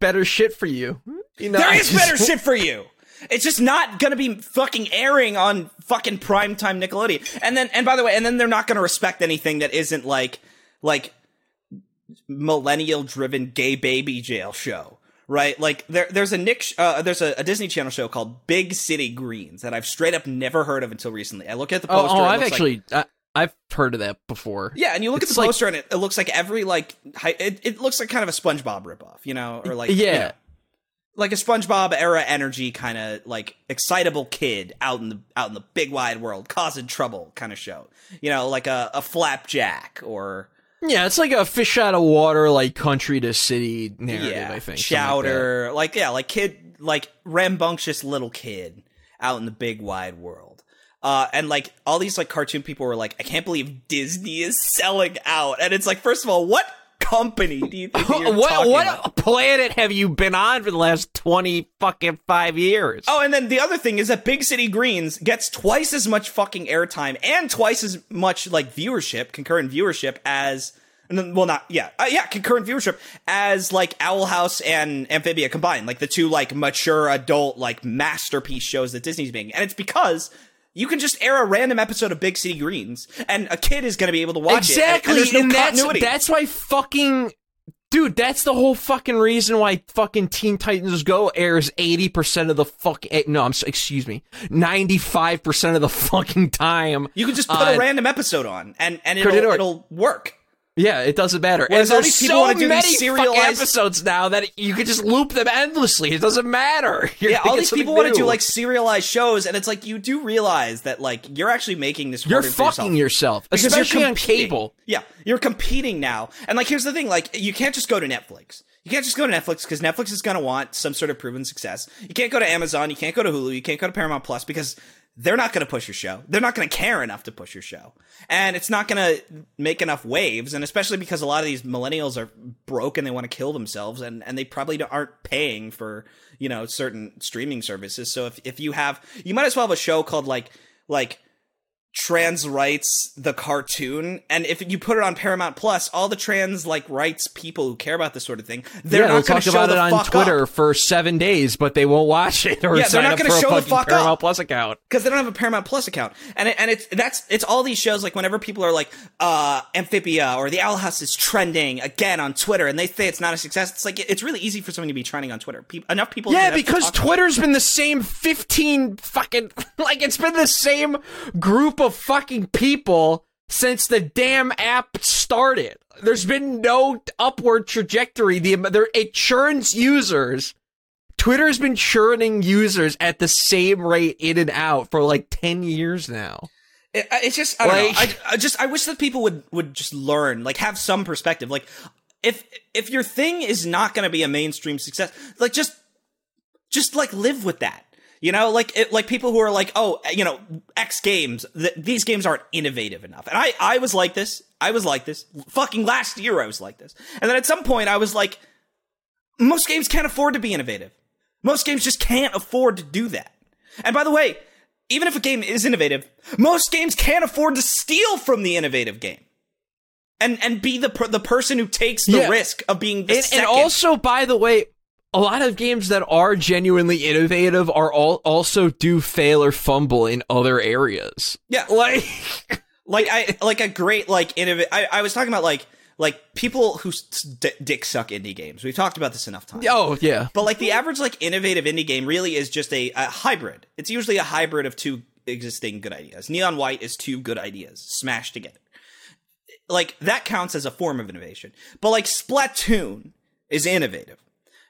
better shit for you. You know, There I is just- better shit for you. It's just not gonna be fucking airing on fucking primetime Nickelodeon. And then, and by the way, and then they're not gonna respect anything that isn't like, like millennial driven gay baby jail show. Right, like there, there's a Nick, sh- uh, there's a, a Disney Channel show called Big City Greens that I've straight up never heard of until recently. I look at the Oh, poster. oh it I've looks like- actually, I, I've heard of that before. Yeah, and you look It's at the like- poster and it, it looks like every like hi- it, it looks like kind of a SpongeBob ripoff, you know, or like you Yeah. know, like a SpongeBob era energy kind of like excitable kid out in the out in the big wide world causing trouble kind of show. You know, like a, a flapjack or Yeah, it's like a fish out of water, like country to city narrative. yeah, I think something like like, yeah, like kid, like rambunctious little kid out in the big wide world. Uh, and like all these like cartoon people were like, I can't believe Disney is selling out. And it's like, first of all, what company do you think what what about? planet have you been on for the last twenty fucking five years? Oh, and then the other thing is that Big City Greens gets twice as much fucking airtime and twice as much like viewership, concurrent viewership as and then, well, not yeah, uh, yeah, concurrent viewership as like Owl House and Amphibia combined, like the two like mature adult like masterpiece shows that Disney's making, and it's because. You can just air a random episode of Big City Greens, and a kid is going to be able to watch exactly, it. and- And, there's no that's continuity. that's why fucking dude, that's the whole fucking reason why fucking Teen Titans Go airs eighty percent of the fucking no, I'm excuse me, ninety five percent of the fucking time. you can just put Uh, a random episode on, and and it it'll, it'll work. Yeah, it doesn't matter. Whereas and there's so do many serialized- episodes now that you could just loop them endlessly. It doesn't matter. You're Yeah, all these people want to do like serialized shows, and it's like you do realize that like you're actually making this. you're fucking yourself. yourself, especially on cable. Yeah, you're competing now, and like here's the thing: like you can't just go to Netflix. You can't just go to Netflix because Netflix is going to want some sort of proven success. You can't go to Amazon. You can't go to Hulu. You can't go to Paramount Plus because they're not going to push your show. They're not going to care enough to push your show, and it's not going to make enough waves. And especially because a lot of these millennials are broke and they want to kill themselves, and and they probably aren't paying for you know certain streaming services. So if if you have, you might as well have a show called like like trans rights the cartoon and if you put it on paramount plus all the trans like rights people who care about this sort of thing they're yeah, not going to show about the it on Twitter up for seven days, but they won't watch it or Yeah, they're not for a show the fuck Paramount up. Plus account. because they don't have a paramount plus account and it, and it's that's it's all these shows like whenever people are like uh amphibia or the owl house is trending again on twitter and they say it's not a success it's like it's really easy for something to be trending on twitter Pe- enough people Yeah, because talk about it. Twitter's been the same 15 fucking like it's been the same group of fucking people since the damn app started. There's been no upward trajectory. The there it churns users. Twitter's been churning users at the same rate in and out for like 10 years now. It, it's just I don't Like- know. I, I just I wish that people would would just learn, like have some perspective. Like if if your thing is not going to be a mainstream success, like just just like live with that. You know, like it, like people who are like, oh, you know, X games. Th- these games aren't innovative enough. And I I was like this. I was like this. Fucking last year I was like this. And then at some point I was like, most games can't afford to be innovative. Most games just can't afford to do that. And by the way, even if a game is innovative, most games can't afford to steal from the innovative game. And and be the per- the person who takes the Yeah. risk of being the And, second. and also, by the way, a lot of games that are genuinely innovative are all also do fail or fumble in other areas. yeah, Like, like I like a great like innovative. I, I was talking about like like people who d- dick suck indie games. We've talked about this enough times. oh yeah, But like the average like innovative indie game really is just a, a hybrid. It's usually a hybrid of two existing good ideas. Neon White is two good ideas smashed together. Like that counts as a form of innovation. But like Splatoon is innovative.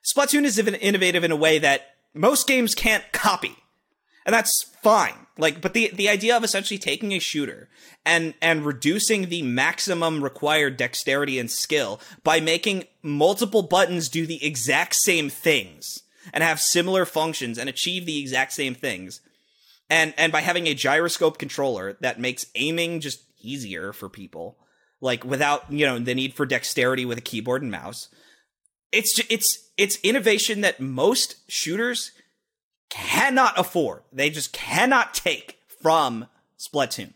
Splatoon is innovative in a way that most games can't copy. And that's fine. Like but the the idea of essentially taking a shooter and and reducing the maximum required dexterity and skill by making multiple buttons do the exact same things and have similar functions and achieve the exact same things and and by having a gyroscope controller that makes aiming just easier for people like without you know the need for dexterity with a keyboard and mouse it's it's it's innovation that most shooters cannot afford. They just cannot take from splatoon.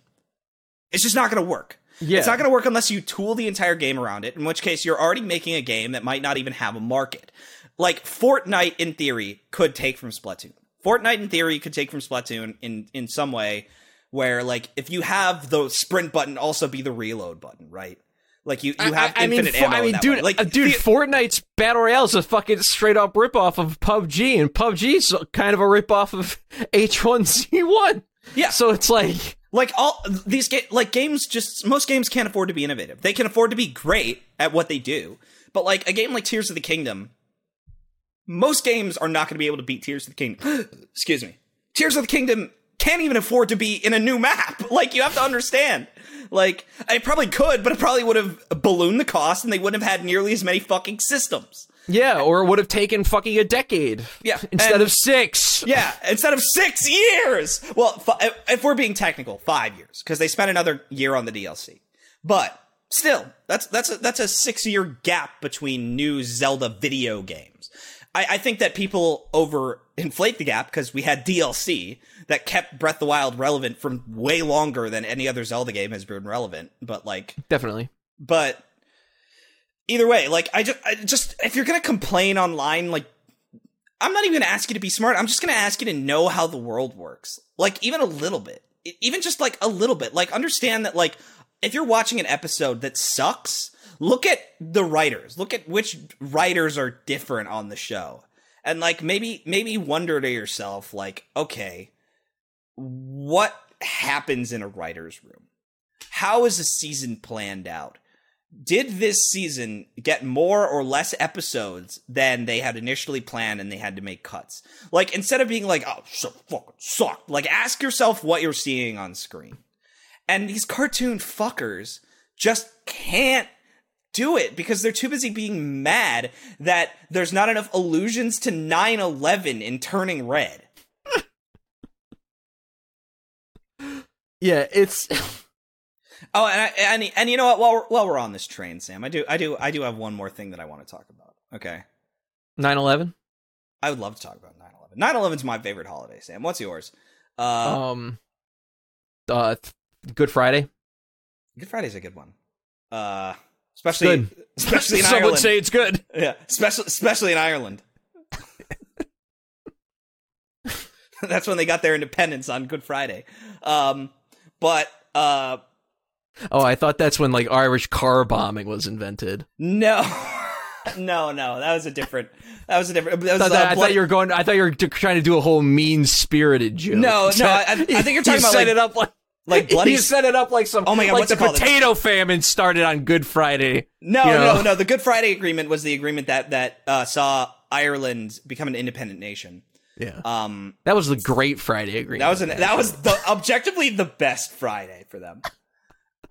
It's just not going to work Yeah. it's not going to work unless you tool the entire game around it in which case you're already making a game that might not even have a market. Like fortnite in theory could take from splatoon. Fortnite in theory could take from splatoon in in some way where like if you have the sprint button also be the reload button right like you you have I, I mean, infinite ammo I mean, dude, like uh, dude, the- Fortnite's battle royale is a fucking straight up ripoff of PUBG, and PUBG's kind of a ripoff of H1Z1. Yeah. So it's like like all these ga- like games just most games can't afford to be innovative. They can afford to be great at what they do. But like a game like Tears of the Kingdom, most games are not going to be able to beat Tears of the Kingdom. Excuse me. Tears of the Kingdom can't even afford to be in a new map. Like you have to understand. Like I probably could, but it probably would have ballooned the cost and they wouldn't have had nearly as many fucking systems. yeah, or it would have taken fucking a decade. Yeah, instead and- of six. Yeah, instead of six years. Well, fi- if we're being technical, five years because they spent another year on the DLC. But still, that's that's a, that's a six year gap between new Zelda video games. I, I think that people overinflate the gap because we had DLC that kept Breath of the Wild relevant for way longer than any other Zelda game has been relevant. But like, Definitely. but either way, like I just, I just if you're gonna complain online, like I'm not even gonna ask you to be smart. I'm just gonna ask you to know how the world works, like even a little bit, even just like a little bit. Like understand that, like if you're watching an episode that sucks, look at the writers. Look at which writers are different on the show, and like maybe maybe wonder to yourself, like, okay, what happens in a writer's room? How is a season planned out? Did this season get more or less episodes than they had initially planned and they had to make cuts? Like, instead of being like, oh, so fucking sucked, like, ask yourself what you're seeing on screen. And these cartoon fuckers just can't do it because they're too busy being mad that there's not enough allusions to 9 11 in turning red. Yeah, it's Oh, and I, and and you know what? While we're, while we're on this train, Sam, I do I do I do have one more thing that I want to talk about. Okay, 9/11. I would love to talk about 9/11. 9/11 is my favorite holiday. Sam, what's yours? Uh, Um, uh, Good Friday. Good Friday's a good one. Uh, especially especially in Some Ireland. would say it's good. yeah, especially especially in Ireland. That's when they got their independence on Good Friday. Um, but uh, Oh, I thought that's when like Irish car bombing was invented. no, no, no, that was a different. That was a different. That was, I thought, uh, that- I blood- thought you were going. I thought you were t- trying to do a whole mean spirited joke. No, no, I- I think you're talking about, set like- it up like like bloody You set it up like some. Oh my God, like what's the it potato famine started on Good Friday. No, you know? no, no. The Good Friday Agreement was the agreement that that uh, saw Ireland become an independent nation. Yeah, Um, that was the Great Friday Agreement. that was an that was the objectively the best Friday for them.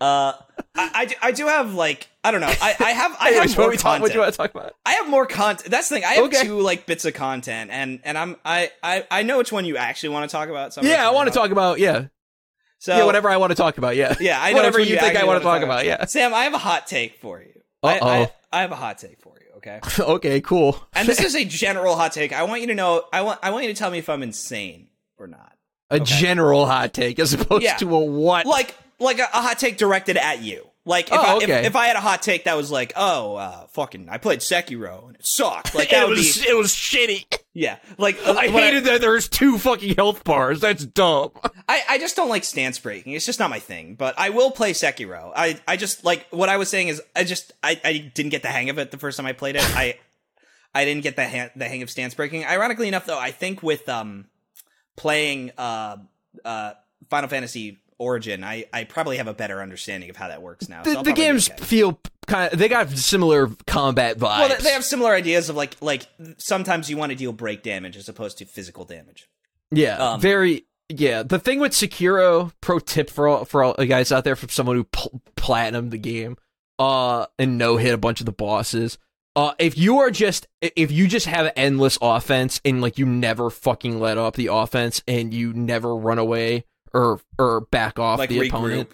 Uh, I, I, do, I do have like I don't know. I, I have I have what, more talk, what do you want to talk about? I have more content. That's the thing. I have Okay. two like bits of content, and and I'm I I, I know which one you actually want to talk about. So Yeah, I want to talk about. Yeah, So yeah, whatever I want to talk about. Yeah, Yeah, I know whatever you think I want to talk about. Yeah. Sam, I have a hot take for you. I. I, I have a hot take for you. Okay. okay, cool. And this is a general hot take. I want you to know. I want. I want you to tell me if I'm insane or not. A general hot take as opposed Yeah. to a what? Like, like a, a hot take directed at you. Like, if, Oh, I, okay. if, if I had a hot take that was like, oh, uh, fucking, I played Sekiro and it sucked. Like that would was be, it was shitty. Yeah. Like uh, I hated that there's two fucking health bars. That's dumb. I, I just don't like stance breaking. It's just not my thing. But I will play Sekiro. I, I just like what I was saying is I just I, I didn't get the hang of it the first time I played it. I I didn't get the hang, the hang of stance breaking. Ironically enough, though, I think with um playing uh uh Final Fantasy Origin, I, I probably have a better understanding of how that works now. The, I'll the games okay. feel kind of. They got similar combat vibes. Well, they- they have similar ideas of like like sometimes you want to deal break damage as opposed to physical damage. Yeah, Um, very. Yeah, the thing with Sekiro, pro tip for all for all the guys out there, from someone who pl- platinum the game, uh, and no hit a bunch of the bosses. Uh, if you are just if you just have endless offense and like you never fucking let up the offense and you never run away or or back off Like the regroup. opponent,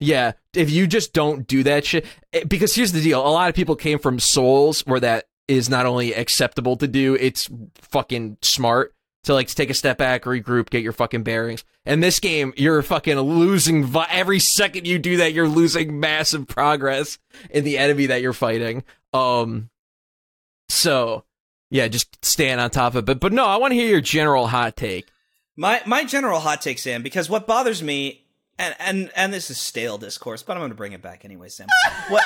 yeah, if you just don't do that shit, eh, because here's the deal: a lot of people came from Souls, where that is not only acceptable to do, it's fucking smart to like take a step back, regroup, get your fucking bearings. And this game, you're fucking losing vi- every second you do that. You're losing massive progress in the enemy that you're fighting. Um, so yeah, just stand on top of it. But but no, I want to hear your general hot take. My my general hot take, Sam, because what bothers me, and and and this is stale discourse, but I'm going to bring it back anyway, Sam. What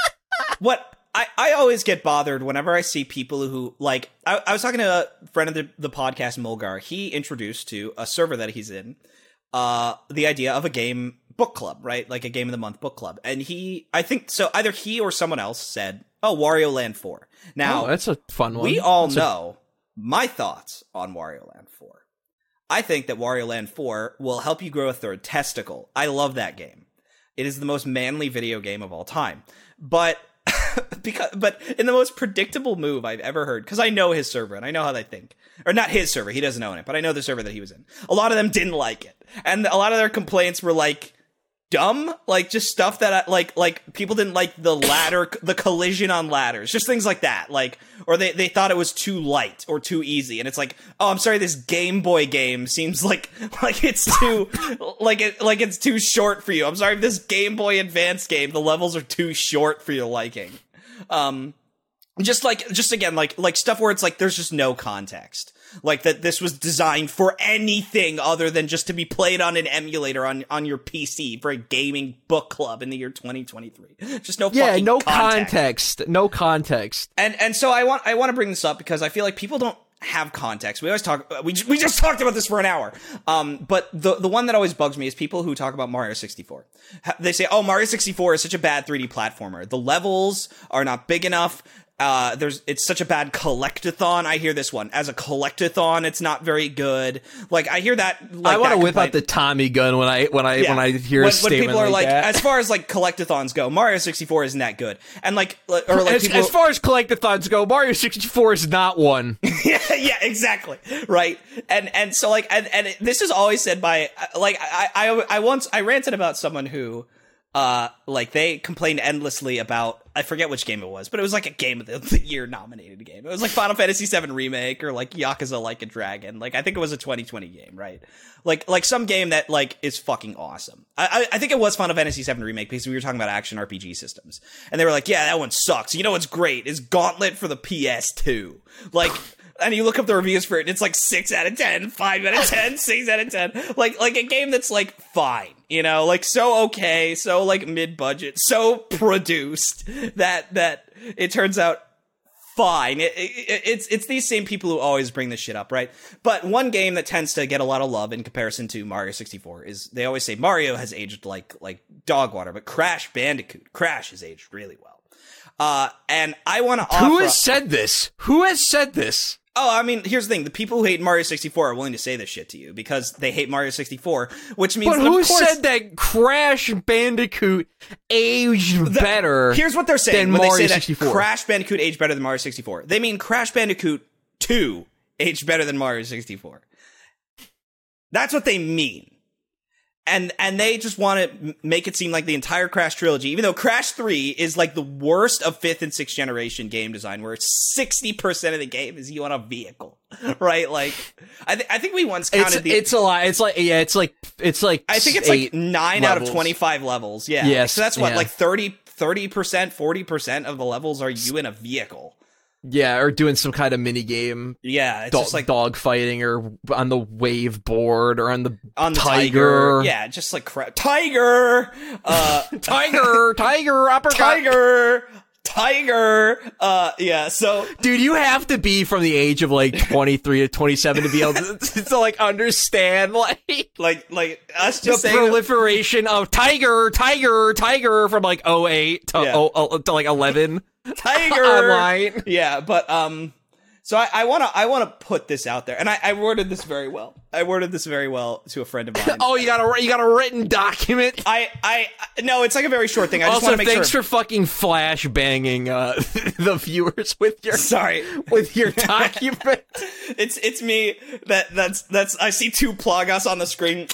what I I always get bothered whenever I see people who like. I, I was talking to a friend of the the podcast, Mulgar. He introduced to a server that he's in. uh, the idea of a game book club, right? Like a game of the month book club. And he, I think, so either he or someone else said, oh, Wario Land 4. Now, oh, that's a fun one. we all That's a- know my thoughts on Wario Land 4. I think that Wario Land 4 will help you grow a third testicle. I love that game. It is the most manly video game of all time. But because but in the most predictable move I've ever heard, because I know his server and I know how they think. Or not his server, he doesn't own it, but I know the server that he was in. A lot of them didn't like it. And a lot of their complaints were like dumb, like just stuff that I, like like people didn't like the ladder the collision on ladders, just things like that. Like or they they thought it was too light or too easy. And it's like, "Oh, I'm sorry this Game Boy game seems like like it's too like it like it's too short for you. I'm sorry this Game Boy Advance game the levels are too short for your liking." Um just like just again like like stuff where it's like there's just no context like that this was designed for anything other than just to be played on an emulator on on your pc for a gaming book club in the year 2023 just no Yeah, no context. context. No context. and and so i want i want to bring this up because i feel like people don't have context. We always talk. We we just talked about this for an hour. Um, but the the one that always bugs me is people who talk about Mario 64. They say, "Oh, Mario 64 is such a bad 3D platformer. The levels are not big enough. Uh, there's it's such a bad collectathon." I hear this one as a collectathon. It's not very good. Like I hear that. Like, I want to whip out the Tommy gun when I when I yeah. when I hear when, a statement when people are like, that. as far as like collectathons go, Mario 64 isn't that good. And like, or like as, people, as far as collectathons go, Mario 64 is not one. yeah, yeah, exactly. Right. And and so like and and it, this is always said by like I I I once I ranted about someone who uh like they complained endlessly about I forget which game it was, but it was like a game of the, the year nominated game. It was like Final Fantasy VII remake or like Yakuza Like a Dragon. Like I think it was a 2020 game, right? Like like some game that like is fucking awesome. I I, I think it was Final Fantasy VII remake because we were talking about action RPG systems, and they were like, yeah, that one sucks. You know what's great is Gauntlet for the PS2. Like and you look up the reviews for it, and it's like six out of ten, five out of ten, six out of 10. Like, like a game that's like fine, you know, like so okay, so like mid budget, so produced that, that it turns out fine. It, it, it's, it's these same people who always bring this shit up, right? But one game that tends to get a lot of love in comparison to Mario 64 is they always say Mario has aged like, like dog water, but Crash Bandicoot, Crash has aged really well. Uh, and I want to. Who has said this? Who has said this? Oh, I mean, here's the thing: the people who hate Mario 64 are willing to say this shit to you because they hate Mario 64, which means But who of course, said that Crash Bandicoot aged better? Here's what they're saying than when they Mario say that 64? Crash Bandicoot aged better than Mario 64. They mean Crash Bandicoot 2 aged better than Mario 64. That's what they mean. And and they just want to make it seem like the entire Crash trilogy, even though Crash 3 is like the worst of 5th and 6th generation game design where 60% of the game is you on a vehicle. Right? Like I th- I think we once counted it's the it's a lot. It's like yeah, it's like it's like I think it's like nine out of 25 levels. Yeah. Yes, So that's what, yeah. like 30, 30%, 40% of the levels are you in a vehicle. Yeah, or doing some kind of mini game, Yeah. It's dog, just like dog fighting, or on the wave board, or on the on the tiger. tiger. Yeah. Just like cra- tiger. Uh, tiger, tiger, uppercut. tiger. Tiger. Uh, yeah. So Dude, you have to be from the age of like 23 to 27 to be able to, to like understand like like, like us the just saying, proliferation of tiger, tiger, tiger from like 08 to, Yeah. oh, oh, to like 11 tiger. online. Yeah. But, um, so I, to I want to put this out there, and I, I worded this very well. I worded this very well to a friend of mine. Oh, you got a you got a written document. I, I, no, it's like a very short thing. I just also, want to make thanks sure. for fucking flash banging uh, the viewers with your Sorry, with your document. it's it's me. That that's that's. I see two Plagas on the screen.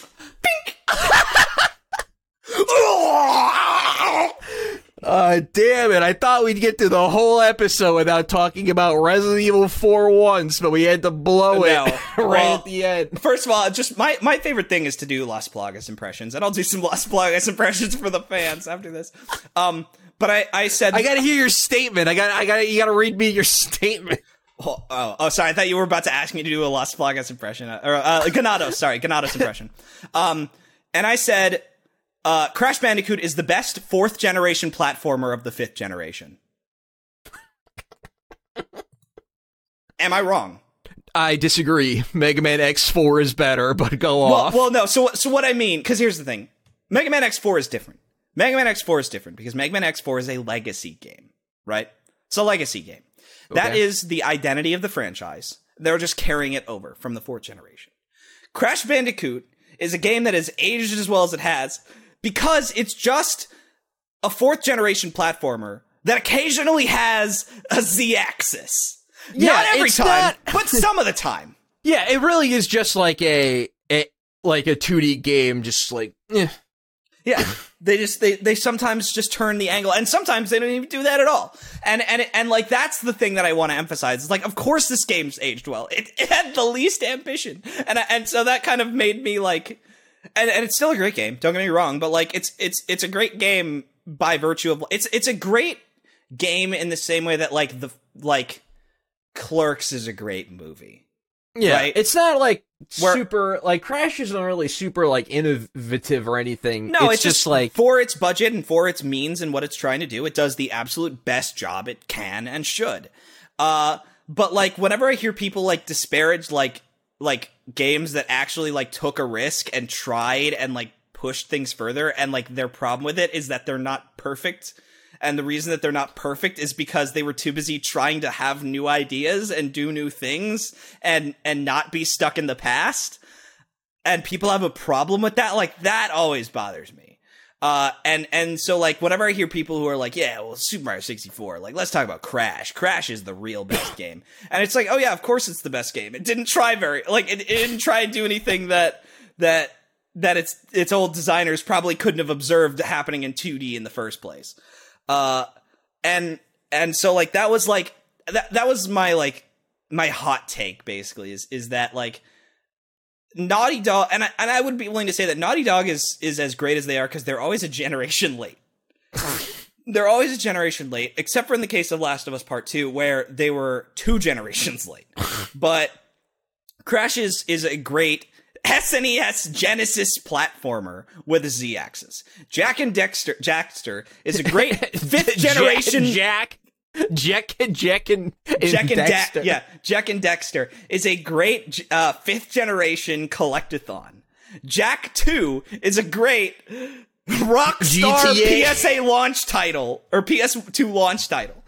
Uh, damn it! I thought we'd get through the whole episode without talking about Resident Evil 4 once, but we had to blow it No. right Well- at the end. First of all, just my my favorite thing is to do Las Plagas impressions, and I'll do some Las Plagas impressions for the fans after this. Um, but I I said I gotta hear your statement. I got, I got, you gotta read me your statement. Oh, oh, oh, sorry. I thought you were about to ask me to do a Las Plagas impression, uh, or uh, Ganados. Sorry, Ganados impression. Um, and I said, uh, Crash Bandicoot is the best fourth generation platformer of the fifth generation. Am I wrong? I disagree. Mega Man X4 is better, but go well, off. well, no. So, so what I mean, because here's the thing: Mega Man X4 is different. Mega Man X4 is different because Mega Man X4 is a legacy game, right? It's a legacy game. That Okay. is the identity of the franchise. They're just carrying it over from the fourth generation. Crash Bandicoot is a game that has aged as well as it has because it's just a fourth generation platformer that occasionally has a Z axis. Yeah, not every time, not- but some of the time. yeah, it really is just like a, a like a 2D game, just like eh. Yeah, they just they they sometimes just turn the angle, and sometimes they don't even do that at all. And and and like that's the thing that I want to emphasize. It's like, of course, this game's aged well. It, it had the least ambition, and I- and so that kind of made me like, and and it's still a great game. Don't get me wrong, but like it's it's it's a great game by virtue of it's it's a great game in the same way that like the like Clerks is a great movie. yeah. Right. It's not like Where- super like Crash isn't really super like innovative or anything. No, it's, it's, just, like for its budget and for its means and what it's trying to do, it does the absolute best job it can and should. Uh, but like whenever I hear people like disparage like like games that actually like took a risk and tried and like pushed things further and like their problem with it is that they're not perfect. And the reason that they're not perfect is because they were too busy trying to have new ideas and do new things and and not be stuck in the past. And people have a problem with that. Like that always bothers me uh and and so like whenever i hear people who are like yeah well super mario 64 like let's talk about crash. Crash is the real best game. And it's like oh yeah of course it's the best game. It didn't try very like it, it didn't try to do anything that that that its its old designers probably couldn't have observed happening in 2d in the first place. Uh and and so like that was like that that was my like my hot take basically is is that like Naughty Dog, and I, and I would be willing to say that Naughty Dog is is as great as they are because they're always a generation late. they're always a generation late, except for in the case of Last of Us Part Two, where they were two generations late. but Crash is is a great SNES Genesis platformer with a Z axis. Jak and Daxter Jackster is a great fifth generation Jack, Jack, Jack, and, and Jak and Daxter. De- yeah, Jak and Daxter is a great uh, fifth generation collectathon. Jak Two is a great Rockstar GTA. PSA launch title or PS2 launch title.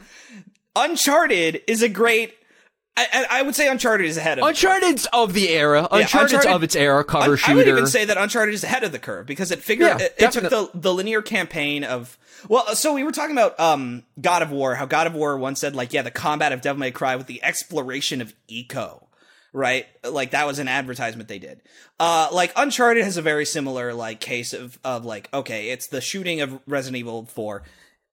Uncharted is a great. I, I would say Uncharted is ahead of. Uncharted's of the era. Uncharted's Uncharted- of its era. Cover I, shooter. I would even say that Uncharted is ahead of the curve because it figured Yeah, it, it took the the linear campaign of well, so we were talking about um God of War, how God of War once said like, yeah, the combat of Devil May Cry with the exploration of Ico, right? Like that was an advertisement they did. Uh, like Uncharted has a very similar like case of of like, okay, it's the shooting of Resident Evil Four,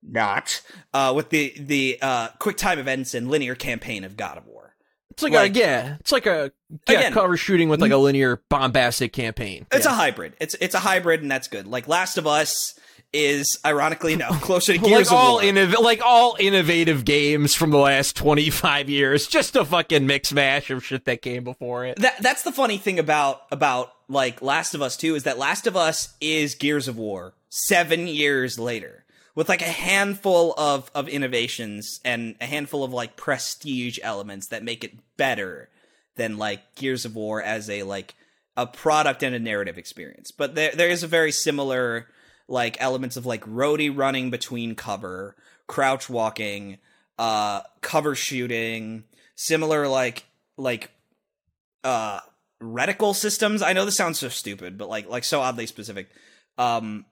not uh with the the uh quick time events and linear campaign of God of War. it's like, like- a yeah. It's like a yeah Again- cover shooting with like a linear bombastic campaign. It's Yeah. a hybrid. It's it's a hybrid, and that's good. Like Last of Us is ironically no closer to like Gears all of War. innov- like all innovative games from the last 25 years just a fucking mix mash of shit that came before it that that's the funny thing about about like Last of Us 2 is that Last of Us is Gears of War 7 years later with like a handful of of innovations and a handful of like prestige elements that make it better than like Gears of War as a like a product and a narrative experience. But there there is a very similar like elements of like roadie running between cover, crouch walking, uh cover shooting, similar like like uh reticle systems. I know this sounds so stupid, but like like so oddly specific. Um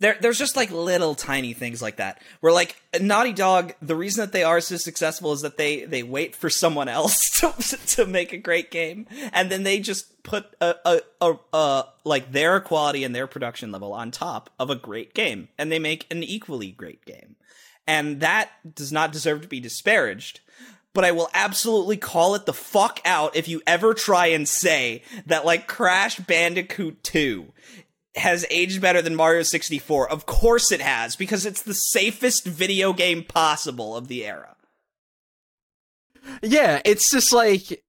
there there's just like little tiny things like that. Where like Naughty Dog, the reason that they are so successful is that they they wait for someone else to to make a great game and then they just put a a, a, a like their quality and their production level on top of a great game and they make an equally great game. And that does not deserve to be disparaged but I will absolutely call it the fuck out if you ever try and say that like Crash Bandicoot 2 has aged better than Mario 64. Of course it has, because it's the safest video game possible of the era. yeah it's just like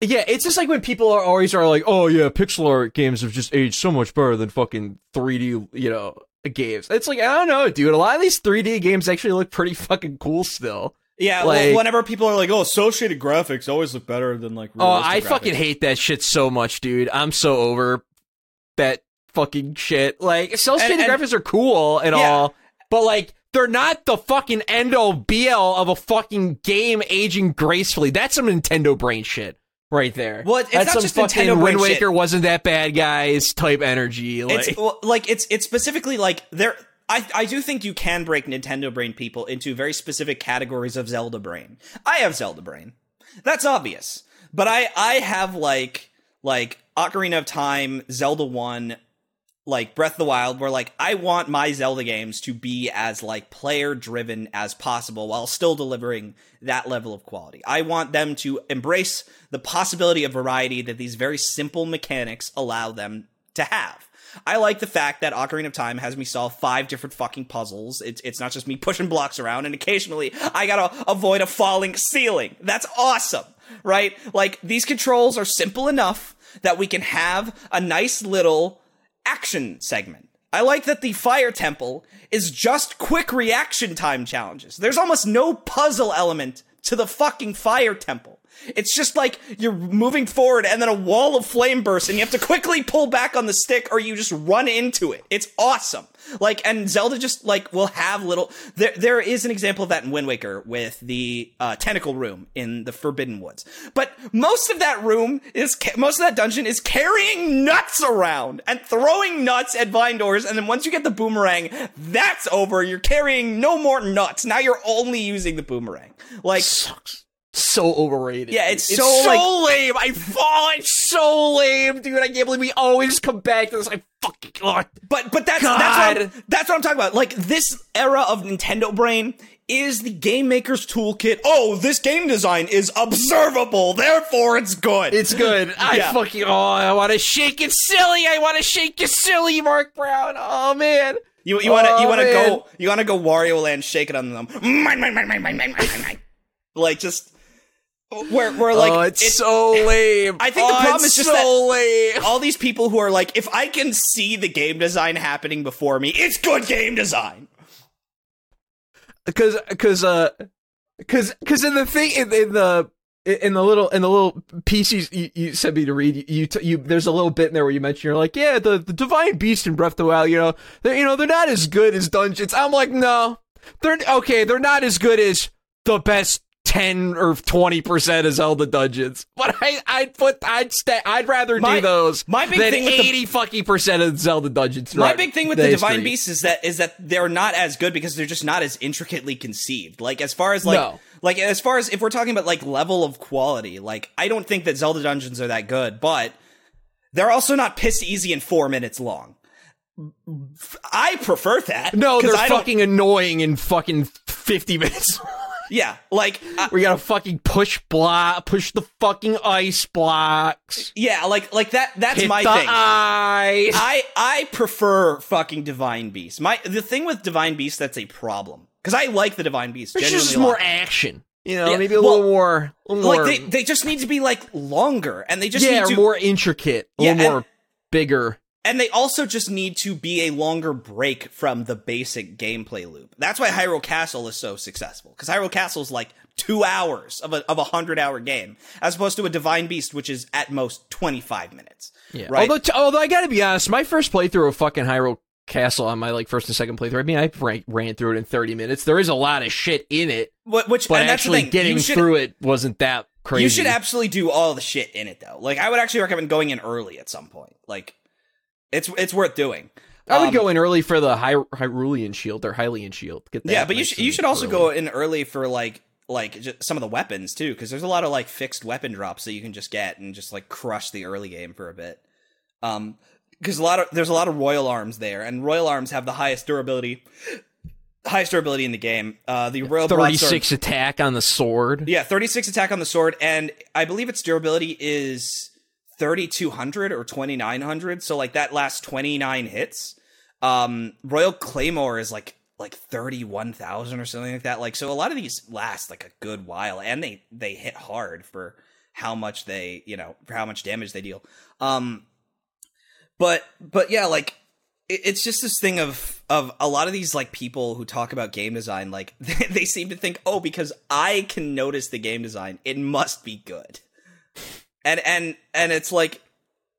yeah it's just like when people are always are like oh yeah pixel art games have just aged so much better than fucking 3d you know games it's like i don't know dude a lot of these 3d games actually look pretty fucking cool still Yeah, Like- well, whenever people are like, "Oh, associated graphics always look better than like," Oh, I graphics." fucking hate that shit so much, dude. I'm so over that fucking shit. Like, cell shaded graphics are cool and Yeah. all, but like, they're not the fucking end all be all of a fucking game aging gracefully. That's some Nintendo brain shit right there. Well, it's That's not some just fucking Nintendo brain Wind shit. Waker wasn't that bad, guys. Type energy. Like, It's well, like it's it's specifically like there. I I do think you can break Nintendo brain people into very specific categories of Zelda brain. I have Zelda brain. That's obvious. But I I have like like Ocarina of Time, Zelda 1, like Breath of the Wild where like I want my Zelda games to be as like player driven as possible while still delivering that level of quality. I want them to embrace the possibility of variety that these very simple mechanics allow them to have. I like the fact that Ocarina of Time has me solve five different fucking puzzles. It's it's not just me pushing blocks around, and occasionally I gotta avoid a falling ceiling. That's awesome, right? Like these controls are simple enough that we can have a nice little action segment. I like that the fire temple is just quick reaction time challenges. There's almost no puzzle element to the fucking fire temple. It's just like you're moving forward and then a wall of flame bursts and you have to quickly pull back on the stick or you just run into it. It's awesome. Like, and Zelda just like will have little, there, there is an example of that in Wind Waker with the, uh, tentacle room in the Forbidden Woods. But most of that room is, most of that dungeon is carrying nuts around and throwing nuts at vine doors. And then once you get the boomerang, that's over. You're carrying no more nuts. Now you're only using the boomerang. Like, sucks. So overrated. Yeah, it's It's so, so, like- lame. I fall. It's so lame, dude. I can't believe we always come back to this. I fucking. God. But but that's that's what, I'm, that's what I'm talking about. Like this era of Nintendo brain is the game maker's toolkit. Oh, this game design is observable, therefore it's good. It's good. I Yeah. fucking. Oh, I want to shake it silly. I want to shake it silly, Mark Brown. Oh man. you you want to you Oh, want to go you want to go Wario Land, shake it on them. Mine, mine, mine, mine, mine, mine, mine, mine. Like just where where like oh, it's it- so lame. I think the Oh, problem it's is just so lame. all these people who are like, if I can see the game design happening before me, it's good game design. because because uh because because in the thing in, in the in the little in the little pieces you, you sent me to read you you, you there's a little bit in there where you mentioned you're like yeah the, the divine beast in Breath of the Wild you know they're you know they're not as good as dungeons I'm like no they're okay they're not as good as the best. 10 or 20% of Zelda dungeons. But I I'd put I'd stay I'd rather My- do those my big than thing with the- 80 fucking percent of Zelda dungeons. My big thing with the history. Divine Beasts is that is that they're not as good because they're just not as intricately conceived. Like as far as like No. like as far as if we're talking about like level of quality, like I don't think that Zelda dungeons are that good, but they're also not piss easy and four minutes long. I prefer that. No, they're fucking annoying in fucking 50 minutes. Yeah, like I- We gotta fucking push block, push the fucking ice blocks. yeah, like like that. That's Hit my thing. ice. I I prefer fucking Divine Beast. My the thing with Divine Beast that's a problem because I like the Divine Beast. There's just more action. You know, Yeah, maybe a well, little more, a little like more, they they just need to be like longer and they just yeah, need to more intricate, a Yeah, little and- more bigger. And they also just need to be a longer break from the basic gameplay loop. That's why Hyrule Castle is so successful because Hyrule Castle is like two hours of a of a hundred hour game as opposed to a Divine Beast which is at most twenty five minutes. Yeah. Right. Although, t- although I gotta be honest, my first playthrough of fucking Hyrule Castle on my like first and second playthrough, I mean, I ran, ran through it in 30 minutes. There is a lot of shit in it, Wh- Which but and that's the actually thing. getting should, through it wasn't that crazy. You should absolutely do all the shit in it though. Like I would actually recommend going in early at some point. Like it's it's worth doing. I would Um, go in early for the Hy- Hyrulean shield or Hylian shield. Get that Yeah, but you should you should also early. go in early for like like some of the weapons too, because there's a lot of like fixed weapon drops that you can just get and just like crush the early game for a bit. Um, because a lot of there's a lot of royal arms there, and royal arms have the highest durability, highest durability in the game. Uh, the royal 36 attack on the sword. yeah, 36 attack on the sword, and I believe its durability is 3200 or 2900. So like that lasts 29 hits. Um, Royal Claymore is like like 31,000 or something like that. Like so, a lot of these last like a good while, and they they hit hard for how much they you know for how much damage they deal. Um, but but yeah, like it's just this thing of of a lot of these like people who talk about game design like they seem to think oh because i can notice the game design it must be good and and and it's like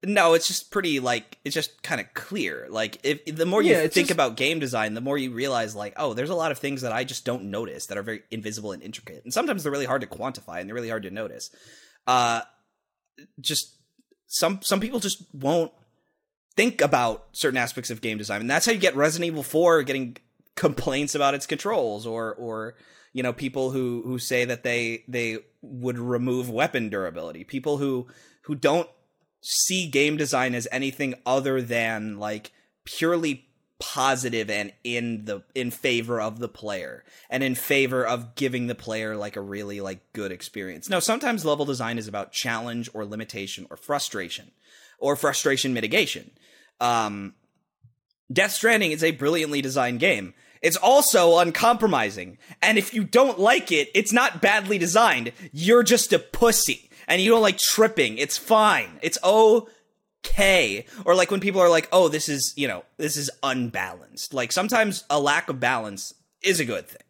no it's just pretty like it's just kind of clear. Like if the more you Yeah, think just- about game design the more you realize like oh there's a lot of things that i just don't notice that are very invisible and intricate. And sometimes they're really hard to quantify and they're really hard to notice. Uh just some some people just won't think about certain aspects of game design. And that's how you get resident evil 4 getting complaints about its controls or or you know people who who say that they they would remove weapon durability people who who don't see game design as anything other than like purely positive and in the in favor of the player and in favor of giving the player like a really like good experience. No, sometimes level design is about challenge or limitation or frustration or frustration mitigation. Um Death Stranding is a brilliantly designed game. It's also uncompromising. And if you don't like it, it's not badly designed. You're just a pussy. And you don't like tripping. It's fine. It's okay. Or like when people are like, oh, this is, you know, this is unbalanced. Like sometimes a lack of balance is a good thing.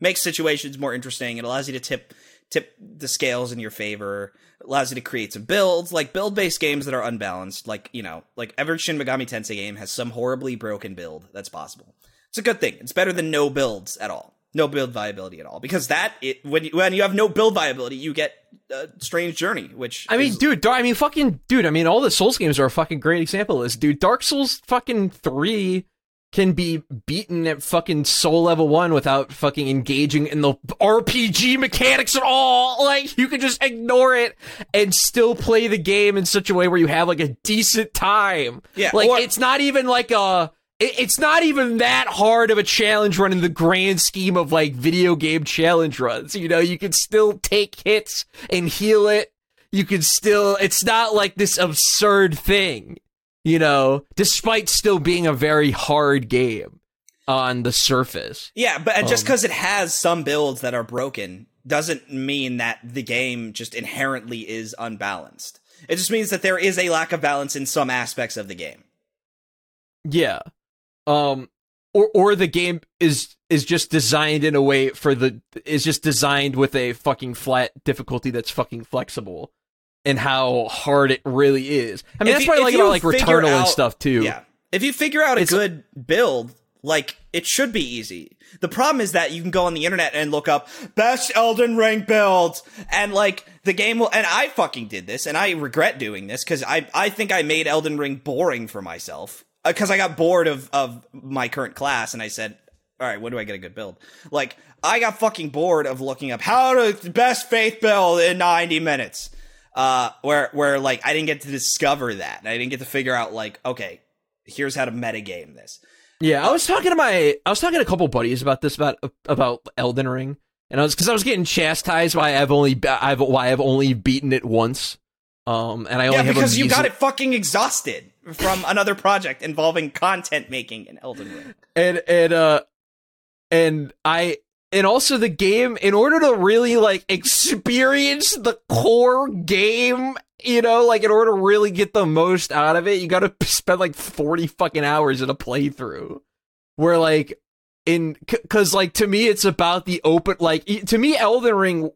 Makes situations more interesting. It allows you to tip tip the scales in your favor. It allows you to create some builds, like build based games that are unbalanced. Like, you know, like every Shin Megami Tensei game has some horribly broken build that's possible. It's a good thing. It's better than no builds at all. No build viability at all. Because that, it, when, you, when you have no build viability, you get a strange journey, which I mean, is- dude, I mean, fucking, dude, I mean, all the Souls games are a fucking great example of this, dude. Dark Souls fucking 3 can be beaten at fucking soul level 1 without fucking engaging in the RPG mechanics at all. Like, you can just ignore it and still play the game in such a way where you have, like, a decent time. Yeah, Like, or- it's not even like a. it- It's not even that hard of a challenge run in the grand scheme of like video game challenge runs. You know, you can still take hits and heal it you can still it's not like this absurd thing you know despite still being a very hard game on the surface Yeah, but just Um, because it has some builds that are broken doesn't mean that the game just inherently is unbalanced. It just means that there is a lack of balance in some aspects of the game. yeah um or or the game is is just designed in a way for the is just designed with a fucking flat difficulty that's fucking flexible and how hard it really is i mean If that's you- what i like you about like figure returnal and stuff too Yeah. If you figure out a It's- good build, like it should be easy. The problem is that you can go on the internet and look up best Elden Ring build and like the game will and I fucking did this and I regret doing this cuz I I think I made Elden Ring boring for myself cuz I got bored of of my current class and I said all right, when do I get a good build? Like, I got fucking bored of looking up how to best faith build in 90 minutes. Uh, where, where like, I didn't get to discover that. I didn't get to figure out, like, okay, here's how to metagame this. Yeah, I was talking to my I was talking to a couple buddies about this about about Elden Ring, and I was because I was getting chastised why I've only I've why I've only beaten it once, um, and I only Yeah, have because you got it fucking exhausted from another project involving content making in Elden Ring. and and uh and I and also the game in order to really like experience the core game you know like in order to really get the most out of it you got to spend like 40 fucking hours in a playthrough where like in because like to me it's about the open like to me elden ring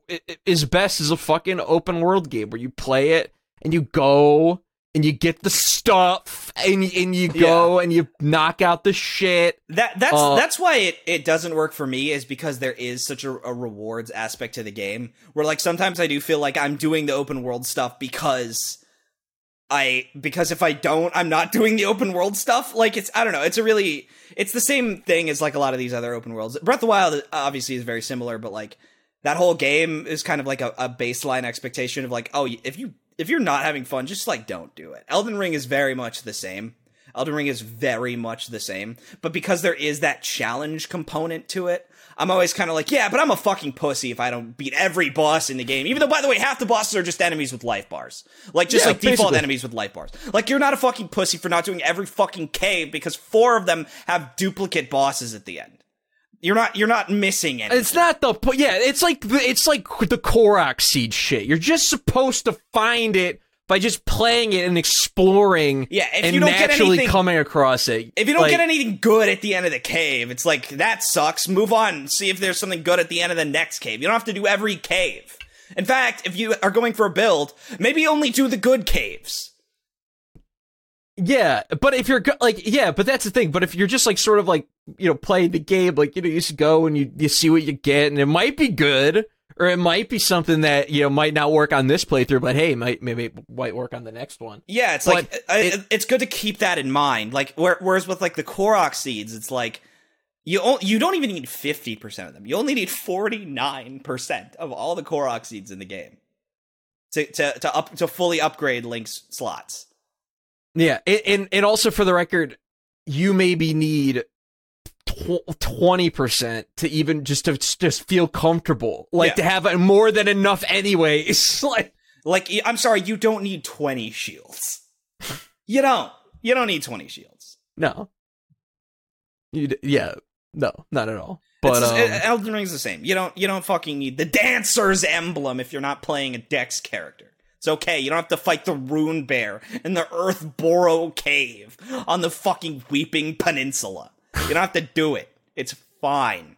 is best as a fucking open world game where you play it and you go and you get the stuff and, and you go and you knock out the shit. That that's Uh, that's why it, it doesn't work for me is because there is such a, a rewards aspect to the game where like sometimes I do feel like I'm doing the open world stuff because I because if I don't I'm not doing the open world stuff. Like it's I don't know. It's a really it's the same thing as like a lot of these other open worlds. Breath of the Wild obviously is very similar but like that whole game is kind of like a, a baseline expectation of like oh if you if you're not having fun just like don't do it Elden Ring is very much the same Elden Ring is very much the same, but because there is that challenge component to it, I'm always kind of like, yeah, but I'm a fucking pussy if I don't beat every boss in the game. Even though, by the way, half the bosses are just enemies with life bars, like just Yeah, like default enemies with life bars. Like you're not a fucking pussy for not doing every fucking cave because four of them have duplicate bosses at the end. You're not you're not missing anything. It's not the yeah. It's like the, it's like the Korok seed shit. You're just supposed to find it by just playing it and exploring Yeah, if and you don't get naturally anything- coming across it. If you don't Like, get anything good at the end of the cave, it's like that sucks. Move on. See if there's something good at the end of the next cave. You don't have to do every cave. In fact, if you are going for a build, maybe only do the good caves. Yeah, but if you're like, yeah, but that's the thing. But if you're just like sort of like, you know, play the game, like, you know, you just go and you, you see what you get and it might be good or it might be something that, you know, might not work on this playthrough, but hey, might, maybe it might work on the next one. Yeah, it's But like uh, it- it's good to keep that in mind. Like where, whereas with like the Korok seeds, it's like you o- you don't even need fifty percent of them. You only need forty nine percent of all the Korok seeds in the game to to to up to fully upgrade Link's slots. Yeah, and, and, and also for the record, you maybe need twenty percent to even just to just feel comfortable, like Yeah. to have more than enough anyways. like, Like I'm sorry, you don't need twenty shields. You don't. You don't need twenty shields. no, you, d- yeah, no, not at all. But It's- um, Elden Ring's the same. You don't you don't fucking need the dancer's emblem if you're not playing a Dex character. It's okay. You don't have to fight the Rune Bear in the Earthbore Cave on the fucking Weeping Peninsula. You don't have to do it. It's fine.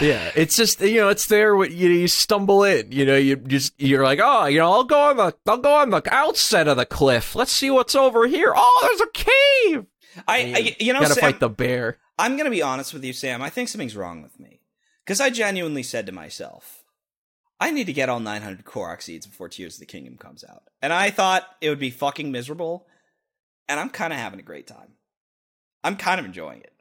Yeah, it's just you know it's there when you, you stumble in. You know, you just you're like, oh, you know, I'll go on the I'll go on the outset of the cliff. Let's see what's over here. Oh, there's a cave. I, I you know gotta Sam, fight the bear. I'm gonna be honest with you, Sam. I think something's wrong with me because I genuinely said to myself, I need to get all 900 Korok seeds before Tears of the Kingdom comes out, and I thought it would be fucking miserable, and I'm kind of having a great time. I'm kind of enjoying it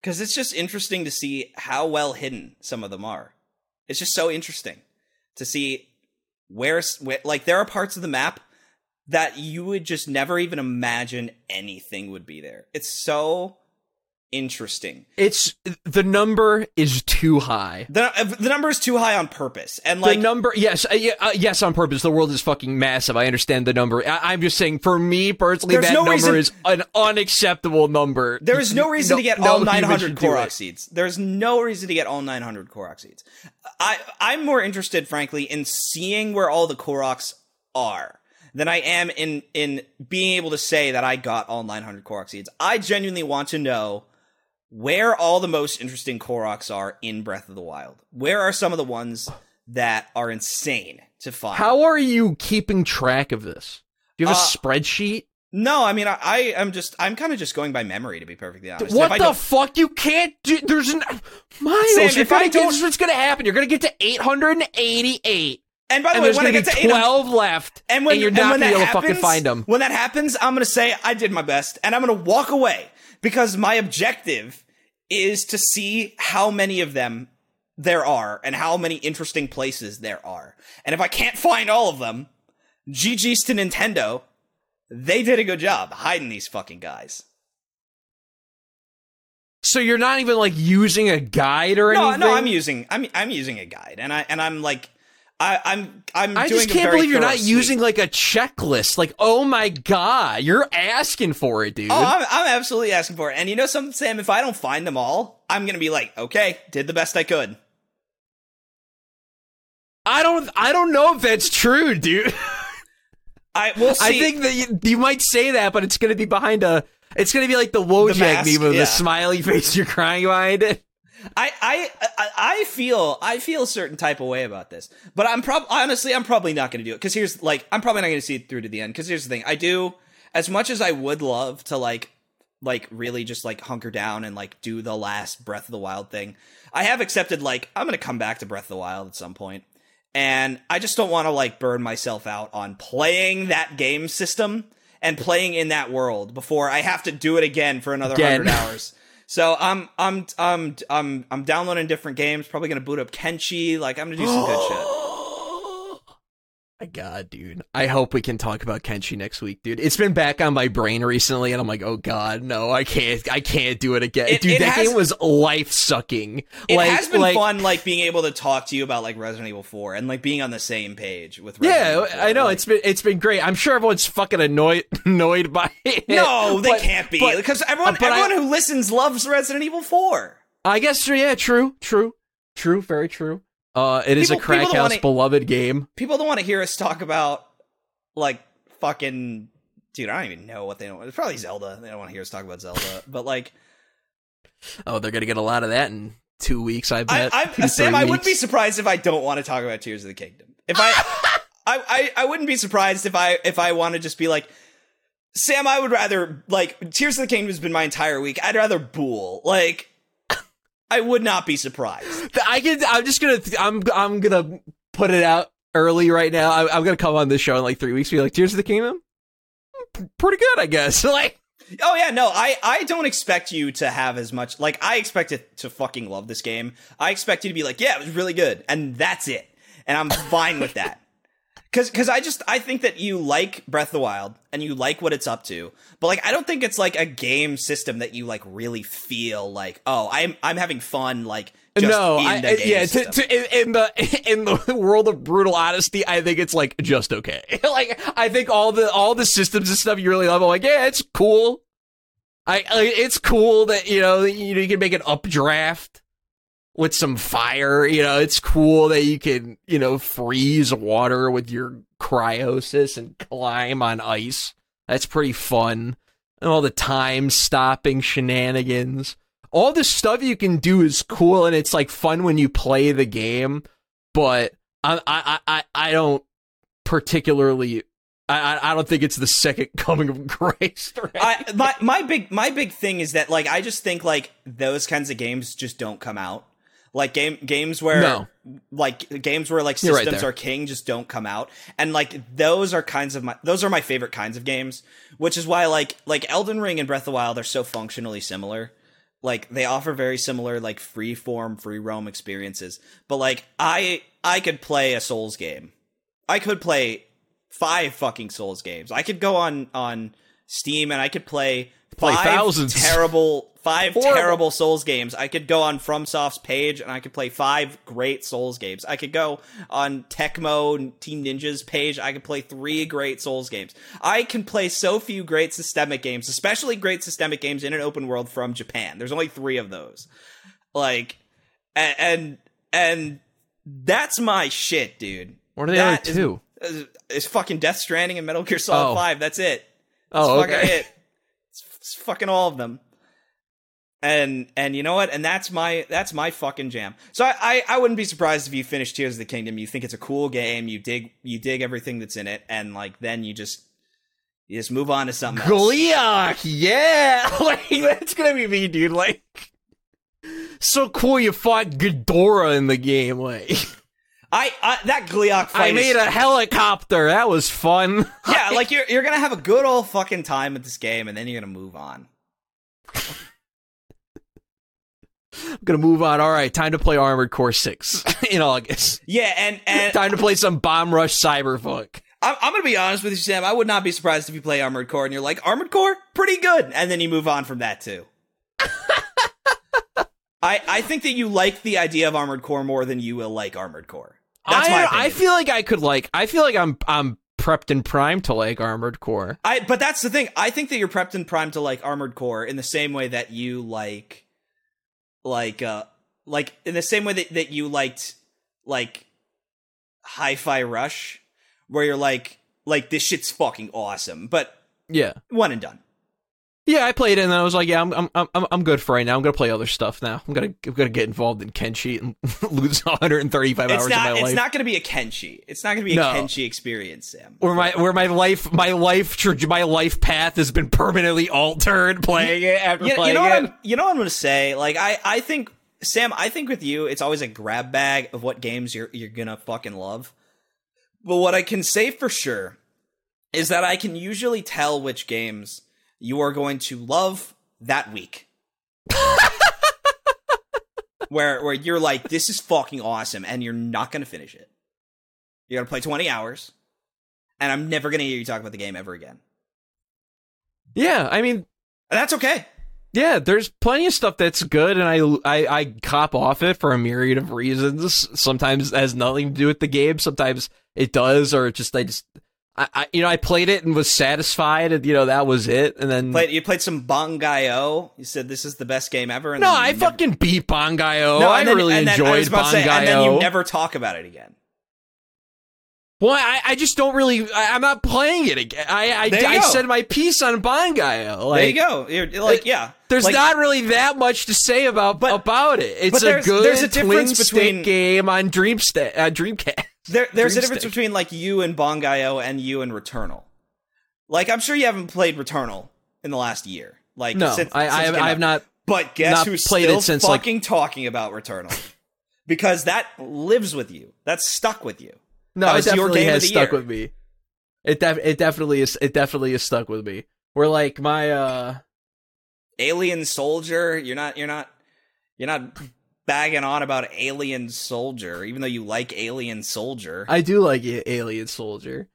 because it's just interesting to see how well hidden some of them are. It's just so interesting to see where, where like there are parts of the map that you would just never even imagine anything would be there. It's so interesting. It's the number is too high. The the number is too high on purpose, and like the number, yes, uh, yeah, uh, yes, on purpose. The world is fucking massive. I understand the number. I- I'm just saying, for me personally, that no number reason- is an unacceptable number. there is no reason No- to get no all human 900 should Korok seeds. There's no reason to get all 900 Korok seeds. I I'm more interested, frankly, in seeing where all the Koroks are than I am in in being able to say that I got all 900 Korok seeds. I genuinely want to know where all the most interesting Koroks are in Breath of the Wild. Where are some of the ones that are insane to find? How are you keeping track of this? Do you have a Uh, spreadsheet? No, I mean I, I am just I'm kind of just going by memory to be perfectly honest. What the fuck? You can't do. There's an Myles. Sam, you're if I don't- this is what's gonna happen. You're gonna get to 888, and by the and way, when I get to 800 12 left, And when you're and not when gonna be able to fucking find them. When that happens, I'm gonna say I did my best, and I'm gonna walk away because my objective is to see how many of them there are and how many interesting places there are. And if I can't find all of them, GG's to Nintendo. They did a good job hiding these fucking guys. So you're not even like using a guide or No, anything. no, I'm using I'm I'm using a guide, and I and I'm like I, I'm I'm I just can't believe you're not sweep. using like a checklist. Like, oh my god, you're asking for it, dude. Oh, I'm, I'm absolutely asking for it. And you know something, Sam? If I don't find them all, I'm gonna be like, okay, did the best I could. I don't. I don't know if that's true, dude. I will see. I think that you, you might say that, but it's going to be behind a. It's to be like the Wojak mask, meme of yeah. the smiley face you're crying behind it. I, I I feel I feel a certain type of way about this, but I'm probably honestly I'm probably not going to do it because here's like I'm probably not going to see it through to the end because here's the thing I do as much as I would love to like like really just like hunker down and like do the last Breath of the Wild thing. I have accepted like I'm going to come back to Breath of the Wild at some point, and I just don't want to like burn myself out on playing that game system and playing in that world before I have to do it again for another hundred hours. So I'm I'm I'm I'm I'm downloading different games. Probably gonna boot up Kenshi. Like I'm gonna do some good shit. My God, dude. I hope we can talk about Kenshi next week, dude. It's been back on my brain recently, and I'm like, oh God, no, I can't, I can't do it again, It- dude. it that has- game was life sucking. It like, has been like, fun, like being able to talk to you about like Resident Evil 4 and like being on the same page with. Resident Yeah, 4. I know Like, it's been it's been great. I'm sure everyone's fucking annoyed annoyed by it. no, they but- can't be but- because everyone but I- everyone who listens loves Resident Evil 4. I guess yeah, true, true, true, very true. Uh, it is People- a house wanna- beloved game. People don't want to hear us talk about like fucking dude. I don't even know what they don't. It's probably Zelda. They don't want to hear us talk about Zelda, but like Oh, they're gonna get a lot of that in two weeks. I I, bet. I, Two, Sam, I wouldn't be surprised if I don't want to talk about Tears of the Kingdom. If I, I, I, I wouldn't be surprised if I if I want to just be like, Sam, I would rather like Tears of the Kingdom has been my entire week. I'd rather Bool. Like, I would not be surprised. I can. I'm just gonna. I'm. I'm gonna put it out early right now. I, I'm gonna come on this show in like three weeks. Be like, Tears of the Kingdom. P- Pretty good, I guess. Like, Oh yeah, no, I I don't expect you to have as much. Like, I expect it to fucking love this game. I expect you to be like, yeah, it was really good, and that's it. And I'm fine with that. Cause, cause I just, I think that you like Breath of the Wild and you like what it's up to, but like, I don't think it's like a game system that you like really feel like, oh, I'm, I'm having fun, like, just no, I, the I- game yeah. To, to, in, the in the world of brutal honesty, I think it's like just okay. like, I think all the all the systems and stuff you really love. I'm like, yeah, it's cool. I, I it's cool that you know you know you can make an updraft with some fire. You know, it's cool that you can you know freeze water with your Cryonis and climb on ice. That's pretty fun. And all the time stopping shenanigans. All the stuff you can do is cool and it's like fun when you play the game, but I I I, I don't particularly I I- don't think it's the second coming of Christ. I, my, my big, my big thing is that, like, I just think, like, those kinds of games just don't come out. Like, game, games where, No. like, games where, like, You're right systems are king just don't come out. And, like, those are kinds of my, those are my favorite kinds of games, which is why, like, like Elden Ring and Breath of the Wild are so functionally similar. Like, they offer very similar, like, free form, free roam experiences. But, like, I, I could play a Souls game. I could play five fucking Souls games. I could go on on Steam and I could play Play five thousands. terrible five Horrible. terrible Souls games. I could go on FromSoft's page and I could play five great Souls games. I could go on Tecmo Team Ninja's page. I could play three great Souls games. I can play so few great systemic games, especially great systemic games in an open world from Japan. There's only three of those. Like and and, and that's my shit, dude. what are the that other two? is, is fucking Death Stranding and Metal Gear Solid Oh. 5. That's it. Oh, okay. fucking it. It's, it's fucking all of them. And and you know what? And that's my that's my fucking jam. So I, I I wouldn't be surprised if you finish Tears of the Kingdom. You think it's a cool game. You dig you dig everything that's in it, and like then you just you just move on to something else. Yeah, like that's gonna be me, dude. Like, so cool you fought Ghidorah in the game. Like, I, I that Gleok fight. I is- made a helicopter. That was fun. yeah, like you're you're gonna have a good old fucking time with this game, and then you're gonna move on. I'm gonna move on. All right, time to play Armored Core Six in August. Yeah, and and time to play some Bomb Rush Cyberpunk. I'm, I'm gonna be honest with you, Sam. I would not be surprised if you play Armored Core and you're like, Armored Core, pretty good, and then you move on from that too. I I think that you like the idea of Armored Core more than you will like Armored Core. I, I feel like I could like. I feel like I'm I'm prepped and primed to like Armored Core. I but that's the thing. I think that you're prepped and primed to like Armored Core in the same way that you like, like uh, like in the same way that that you liked like Hi-Fi Rush, where you're like, like this shit's fucking awesome, but Yeah, one and done. Yeah. I played it and I was like, yeah, I'm I'm I'm I'm good for right now. I'm gonna play other stuff now. I'm gonna I'm gonna get involved in Kenshi and lose 135 It's hours not. of my It's life. It's not going to be a Kenshi. It's not going to be a No. Kenshi experience, Sam. where my where my life my life my life path has been permanently altered playing it after You, you playing know what it. I'm. You know what I'm going to say. Like I, I think Sam. I think with you, it's always a grab bag of what games you're you're gonna fucking love. But what I can say for sure is that I can usually tell which games you are going to love that week. where where you're like, this is fucking awesome, and you're not gonna finish it. You're gonna play 20 hours, and I'm never gonna hear you talk about the game ever again. Yeah, I mean, And that's okay. yeah, there's plenty of stuff that's good, and I, I I cop off it for a myriad of reasons. Sometimes it has nothing to do with the game. Sometimes it does, or it just I just. I, I, you know, I played it and was satisfied, and you know that was it. And then Played, you played some Bangai-O. You said this is the best game ever. And no, I never- fucking beat Bangai-O. No, I then- really and then I was enjoyed to say, And then you never talk about it again. Well, I, I just don't really. I, am not playing it again. I I, I said my piece on Bangai-O. Like, there you go. You're, like, yeah. There's Like, not really that much to say about But- about it. It's a good there's a difference twin between- game on Dreamsta- uh, Dreamcast. There, there's a difference between like you and Bangai-O and you and Returnal. Like I'm sure you haven't played Returnal in the last year. Like No, since, I, since I, have, I have not. But guess not who's played it since, like- fucking talking about Returnal? because that lives with you. That's stuck with you. No, That it definitely game has stuck year. with me. It def- it definitely is. It definitely is stuck with me. We're like my uh Alien Soldier. You're not. You're not. You're not bagging on about Alien Soldier, even though you like Alien Soldier. I do like Alien Soldier.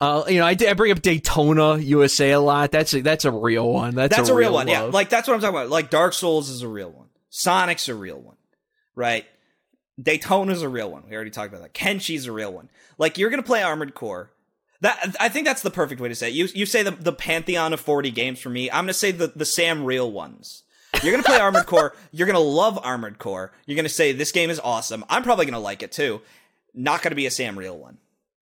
Uh, you know, I, I bring up Daytona USA a lot. That's a, that's a real one. That's, That's a real, one. love. Yeah, like that's what I'm talking about. Like Dark Souls is a real one. Sonic's a real one, right? Daytona's a real one. We already talked about that. Kenshi's a real one. Like you're gonna play Armored Core. That I think that's the perfect way to say it. You you say the the pantheon of 40 games for me. I'm gonna say the the Sam real ones. You're gonna play Armored Core. You're gonna love Armored Core. You're gonna say this game is awesome. I'm probably gonna like it too. Not gonna be a Sam real one.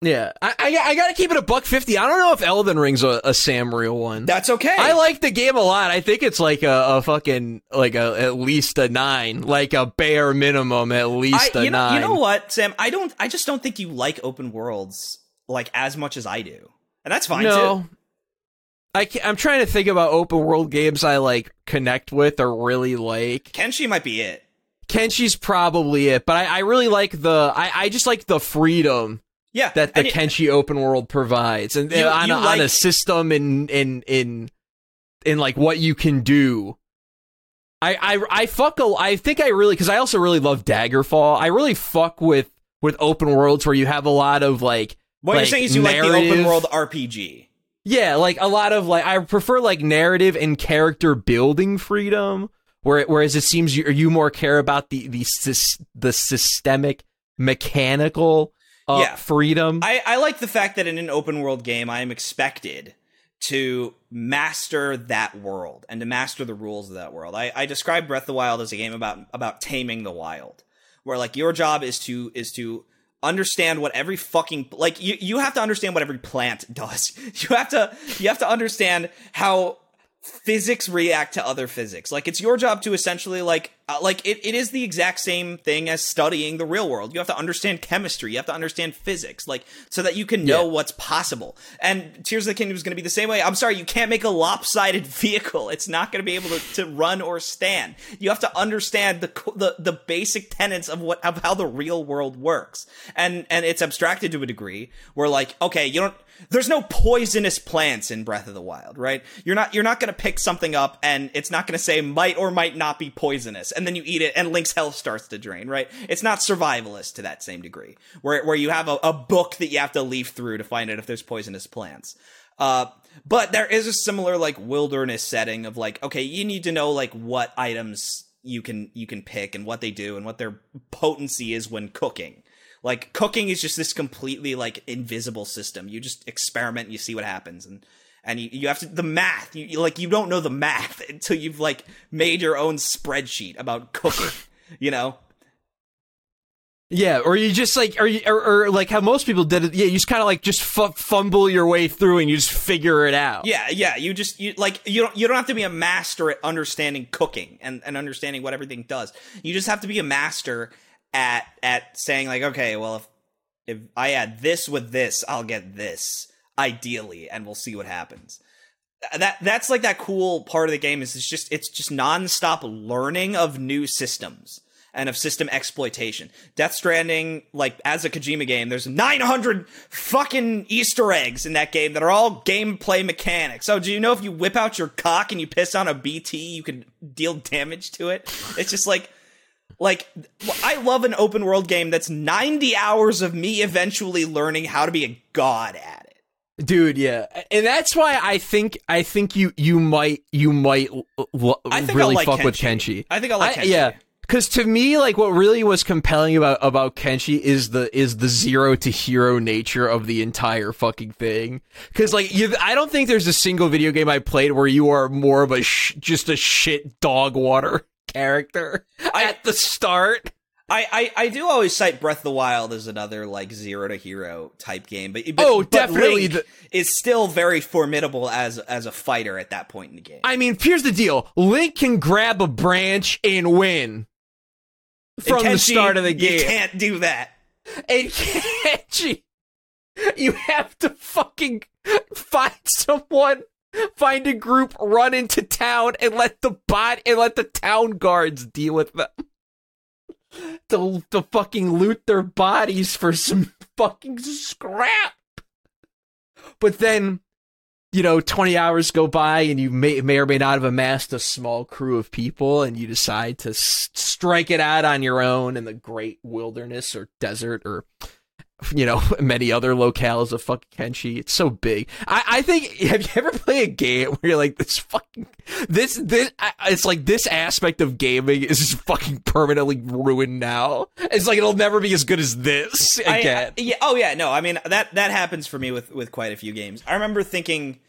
yeah. I, I I gotta keep it a buck fifty. I don't know if Elden Ring's a, a Sam real one. That's okay. I like the game a lot. I think it's like a, a fucking like a at least a nine, like a bare minimum at least I, a you know, nine. you know what, Sam? I don't. I just don't think you like open worlds like as much as I do, and that's fine too. I I'm trying to think about open world games I like connect with or really like. Kenshi might be it. Kenshi's probably it, but I, I really like the I, I just like the freedom Yeah, that the and it- Kenshi open world provides, and You- on, a, on a system in in in in like what you can do. I I I fuck a, I think I really because I also really love Daggerfall. I really fuck with with open worlds where you have a lot of like what like, you're saying is you like the open world RPG. Yeah, like a lot of like I prefer like narrative and character building freedom. Where, whereas it seems you you more care about the the the systemic mechanical uh, Yeah. freedom. I, I like the fact that in an open world game, I am expected to master that world and to master the rules of that world. I, I describe Breath of the Wild as a game about about taming the wild, where like your job is to is to understand what every fucking like you you have to understand what every plant does. You have to you have to understand how physics react to other physics. Like it's your job to essentially like uh, like it, it is the exact same thing as studying the real world. You have to understand chemistry, you have to understand physics, like so that you can know Yeah. what's possible. And Tears of the Kingdom is going to be the same way. I'm sorry, you can't make a lopsided vehicle. It's not going to be able to, to run or stand. You have to understand the the the basic tenets of what of how the real world works. And and it's abstracted to a degree where like okay, you don't there's no poisonous plants in Breath of the Wild, right? You're not you're not going to pick something up and it's not going to say might or might not be poisonous and then you eat it and Link's health starts to drain, right? It's not survivalist to that same degree where where you have a, a book that you have to leaf through to find out if there's poisonous plants. Uh but there is a similar like wilderness setting of like okay, you need to know like what items you can you can pick and what they do and what their potency is when cooking. Like cooking is just this completely like invisible system. You just experiment you see what happens and and you, you have to the math. You, you like you don't know the math until you've like made your own spreadsheet about cooking, you know? Yeah, or you just like, or, you, or, or like how most people did it. Yeah, you just kind of like just fu- fumble your way through and you just figure it out. Yeah, yeah. You just you like you don't you don't have to be a master at understanding cooking and, and understanding what everything does. You just have to be a master at at saying like, okay, well if if I add this with this, I'll get this ideally, and we'll see what happens. That that's like that cool part of the game is it's just it's just nonstop learning of new systems and of system exploitation. Death Stranding, like as a Kojima game, there's 900 fucking Easter eggs in that game that are all gameplay mechanics. So do you know if you whip out your cock and you piss on a BT, you can deal damage to it? It's just like like I love an open world game that's 90 hours of me eventually learning how to be a god at. Dude. Yeah, and that's why I think I think you you might you might l- I really like fuck with Kenshi. Kenshi. I think I'll like I- Kenshi. Yeah, because to me, like what really was compelling about about Kenshi is the is the zero to hero nature of the entire fucking thing. Because like you, I don't think there's a single video game I played where you are more of a sh- just a shit dog water character I- at the start. I, I, I do always cite Breath of the Wild as another like zero to hero type game, but, but Oh, but definitely Link the- is still very formidable as as a fighter at that point in the game. I mean, here's the deal: Link can grab a branch and win from the start of the You game. can't do that. And Kenshi, you have to fucking find someone, find a group, run into town, and let the bot and let the town guards deal with them. To, to fucking loot their bodies for some fucking scrap. But then, you know, 20 hours go by and you may, may or may not have amassed a small crew of people and you decide to s- strike it out on your own in the great wilderness or desert or, you know, many other locales of fucking Kenshi. It's so big. I, I think, have you ever played a game where you're like, this fucking, this, this, I- it's like this aspect of gaming is just fucking permanently ruined now. It's like it'll never be as good as this again. I- yeah. Oh yeah. No. I mean that that happens for me with with quite a few games. I remember thinking,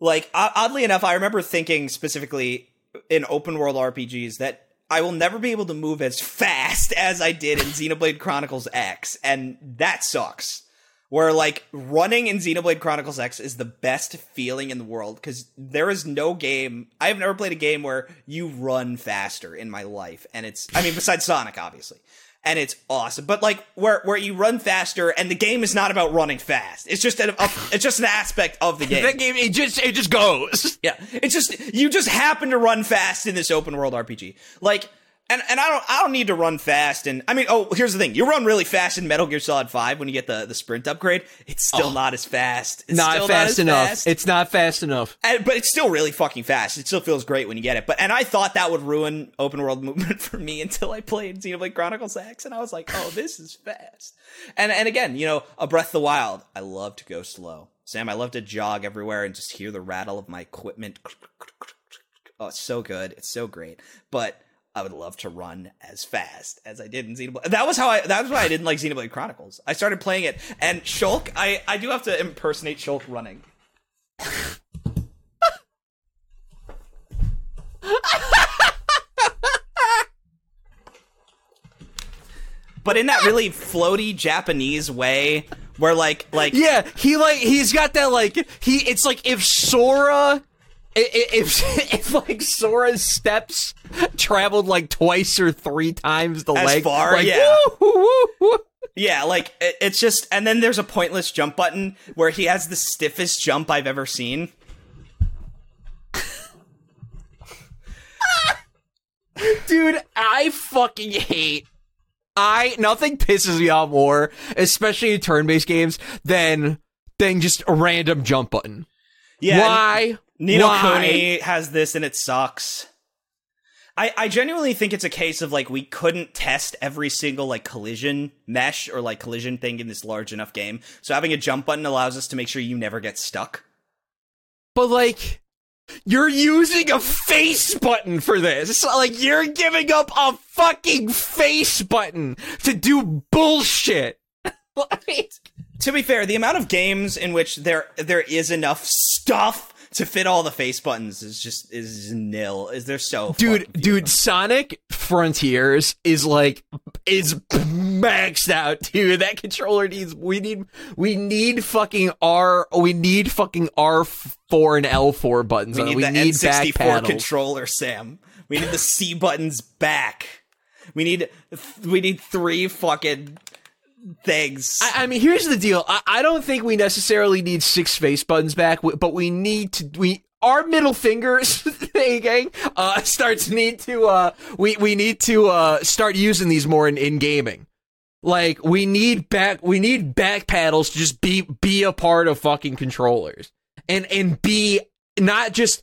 like oddly enough, I remember thinking specifically in open world RPGs that I will never be able to move as fast as I did in Xenoblade Chronicles X, and that sucks. Where like running in Xenoblade Chronicles X is the best feeling in the world because there is no game I have never played a game where you run faster in my life, and it's I mean besides Sonic obviously, and it's awesome. But like where where you run faster, and the game is not about running fast. It's just a, a it's just an aspect of the game. that game, it just, it just goes. Yeah, it's just you just happen to run fast in this open world RPG. Like, and and I don't I don't need to run fast. And I mean, oh, here's the thing: you run really fast in Metal Gear Solid Five when you get the the sprint upgrade. It's still oh. not as fast. It's not still fast as enough. fast. It's not fast enough. And- but it's still really fucking fast. It still feels great when you get it. But and I thought that would ruin open world movement for me until I played Xenoblade Chronicles X, and I was like, oh, this is fast. And and again, you know, a Breath of the Wild. I love to go slow. Sam, I love to jog everywhere and just hear the rattle of my equipment. Oh, it's so good. It's so great. But I would love to run as fast as I did in Xenoblade. That was how I. That was why I didn't like Xenoblade Chronicles. I started playing it, and Shulk. I I do have to impersonate Shulk running. but in that really floaty Japanese way, where like like Yeah, he like he's got that like he. It's like if Sora, if if like Sora's steps traveled like twice or three times the As leg far, like, yeah. woo, woo, woo, woo. Yeah, like it, it's just, and then there's a pointless jump button where he has the stiffest jump I've ever seen. dude. I fucking hate. I nothing pisses me off more, especially in turn-based games, than than just a random jump button. Yeah, Why? Nino Why? Kuni has this and it sucks. I, I genuinely think it's a case of like we couldn't test every single like collision mesh or like collision thing in this large enough game. So having a jump button allows us to make sure you never get stuck. But like, you're using a face button for this. Like, you're giving up a fucking face button to do bullshit. Like, To be fair, the amount of games in which there there is enough stuff to fit all the face buttons is just is nil. Is there so dude, dude. Sonic Frontiers is like is maxed out, dude. That controller needs. We need. We need fucking R. We need fucking R four and L four buttons. we need we the N64 controller, Sam. We need the C buttons back. We need we need three fucking things. I, I mean, here's the deal. I, I don't think we necessarily need six face buttons back, but we need to. We our middle fingers thing, gang, uh, starts need to. Uh, we we need to uh, start using these more in, in gaming. Like we need back. We need back paddles to just be be a part of fucking controllers and and be not just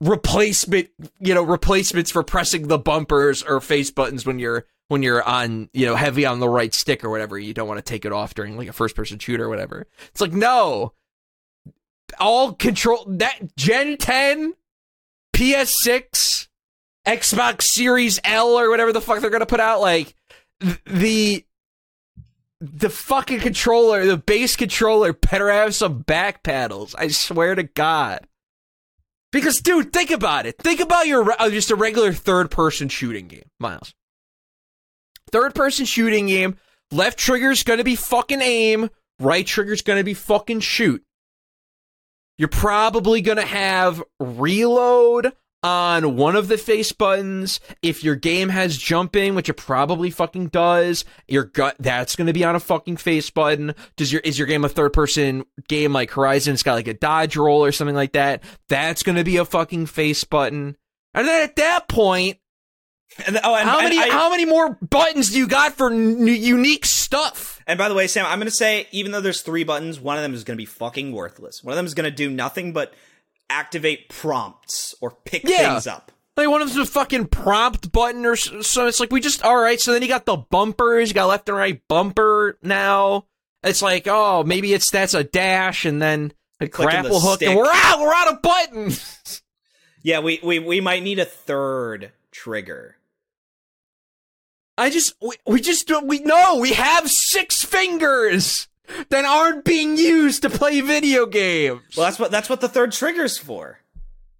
replacement you know replacements for pressing the bumpers or face buttons when you're when you're on you know heavy on the right stick or whatever you don't want to take it off during like a first person shooter or whatever it's like no all control that gen 10 ps6 xbox series l or whatever the fuck they're gonna put out like the the fucking controller the base controller better have some back paddles i swear to god because, dude, think about it. Think about your uh, just a regular third-person shooting game, Myles. Third person shooting game. Left trigger's gonna be fucking aim. Right trigger's gonna be fucking shoot. You're probably gonna have reload on one of the face buttons. If your game has jumping, which it probably fucking does, your gut that's going to be on a fucking face button. Does your is your game a third person game like Horizon? It's got like a dodge roll or something like that. That's going to be a fucking face button. And then at that point, And, oh, and, how many I- how many more buttons do you got for n- unique stuff? And by the way, Sam, I'm going to say, even though there's three buttons, one of them is going to be fucking worthless. One of them is going to do nothing but activate prompts or pick Yeah. things up. Like one of them's a fucking prompt button or so. It's like we just all right. So then you got the bumpers. You got left and right bumper now. It's like oh maybe it's that's a dash and then a Clicking the hook stick. and we're out. We're out of buttons. Yeah, we, we, we might need a third trigger. I just we, we just don't we no we have six fingers that aren't being used to play video games. Well, that's what that's what the third trigger's for.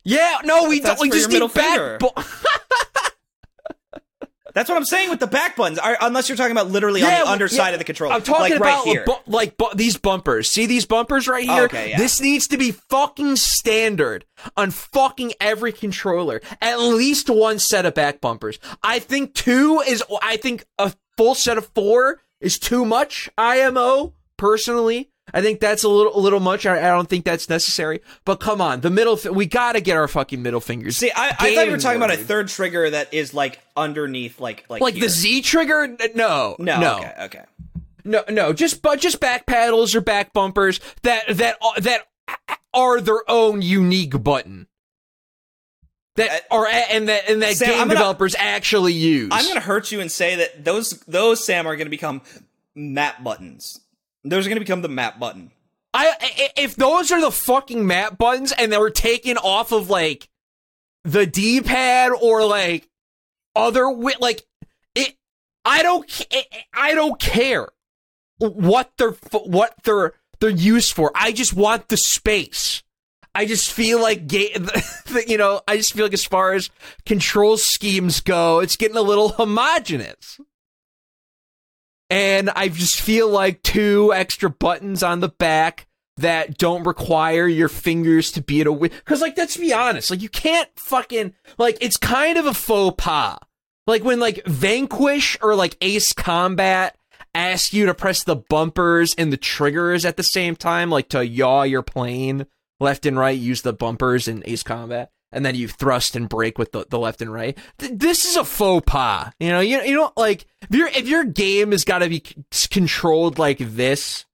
yeah, no, we don't. We just need middle finger. back. Bu- That's what I'm saying with the back buttons. Are, unless you're talking about literally on the underside yeah, of the controller, I'm talking like about right bu- like bu- these bumpers. See these bumpers right here? okay, yeah. This needs to be fucking standard on fucking every controller. At least one set of back bumpers. I think two is. I think a full set of four is too much. IMO personally. I think that's a little a little much. I, I don't think that's necessary. But come on, the middle. Fi- we gotta get our fucking middle fingers. See, I, I thought you were talking about a third trigger that is like underneath, like like like here. the Z trigger. No, No, no. okay, okay. No, no, just but just back paddles or back bumpers that that that are their own unique button. That are and that and that Uh, Sam, game gonna- developers actually use. I'm gonna hurt you and say that those those Sam are gonna become map buttons. Those are gonna become the map button. I, if those are the fucking map buttons and they were taken off of like the D-pad or like other like it I don't I don't care what they're what they're they're used for. I just want the space. I just feel like ga- you know, I just feel like as far as control schemes go, it's getting a little homogenous. And I just feel like two extra buttons on the back that don't require your fingers to be at a because like let's be honest like you can't fucking like it's kind of a faux pas. Like when like vanquish or like ace combat ask you to press the bumpers and the triggers at the same time like to yaw your plane left and right use the bumpers in ace combat and then you thrust and break with the, the left and right Th- this is a faux pas you know you, you don't like if your if your game has got to be c- controlled like this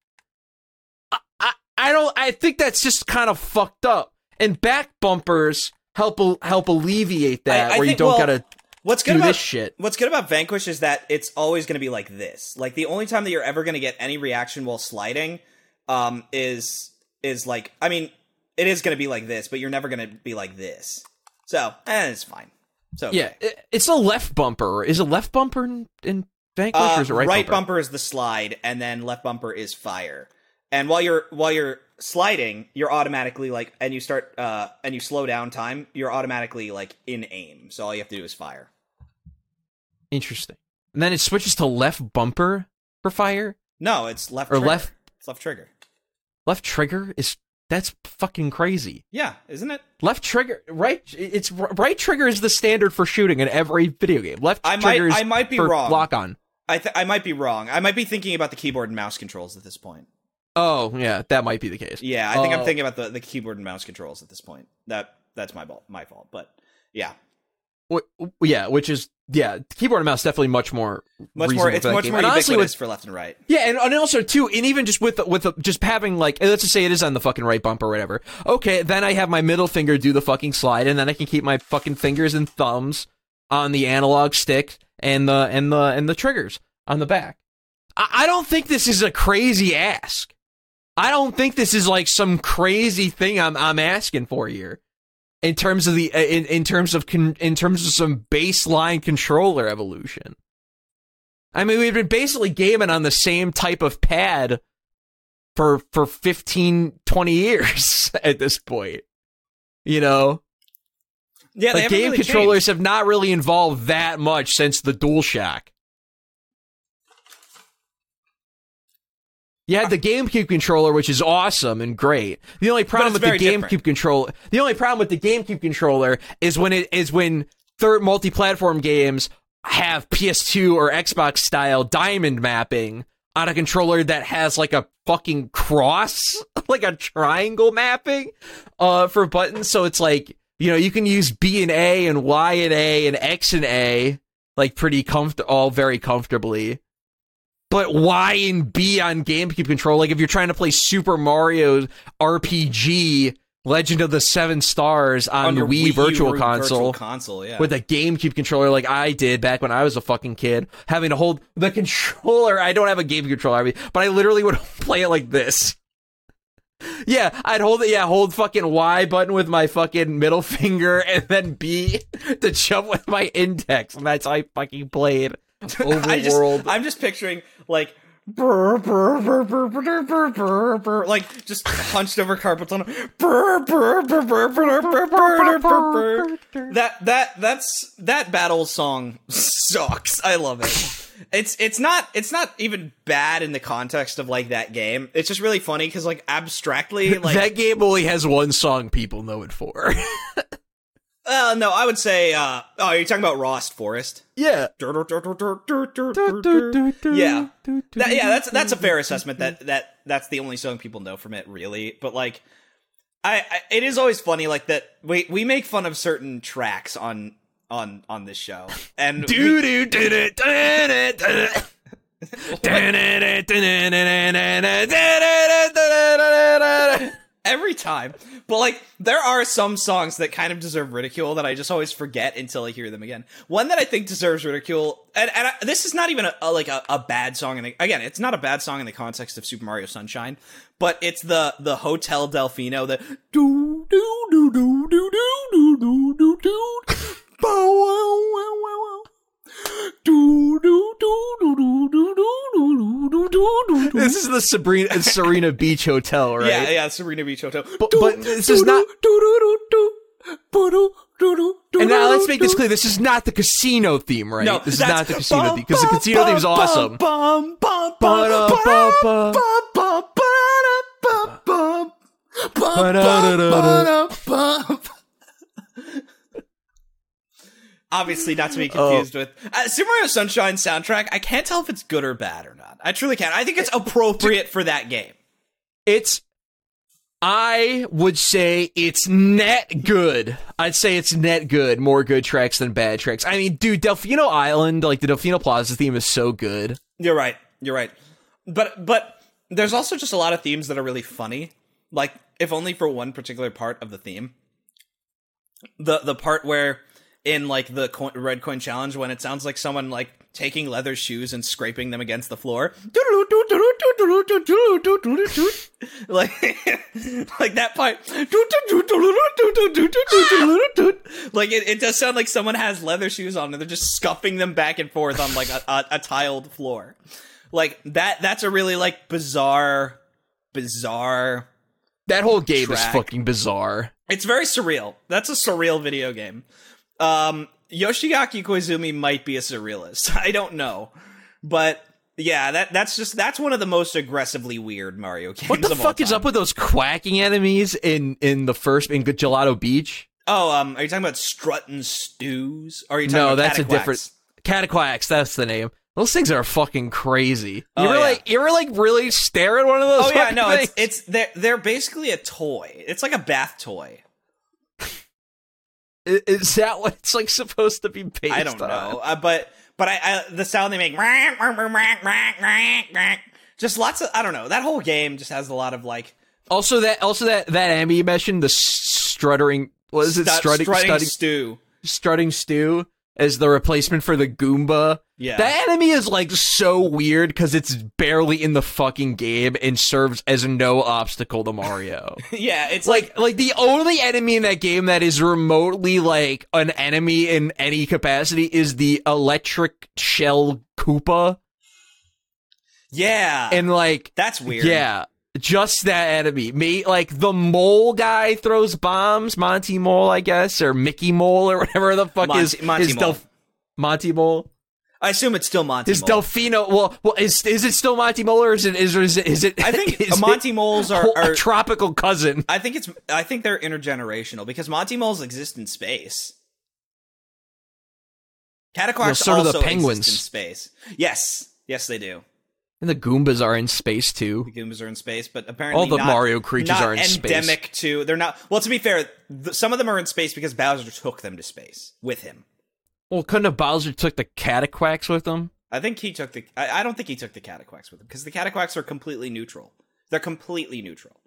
I, I don't. I think that's just kind of fucked up. And back bumpers help help alleviate that, I- I where you don't well, gotta What's do good about this shit. What's good about Vanquish is that it's always going to be like this. Like the only time that you're ever going to get any reaction while sliding, um, is is like I mean, it is going to be like this, but you're never going to be like this. So, eh, it's fine. So Yeah, it- it's a left bumper. Is a left bumper in, in Vanquish Uh, or is it right, right bumper? bumper is the slide, and then left bumper is fire. And while you're while you're sliding, you're automatically like, and you start uh, and you slow down time, you're automatically like in aim. So all you have to do is fire. Interesting. And then it switches to left bumper for fire No, it's left or trigger. left It's left trigger. left trigger is that's fucking crazy. Yeah, isn't it? Left trigger, right? It's right trigger is the standard for shooting in every video game. Left I might- trigger is I might be for wrong. lock on. I th- I might be wrong. I might be thinking about the keyboard and mouse controls at this point. Oh yeah, that might be the case. Yeah, I think I'm Oh. thinking about the, the keyboard and mouse controls at this point. That that's my fault. My fault. But yeah, Wh- yeah, which is yeah, keyboard and mouse definitely much more much more. It's much game. more And honestly, with- for left and right. yeah, and, and also too, and even just with with just having like let's just say it is on the fucking right bump or whatever. Okay, then I have my middle finger do the fucking slide, and then I can keep my fucking fingers and thumbs on the analog stick and the and the and the triggers on the back. I, I don't think this is a crazy ask. I don't think this is like some crazy thing I'm I'm asking for here. In terms of the in, in terms of con, in terms of some baseline controller evolution. I mean, we've been basically gaming on the same type of pad for for 15 20 years at this point. You know, Yeah, like game really controllers changed. have not really evolved that much since the DualShock. You had the GameCube controller, which is awesome and great. The only problem with the GameCube different. controller, the only problem with the GameCube controller is when it is when third multi-platform games have PS2 or Xbox style diamond mapping on a controller that has like a fucking cross, like a triangle mapping, uh, for buttons. So it's like you know you can use B and A and Y and A and X and A like pretty comfort, all very comfortably but Y and B on GameCube control. Like if you're trying to play Super Mario RPG Legend of the Seven Stars on Under Wii, Virtual Vir- Console Virtual console, yeah. with a GameCube controller like I did back when I was a fucking kid, having to hold the controller. I don't have a GameCube controller, but I literally would play it like this. Yeah, I'd hold it. Yeah, hold fucking Y button with my fucking middle finger, and then B to jump with my index, and that's how I fucking played I just. I'm just picturing like brr, brr, brr, brr, brr, brr, brr, brr, like just hunched over carpets on that that that's that battle song sucks. I love it. It's it's not it's not even bad in the context of like that game. It's just really funny because like abstractly like that game only has one song people know it for. Uh, no, I would say uh oh you're talking about Rost Forest. yeah. Yeah. That, yeah, that's that's a fair assessment. That that that's the only song people know from it, really. But like, I, I it is always funny like that. We we make fun of certain tracks on on on this show, and we- Do do do do do do do. Every time. But like, there are some songs that kind of deserve ridicule that I just always forget until I hear them again. One that I think deserves ridicule, and, and I, this is not even a, a like a, a bad song. And again, it's not a bad song in the context of Super Mario Sunshine, but it's the the Hotel Delfino, the do do do do do do do do do do. This is the Sabrina Sirena Beach Hotel, right? Yeah, yeah, Sirena Beach Hotel. But- but this is not- And now let's make this clear. This is not the casino theme, right? No, this is not the casino theme because the casino theme is awesome. Obviously, not to be confused with uh, Super Mario Sunshine soundtrack. I can't tell if it's good or bad or not. I truly can't. I think it's appropriate for that game. It's I would say it's net good. I'd say it's net good. More good tracks than bad tracks. I mean, dude, Delfino Island, like the Delfino Plaza theme is so good. You're right. You're right. But but there's also just a lot of themes that are really funny. Like if only for one particular part of the theme. The the part where in like the coin, red coin challenge when it sounds like someone like taking leather shoes and scraping them against the floor. Like like that part. Like it, it does sound like someone has leather shoes on and they're just scuffing them back and forth on like a, a, a tiled floor. Like that that's a really like bizarre bizarre That whole game is fucking bizarre. it's very surreal. That's a surreal video game. Um, Yoshiaki Koizumi might be a surrealist. I don't know, but yeah, that that's just that's one of the most aggressively weird Mario games. What the fuck is up with those quacking enemies in in the first in Gelato Beach? Oh, um, are you talking about Strutting Stews? Or are you talking No, about that's a different Cataquacks. That's the name. Those things are fucking crazy. You were yeah. like you were like really stare at one of those? Oh yeah, no, things? it's it's they're they're basically a toy. It's like a bath toy. Is that what it's like supposed to be based I don't on? know, uh, but but I, I the sound they make, just lots of I don't know. That whole game just has a lot of like Also, that also that that enemy you mentioned, the struttering. What is it? stu- strutting, strutting strutting, stew. strutting stew as the replacement for the Goomba. Yeah. That enemy is like so weird because it's barely in the fucking game and serves as no obstacle to Mario. yeah, it's like like like the only enemy in that game that is remotely like an enemy in any capacity is the electric shell Koopa. yeah, And like that's weird. yeah, just that enemy. Me like the mole guy throws bombs, Monty Mole, I guess, or Mickey Mole or whatever the fuck Monty- is Monty is Mole. Delf- Monty Mole. I assume it's still Monty. Is Mole. Delfino? Well, well, is is it still Monty Mole or is it is, is it is it? I think is Monty Moles are, a are tropical cousin. I think it's I think they're intergenerational because Monty moles exist in space. Cataquacks Well, so do the also penguins. exist in space. Yes, yes, they do. And the Goombas are in space too. The Goombas are in space, but apparently All the not- Mario creatures are in space. endemic to. They're not. Well, to be fair, th- some of them are in space because Bowser took them to space with him. Well, couldn't have Bowser took the Cataquacks with him? I think he took the. I, I don't think he took the Cataquacks with him because the Cataquacks are completely neutral. They're completely neutral.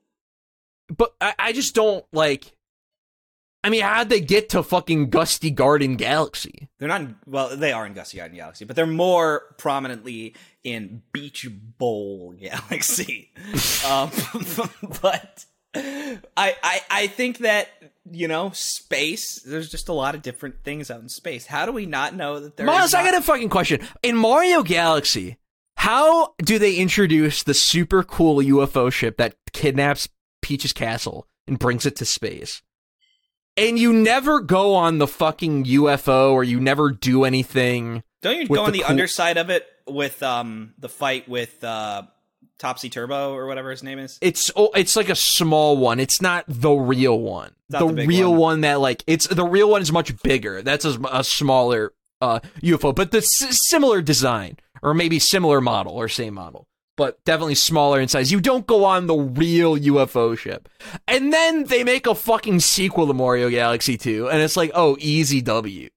But I, I just don't like. I mean, how'd they get to fucking Gusty Garden Galaxy? They're not. In, well, they are in Gusty Garden Galaxy, but they're more prominently in Beach Bowl Galaxy. um, but I, I, I think that you know, space. There's just a lot of different things out in space. How do we not know that there? Myles, is I got a fucking question. In Mario Galaxy, how do they introduce the super cool UFO ship that kidnaps Peach's castle and brings it to space? And you never go on the fucking UFO or you never do anything. Don't you go on the the cool- underside of it with um the fight with uh Topsy Turbo or whatever his name is? It's oh, it's like a small one. It's not the real one. The, the real one. one. that like it's the real one is much bigger. That's a, a smaller uh UFO, but the s- similar design or maybe similar model or same model, but definitely smaller in size. You don't go on the real UFO ship. And then they make a fucking sequel to Mario Galaxy 2 and it's like, "Oh, easy W.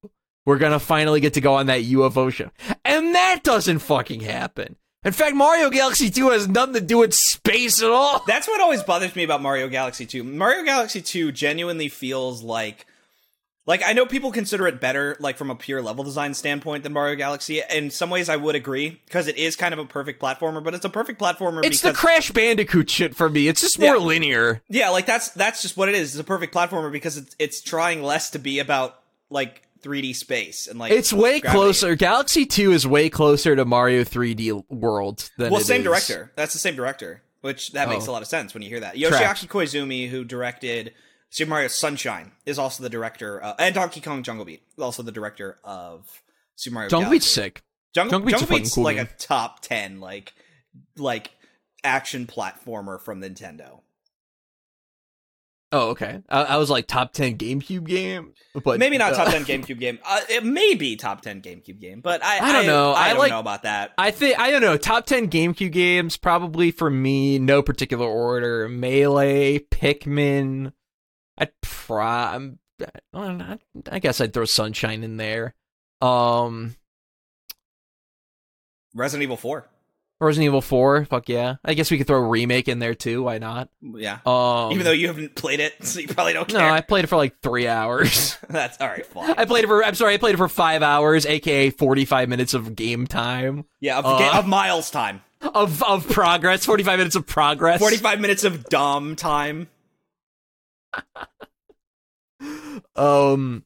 We're to finally get to go on that UFO ship." And that doesn't fucking happen. In fact, Mario Galaxy 2 has nothing to do with space at all. That's what always bothers me about Mario Galaxy 2. Mario Galaxy 2 genuinely feels like like I know people consider it better like from a pure level design standpoint than Mario Galaxy. In some ways I would agree because it is kind of a perfect platformer, but it's a perfect platformer It's because the Crash Bandicoot shit for me. It's just more Yeah. linear. Yeah, like that's that's just what it is. It's a perfect platformer because it's it's trying less to be about like 3D space and like It's way gravity. closer. Galaxy 2 is way closer to Mario 3D World than Well, same is- director. That's the same director, which that makes Oh. a lot of sense when you hear that. Yoshiaki Koizumi, who directed Super Mario Sunshine, is also the director, uh, and Donkey Kong Jungle Beat, also the director of Super Mario. Jungle Beat's Galaxy. sick. Jungle, Jungle Beat's Jungle Beat's cool like game. a top ten, like like action platformer from Nintendo. Oh, okay. I, I was like top 10 GameCube game, but Maybe not top uh, ten GameCube game. Uh, it may be top ten GameCube game, but I I don't know. I, I don't like- know about that. I think I don't know. Top 10 GameCube games probably for me, no particular order. Melee, Pikmin. I'd pro. I'm- I I guess I'd throw Sunshine in there. Um, Resident Evil Four. Resident Evil 4. Fuck yeah. I guess we could throw a remake in there too. Why not? Yeah. Um, Even though you haven't played it, so you probably don't no. I played it for like three hours. That's all right. Fine. I played it for. I'm sorry, I played it for five hours, aka 45 minutes of game time Yeah, of, Uh, of Myles time. of of progress. 45 minutes of progress. 45 minutes of dumb time. Um,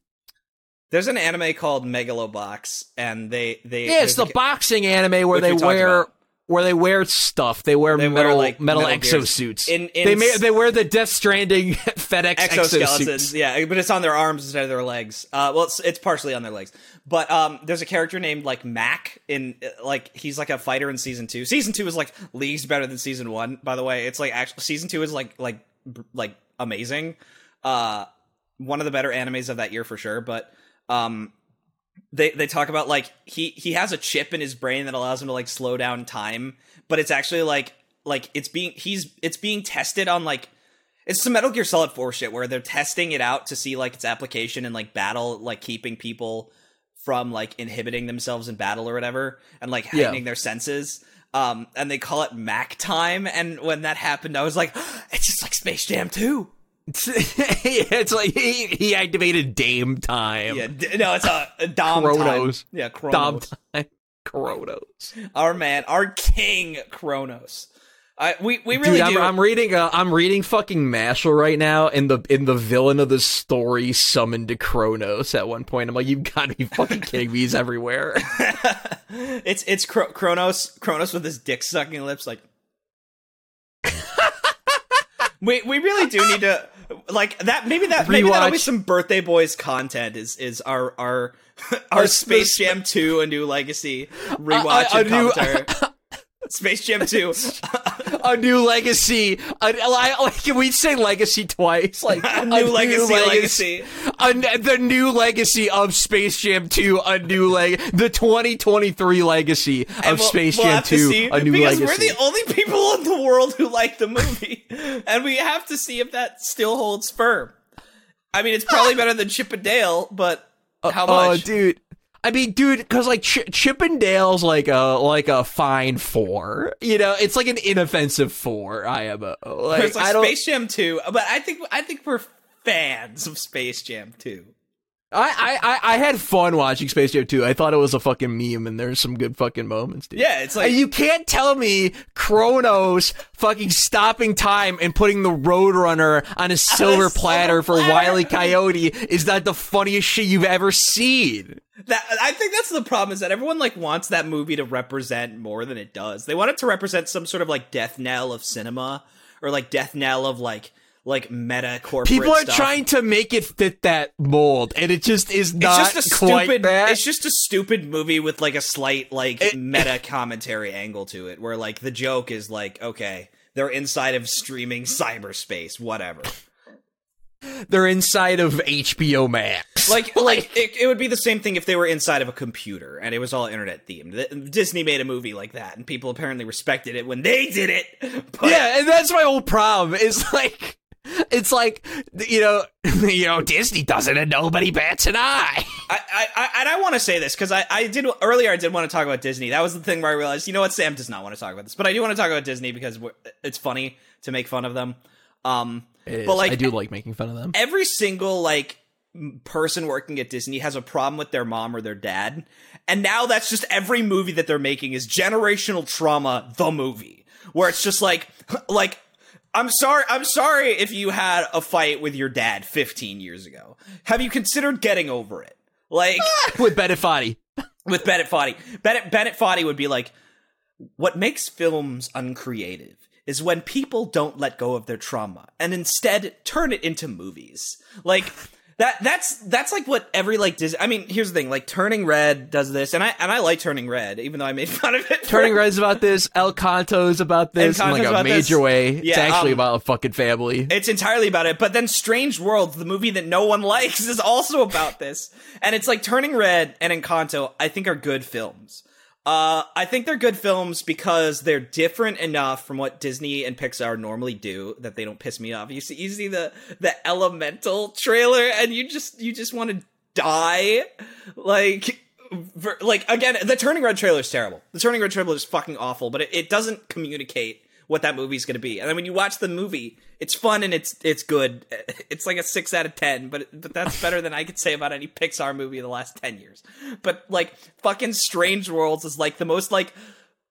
There's an anime called Megalobox, and they they yeah, it's the a- boxing anime where they wear about. where they wear stuff. They wear They wear, metal like, metal, Metal exosuits. In- in they may, they wear the Death Stranding FedEx exoskeletons. exosuits. Yeah, but it's on their arms instead of their legs. Uh, well, it's it's partially on their legs. But um, there's a character named like Mac in like he's like a fighter in season two. Season two is like leagues better than season one. By the way, it's like actually season two is like like like amazing. Uh, one of the better animes of that year for sure. But um, they they talk about like he he has a chip in his brain that allows him to like slow down time, but it's actually like like it's being he's it's being tested on like it's some Metal Gear Solid 4 shit where they're testing it out to see like its application in like battle, like keeping people from like inhibiting themselves in battle or whatever, and like Yeah. heightening their senses. Um, and they call it Mac time. And when that happened, I was like, it's just like Space Jam 2. it's like he, he activated Dame time. Yeah, d- no, it's a, a Dom Chronos. time. Yeah, Dom time. Chronos. Our man, our king, Chronos. I we we really Dude, I'm, do. I'm reading. Uh, I'm reading fucking Mashle right now, and the in the villain of the story summoned to Kronos at one point. I'm like, you've gotta be fucking kidding me! He's everywhere. it's it's Chro- Chronos Chronos with his dick sucking lips like We we really do need to like that. Maybe that maybe that'll be some birthday boys content. Is is our our our Space Jam Two: A New Legacy rewatch a and new-. Space Jam Two, a new legacy. A, like, can we say legacy twice? Like a new legacy, legacy. A, the new legacy of Space Jam 2, a new leg, the 2023 legacy of we'll- Space we'll Jam 2, see, a new because legacy. we're the only people in the world who like the movie, and we have to see if that still holds firm. I mean, it's probably better than Chip and Dale, but uh, how Oh, much? dude. I mean, dude, because like Ch- Chip and Dale's like a like a fine four. You know, it's like an inoffensive four. IMO. Like, it's like I don't. Space Jam Two, but I think I think we're fans of Space Jam Two. I, I I had fun watching Space Jam 2. I thought it was a fucking meme, and there's some good fucking moments, dude. Yeah, it's like And you can't tell me Chronos fucking stopping time and putting the Roadrunner on a silver platter for platter. Wile E. Coyote is not the funniest shit you've ever seen. that. I think that's the problem is that everyone like wants that movie to represent more than it does. They want it to represent some sort of like death knell of cinema or like death knell of like like meta corporate. People are stuff. trying to make it fit that mold, and it just is It's not just a quite stupid. that. It's just a stupid movie with like a slight like It- meta commentary angle to it, where like the joke is like, okay, they're inside of streaming cyberspace, whatever. They're inside of HBO Max. Like, like it, it would be the same thing if they were inside of a computer and it was all internet themed. Disney made a movie like that, and people apparently respected it when they did it. But yeah, and that's my whole problem. Is like, it's like you know, you know, Disney does it and nobody bats an eye. I, I, I and I want to say this because I, I did earlier. I did want to talk about Disney. That was the thing where I realized, you know what, Sam does not want to talk about this, but I do want to talk about Disney because it's funny to make fun of them. Um, but like, I do like making fun of them. every single like person working at Disney has a problem with their mom or their dad, and now that's just every movie that they're making is generational trauma. The movie where it's just like like. I'm sorry. I'm sorry if you had a fight with your dad 15 years ago. Have you considered getting over it? Like, with Bennett Foddy. with Bennett Foddy. Bennett Bennett Foddy would be like, "What makes films uncreative is when people don't let go of their trauma and instead turn it into movies." Like that. That's that's like what every like Disney. I mean, here's the thing: like Turning Red does this, and I and I like Turning Red, even though I made fun of it. Turning Red's about this. Encanto's about this in like a major this. way. it's actually um, about a fucking family. It's entirely about it. But then Strange World, the movie that no one likes, is also about this. And it's like Turning Red and Encanto, I think are good films. Uh, I think they're good films because they're different enough from what Disney and Pixar normally do that they don't piss me off. You see, you see the the Elemental trailer, and you just you just want to die, like. ver- Like again, the Turning Red trailer is terrible. The Turning Red trailer is fucking awful, but it, it doesn't communicate what that movie's going to be. And then when you watch the movie, it's fun and it's it's good. It's like a six out of ten, but but that's better than I could say about any Pixar movie in the last ten years. But like fucking Strange Worlds is like the most like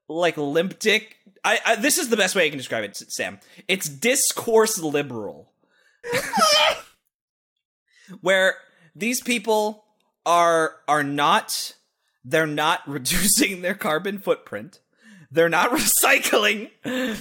like limp dick. I, I this is the best way I can describe it, Sam. It's discourse liberal, where these people are are not they're not reducing their carbon footprint they're not recycling.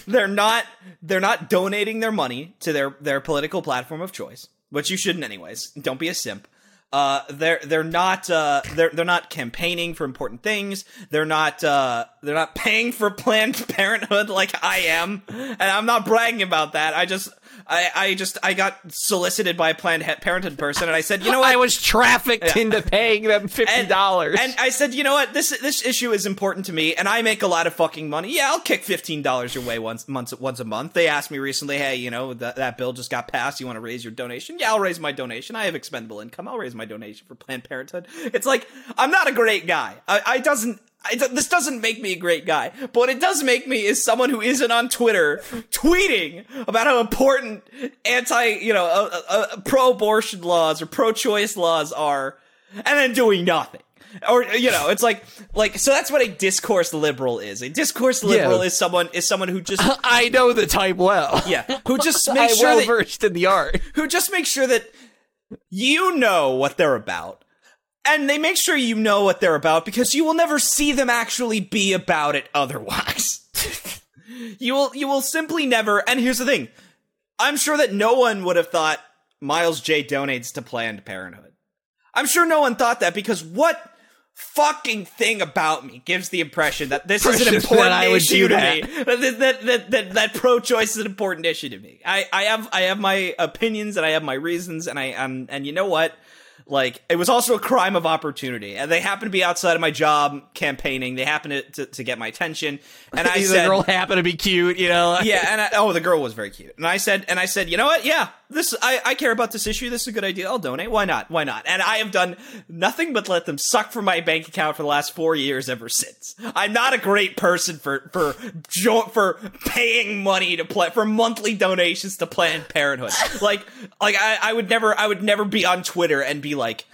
They're not they're not donating their money to their their political platform of choice which you shouldn't anyways. Don't be a simp. Uh they're they're not uh they're they're not campaigning for important things. They're not uh they're not paying for planned parenthood like i am. And i'm not bragging about that. I just I, I just I got solicited by a Planned Parenthood person, and I said, you know what? I was trafficked into paying them fifty dollars. And I said, you know what? This this issue is important to me, and I make a lot of fucking money. Yeah, I'll kick fifteen dollars your way once once once a month. They asked me recently, hey, you know that that bill just got passed. You want to raise your donation? Yeah, I'll raise my donation. I have expendable income. I'll raise my donation for Planned Parenthood. It's like I'm not a great guy. I, I doesn't. I, this doesn't make me a great guy, but what it does make me is someone who isn't on Twitter tweeting about how important anti, you know, uh, uh, uh, pro-abortion laws or pro-choice laws are, and then doing nothing. Or you know, it's like like so. That's what a discourse liberal is. A discourse liberal Yeah. is someone is someone who just I know the type well. yeah who just makes sure well that versed in the art. who just make sure that you know what they're about. And they make sure you know what they're about because you will never see them actually be about it otherwise. you will you will simply never and here's the thing. I'm sure that no one would have thought Myles J donates to Planned Parenthood. I'm sure no one thought that because what fucking thing about me gives the impression that this is an important I would issue do to that. me. That that that, that, that pro-choice is an important issue to me. I, I have I have my opinions and I have my reasons and I um and you know what? Like it was also a crime of opportunity, and they happened to be outside of my job campaigning. They happened to, to, to get my attention, and I the said, girl happened to be cute, you know. yeah, and I, oh, the girl was very cute. And I said, and I said, you know what? Yeah, this I, I care about this issue. This is a good idea. I'll donate. Why not? Why not? And I have done nothing but let them suck from my bank account for the last four years ever since. I'm not a great person for for jo- for paying money to play for monthly donations to Planned Parenthood. Like like I, I would never I would never be on Twitter and be like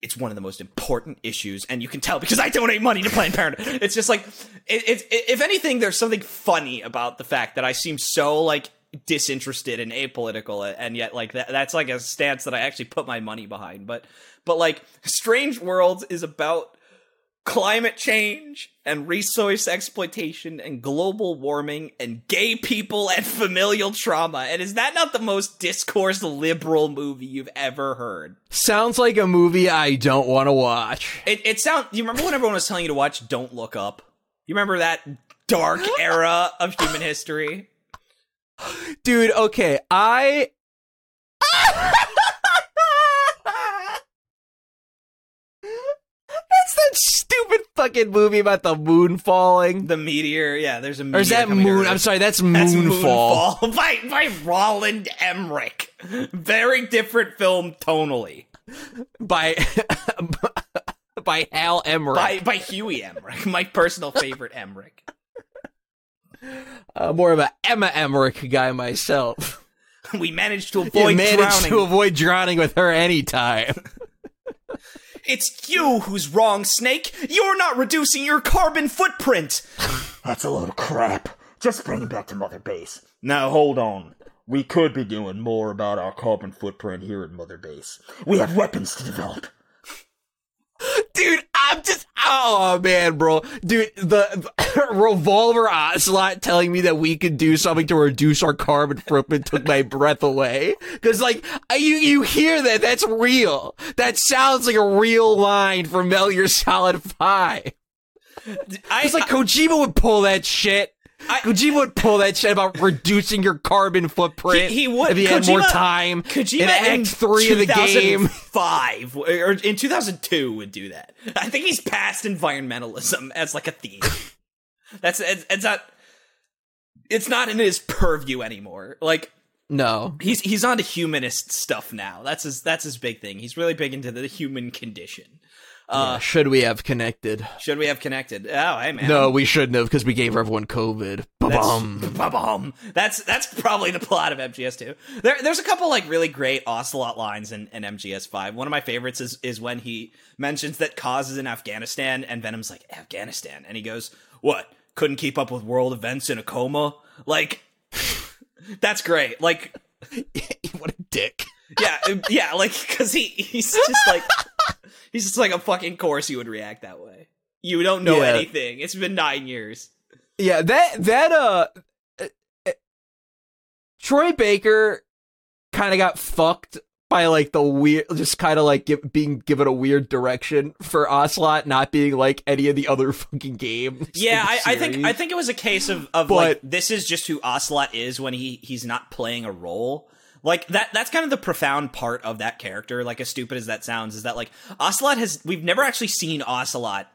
it's one of the most important issues, and you can tell because I donate money to Planned Parenthood. It's just like, it, it, if anything, there's something funny about the fact that I seem so like disinterested and apolitical, and yet like that, that's like a stance that I actually put my money behind. But, but like, Strange Worlds is about climate change and resource exploitation and global warming and gay people and familial trauma. And is that not the most discourse liberal movie you've ever heard? Sounds like a movie I don't want to watch. It it sound. You remember when everyone was telling you to watch Don't Look Up? You remember that dark era of human history? Dude, okay, I That's that stupid fucking movie about the moon falling. The meteor. Yeah, there's a. Meteor Or is that coming moon? Earth. I'm sorry, that's That's Moonfall. Moonfall by by Roland Emmerich. Very different film tonally. by by Hal Emmerich. By by Huey Emmerich, my personal favorite Emmerich. Uh, more of a Emma Emmerich guy myself. We managed to You avoid managed drowning. to avoid drowning with her anytime. It's you who's wrong, Snake. You're not reducing your carbon footprint. That's a load of crap. Just bring him back to Mother Base. Now hold on. We could be doing more about our carbon footprint here at Mother Base. We have weapons to develop. Dude, I'm just oh man, bro. Dude, the, the revolver ocelot telling me that we could do something to reduce our carbon footprint took my breath away. Cause like I- you you hear that that's real. That sounds like a real line from Metal Gear Solid Five. I, It's like Kojima would pull that shit. I- Kojima would pull that shit about reducing your carbon footprint. He- he would. if he had more Kojima- time. Kojima in Act Three of the game. five or in 2002 would do that. I think he's past environmentalism as like a theme. That's it's, it's not. It's not in his purview anymore. Like No, he's he's on to humanist stuff now. That's his that's his big thing. He's really big into the human condition. Uh, should we have connected? should we have connected? Oh, hey man. No, we shouldn't have because we gave everyone COVID. Ba-bum. That's, ba-bum. that's that's probably the plot of MGS2. There, there's a couple like really great Ocelot lines in, in MGS5. One of my favorites is is when he mentions that Kaz is in Afghanistan and Venom's like Afghanistan, and he goes, "What? Couldn't keep up with world events in a coma?" Like, that's great. Like, what a dick. yeah, yeah, like because he he's just like he's just like a fucking course you would react that way. You don't know Yeah. anything. It's been nine years. Yeah, that that uh, uh, uh, Troy Baker kind of got fucked by like the weird, just kind of like give, being given a weird direction for Ocelot not being like any of the other fucking games. Yeah, I, I think. I think it was a case of of But- like this is just who Ocelot is when he he's not playing a role. Like that that's kind of the profound part of that character, like as stupid as that sounds, is that like Ocelot has we've never actually seen Ocelot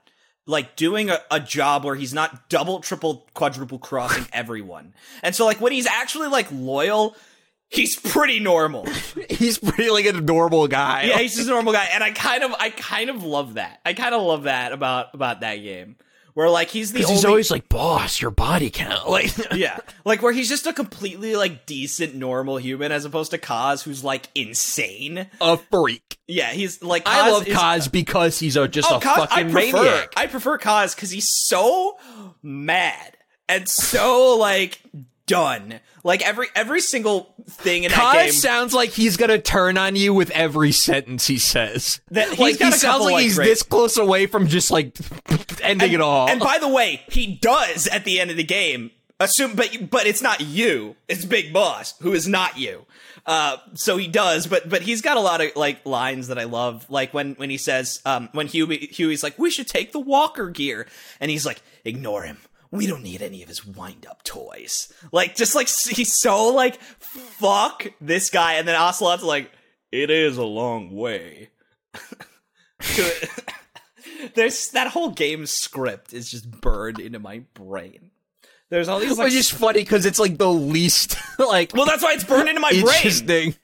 like doing a, a job where he's not double, triple, quadruple crossing everyone. And so like when he's actually like loyal, he's pretty normal. he's pretty like a normal guy. yeah, he's just a normal guy. And I kind of I kind of love that. I kind of love that about about that game. Where like he's the only he's always like, boss, your body count. Like, yeah, like where he's just a completely like decent normal human as opposed to Kaz who's like insane. a freak. Yeah, he's like I Kaz love is- Kaz because he's a, just Oh, a Kaz, I prefer maniac. I prefer Kaz because he's so mad and so like done. Like every every single thing in that game. sounds like he's gonna turn on you with every sentence he says. That- he's like he sounds like like, he's this close away from just like ending it all. And by the way, he does at the end of the game Assume, but but it's not you. It's Big Boss, who is not you. Uh, so he does, but but he's got a lot of like lines that I love, like when when he says, um, when Huey Huey's like, we should take the Walker gear, and he's like, ignore him. We don't need any of his wind up toys. Like just like he's so like, fuck this guy, and then Ocelot's like, it is a long way. There's that whole game script is just burned into my brain. There's all these like Which is funny because it's like the least like well, that's why it's burned into my brain.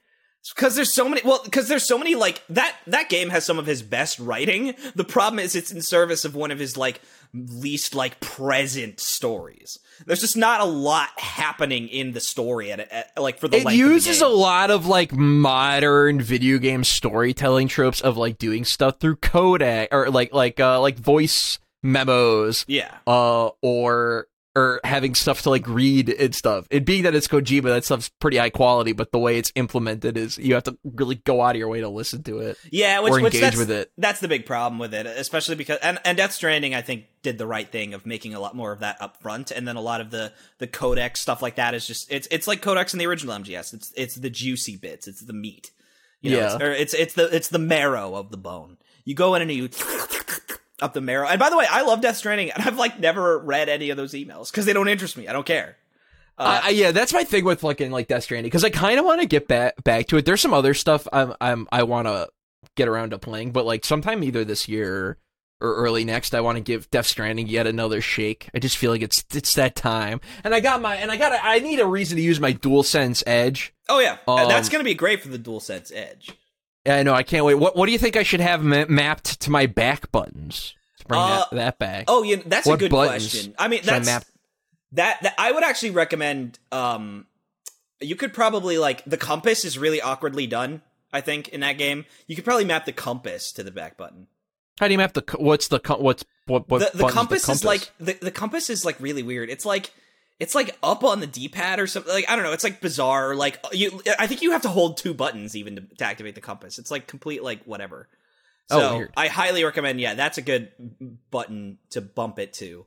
Because there's so many. Well, because there's so many. Like that. That game has some of his best writing. The problem is it's in service of one of his like least like present stories. There's just not a lot happening in the story at, at like for the. It of the uses a lot of like modern video game storytelling tropes of like doing stuff through codec or like like uh like voice memos Yeah. uh or or having stuff to like read and stuff. It being that it's Kojima, that stuff's pretty high quality, but the way it's implemented is you have to really go out of your way to listen to it. Yeah, which, or which engage with it. That's the big problem with it, especially because and, and Death Stranding, I think, did the right thing of making a lot more of that up front, and then a lot of the the codex stuff like that is just it's it's like codex in the original MGS. It's it's the juicy bits, it's the meat. You know, Yeah. it's, or it's it's the it's the marrow of the bone. You go in and you up the marrow. And by the way, I love Death Stranding, and I've like never read any of those emails because they don't interest me. I don't care. I, I- yeah, that's my thing with fucking like Death Stranding because I kind of want to get back back to it. There's some other stuff I'm I'm I want to get around to playing, but like sometime either this year or early next, I want to give Death Stranding yet another shake. I just feel like it's it's that time, and I got my and I got I need a reason to use my Dual Sense Edge. Oh yeah, Um, that's gonna be great for the Dual Sense Edge. Yeah, I know I can't wait. What what do you think I should have ma- mapped to my back buttons? Let's bring Uh, that, that back. Oh, yeah, that's What a good question. I mean, I that's map? that, that I would actually recommend. Um, you could probably like the compass is really awkwardly done. I think in that game, you could probably map the compass to the back button. How do you map the what's the what's what what the, the button's compass, is like the, the compass is like really weird. It's like it's like up on the D-pad or something. Like I don't know. It's like bizarre. Like you, I think you have to hold two buttons even to, to activate the compass. It's like complete like whatever. Oh, So weird. I highly recommend. Yeah, that's a good button to bump it to.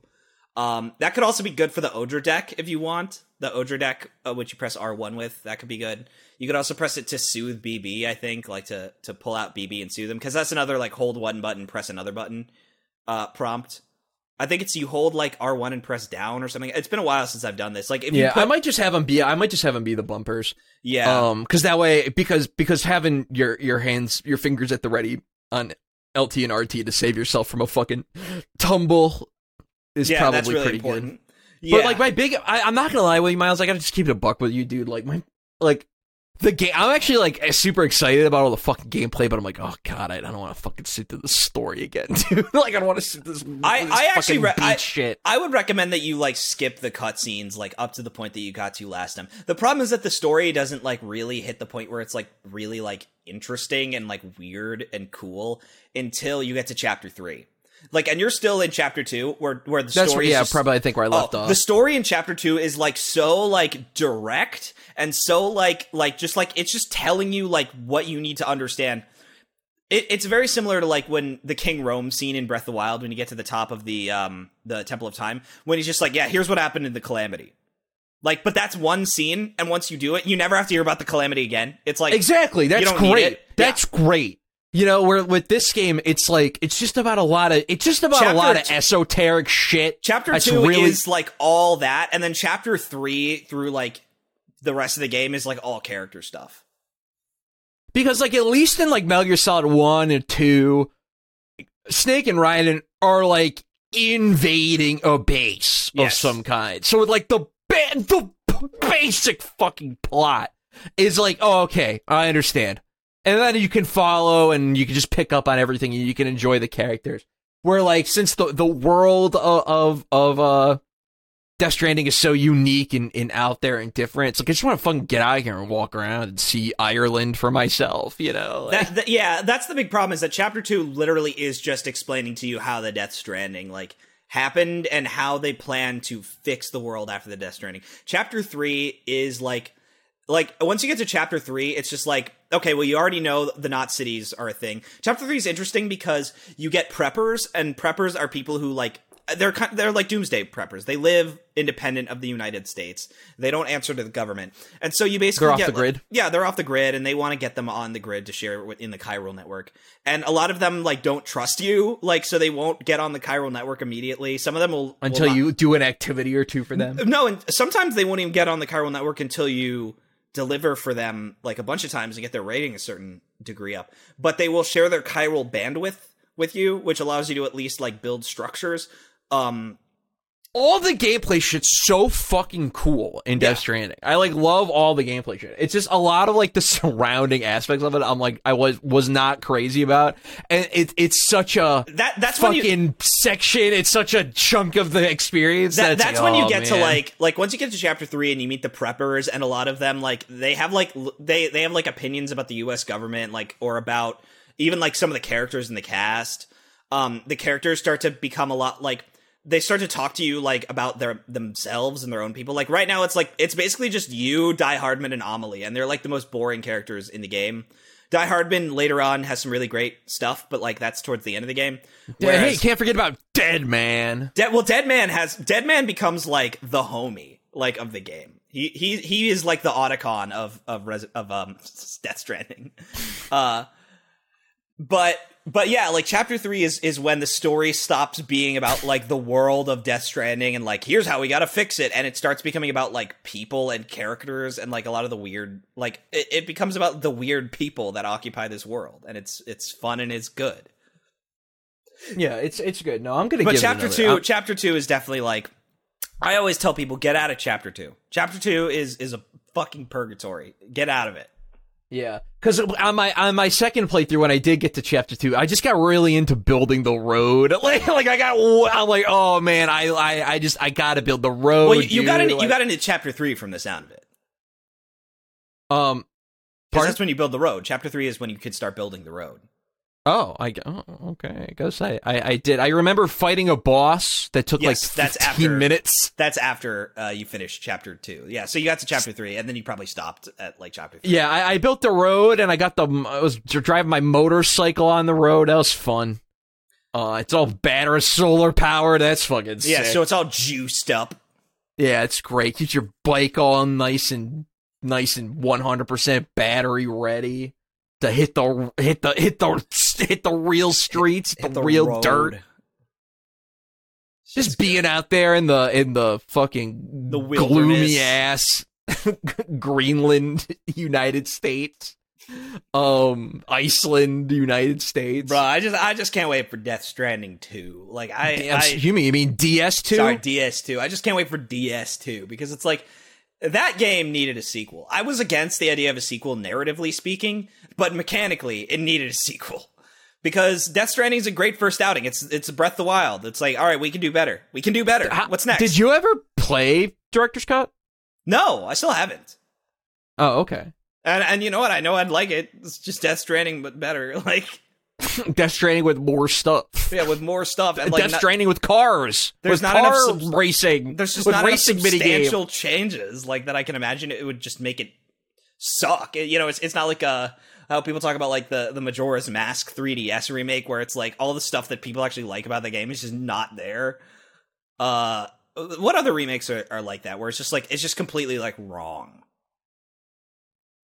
Um, that could also be good for the Odradek if you want the Odradek, uh, which you press R one with. That could be good. You could also press it to soothe BB. I think like to to pull out BB and soothe them because that's another like hold one button, press another button uh, prompt. I think it's you hold like R one and press down or something. It's been a while since I've done this. Like if you yeah, put, I might just have them be. I might just have them be the bumpers. yeah, Um, because that way, because because having your your hands, your fingers at the ready on LT and RT to save yourself from a fucking tumble is yeah, probably that's really pretty important. good. Yeah. But like my big, I, I'm not gonna lie with you, Myles. I gotta just keep it a buck with you, dude. Like my like. The game, I'm actually like eh, super excited about all the fucking gameplay, but I'm like, oh god, I don't want to fucking sit through the story again, dude. like, I don't want to sit this. I- this I actually re- beat I- shit. I would recommend that you like skip the cutscenes like up to the point that you got to last time. The problem is that the story doesn't like really hit the point where it's like really like interesting and like weird and cool until you get to chapter three. Like, and you're still in chapter two, where where the That's story where, yeah, is just, probably I think where I left Oh, off. The story in chapter two is like so like direct and so like like just like it's just telling you like what you need to understand. It, it's very similar to like when the King Rhoam scene in Breath of the Wild when you get to the top of the um the Temple of Time when he's just like yeah here's what happened in the Calamity. Like, but that's one scene, and once you do it, you never have to hear about the calamity again. It's like Exactly. That's great. That's great. You know, where with this game, it's like it's just about a lot of it's just about Chapter a lot of esoteric shit. Chapter that's two really, is like all that, and then chapter three through like the rest of the game is like all character stuff. because like at least in like Metal Gear Solid One and Two, Snake and Raiden are like invading a base Yes. of some kind. So with like the ba- the basic fucking plot is like, oh okay, I understand, and then you can follow and you can just pick up on everything and you can enjoy the characters. Where like since the the world of of, uh Death Stranding is so unique and, and out there and different. It's like I just want to fucking get out of here and walk around and see Ireland for myself, you know? Like- that- yeah, that's the big problem is that chapter two literally is just explaining to you how the Death Stranding like happened and how they plan to fix the world after the Death Stranding. Chapter three is like like once you get to chapter three, it's just like okay, well you already know the not cities are a thing. Chapter three is interesting because you get preppers, and preppers are people who like they're kind, they're like doomsday preppers. They live independent of the United States. They don't answer to the government, and so you basically They're off get, the grid? like- yeah, they're off the grid, and they want to get them on the grid to share with- in the chiral network. And a lot of them like don't trust you, like so they won't get on the chiral network immediately. Some of them will will Until not- you do an activity or two for them. no, and sometimes they won't even get on the chiral network until you deliver for them like a bunch of times and get their rating a certain degree up. But they will share their chiral bandwidth with you, which allows you to at least like build structures. Um, all the gameplay shit's so fucking cool in Death Yeah. Stranding. I like love all the gameplay shit. It's just a lot of like the surrounding aspects of it. I'm like I was was not crazy about, and it it's such a that that's when fucking you section. It's such a chunk of the experience. that, it's that's like, when you oh, get to like like once you get to chapter three and you meet the preppers and a lot of them like they have like they they have like opinions about the U.S. government like or about even like some of the characters in the cast. Um, the characters start to become a lot like they start to talk to you like about their themselves and their own people. Like right now, it's like it's basically just you, Die Hardman, and Amelie, and they're like the most boring characters in the game. Die Hardman later on has some really great stuff, but like that's towards the end of the game. Yeah, hey, can't forget about Dead Man. Dead, well, Dead Man has Dead Man becomes like the homie like of the game. He he he is like the Otacon of of Res- of um Death Stranding. Uh, but but yeah, like chapter three is is when the story stops being about like the world of Death Stranding and like here's how we got to fix it, and it starts becoming about like people and characters and like a lot of the weird like it, it becomes about the weird people that occupy this world, and it's it's fun and it's good. Yeah, it's it's good. No, I'm gonna. But give chapter another- 2 I'm- chapter two is definitely like I always tell people get out of chapter two. Chapter two is is a fucking purgatory. Get out of it. Yeah, because on my on my second playthrough, when I did get to chapter two, I just got really into building the road. Like, like I got, I'm like, oh man, I, I, I just, I gotta build the road. well, you, you got into you got into chapter three from the sound of it. Um, that's when you build the road. Chapter three is when you could start building the road. Oh, I, oh, okay, I guess I, I, I did. I remember fighting a boss that took Yes, like that's 15 after- minutes. That's after uh, you finish chapter two. Yeah, so you got to chapter three, and then you probably stopped at like chapter three. Yeah, I, I built the road and I got the, I was driving my motorcycle on the road. That was fun. Uh, it's all battery solar powered. That's fucking Yeah, sick. so it's all juiced up. Yeah, it's great. Keeps your bike all nice and nice and one hundred percent battery ready to hit the hit the hit the hit the real streets, Hit the, real road. dirt. Just being out there in the in the fucking The gloomy ass Greenland, United States, um, Iceland, United States. Bro, I just I just can't wait for Death Stranding 2. Like I, Damn, I you mean you mean DS two? Sorry, DS2. I just can't wait for DS2 because it's like that game needed a sequel. I was against the idea of a sequel narratively speaking, but mechanically it needed a sequel. Because Death Stranding is a great first outing. It's it's Breath of the Wild. It's like, all right, we can do better. We can do better. What's next? Did you ever play Director's Cut? No, I still haven't. Oh, okay. And and you know what? I know I'd like it. It's just Death Stranding, but better. Like Death Stranding with more stuff. yeah, with more stuff and like Death not- Stranding with cars. There's with not enough car subs- racing. there's just not enough racing minigame. substantial changes like that I can imagine it would just make it suck. It- you know, it's it's not like uh how people talk about like the the Majora's Mask 3DS remake where it's like all the stuff that people actually like about the game is just not there. Uh what other remakes are, are like that where it's just like it's just completely like wrong.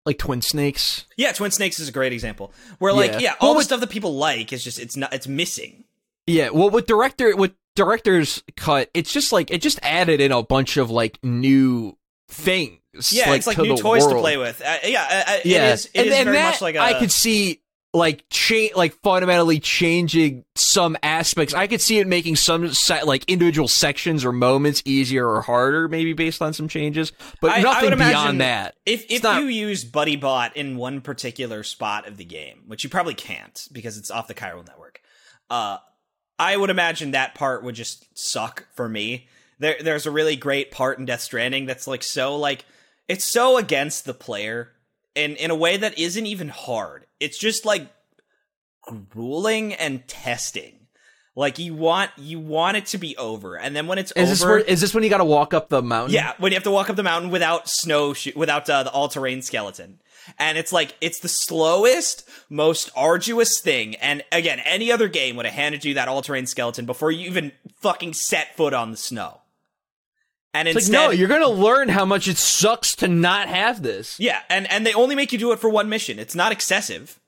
Like Twin Snakes. Yeah, Twin Snakes is a great example. Where like Yeah. yeah, Well, all the with- stuff that people like is just it's not it's missing. Yeah. Well, with director with director's cut, it's just like it just added in a bunch of like new things. Yeah, it's like to new toys to play with. Uh, yeah, uh, uh, Yeah, it is. It and, is and very that much like a, I could see like change, like fundamentally changing some aspects. I could see it making some se- like individual sections or moments easier or harder, maybe based on some changes, but I- I nothing would beyond that. If if not- you use Buddy Bot in one particular spot of the game, which you probably can't because it's off the Chiral network, uh, I would imagine that part would just suck for me. There, there's a really great part in Death Stranding that's like so like it's so against the player, and in a way that isn't even hard. It's just like grueling and testing. Like you want you want it to be over, and then when it's Is this over, where, is this when you got to walk up the mountain? yeah, when you have to walk up the mountain without snow, without uh, the all terrain skeleton. And it's like, it's the slowest, most arduous thing. And again, any other game would have handed you that all terrain skeleton before you even fucking set foot on the snow. And It's instead, like, no, you're gonna learn how much it sucks to not have this. yeah, and, and they only make you do it for one mission. It's not excessive.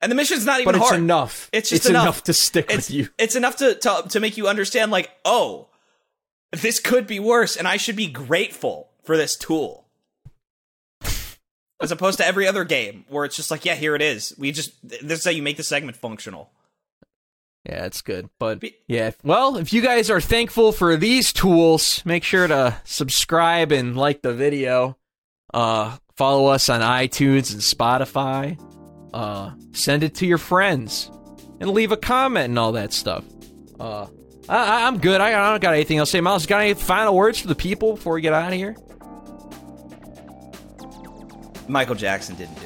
And the mission's not even But it's hard. enough. It's just enough. enough. to stick it's, with you. It's enough to, to to make you understand, like, oh, this could be worse, and I should be grateful for this tool. As opposed to every other game where it's just like, yeah, here it is. We just this is how you make the segment functional. Yeah, it's good. But yeah, well, if you guys are thankful for these tools, make sure to subscribe and like the video. Uh, follow us on iTunes and Spotify. Uh, send it to your friends and leave a comment and all that stuff. Uh, I, I- I'm good. I, I don't got anything else to say. Myles, got any final words for the people before we get out of here? Michael Jackson didn't do it.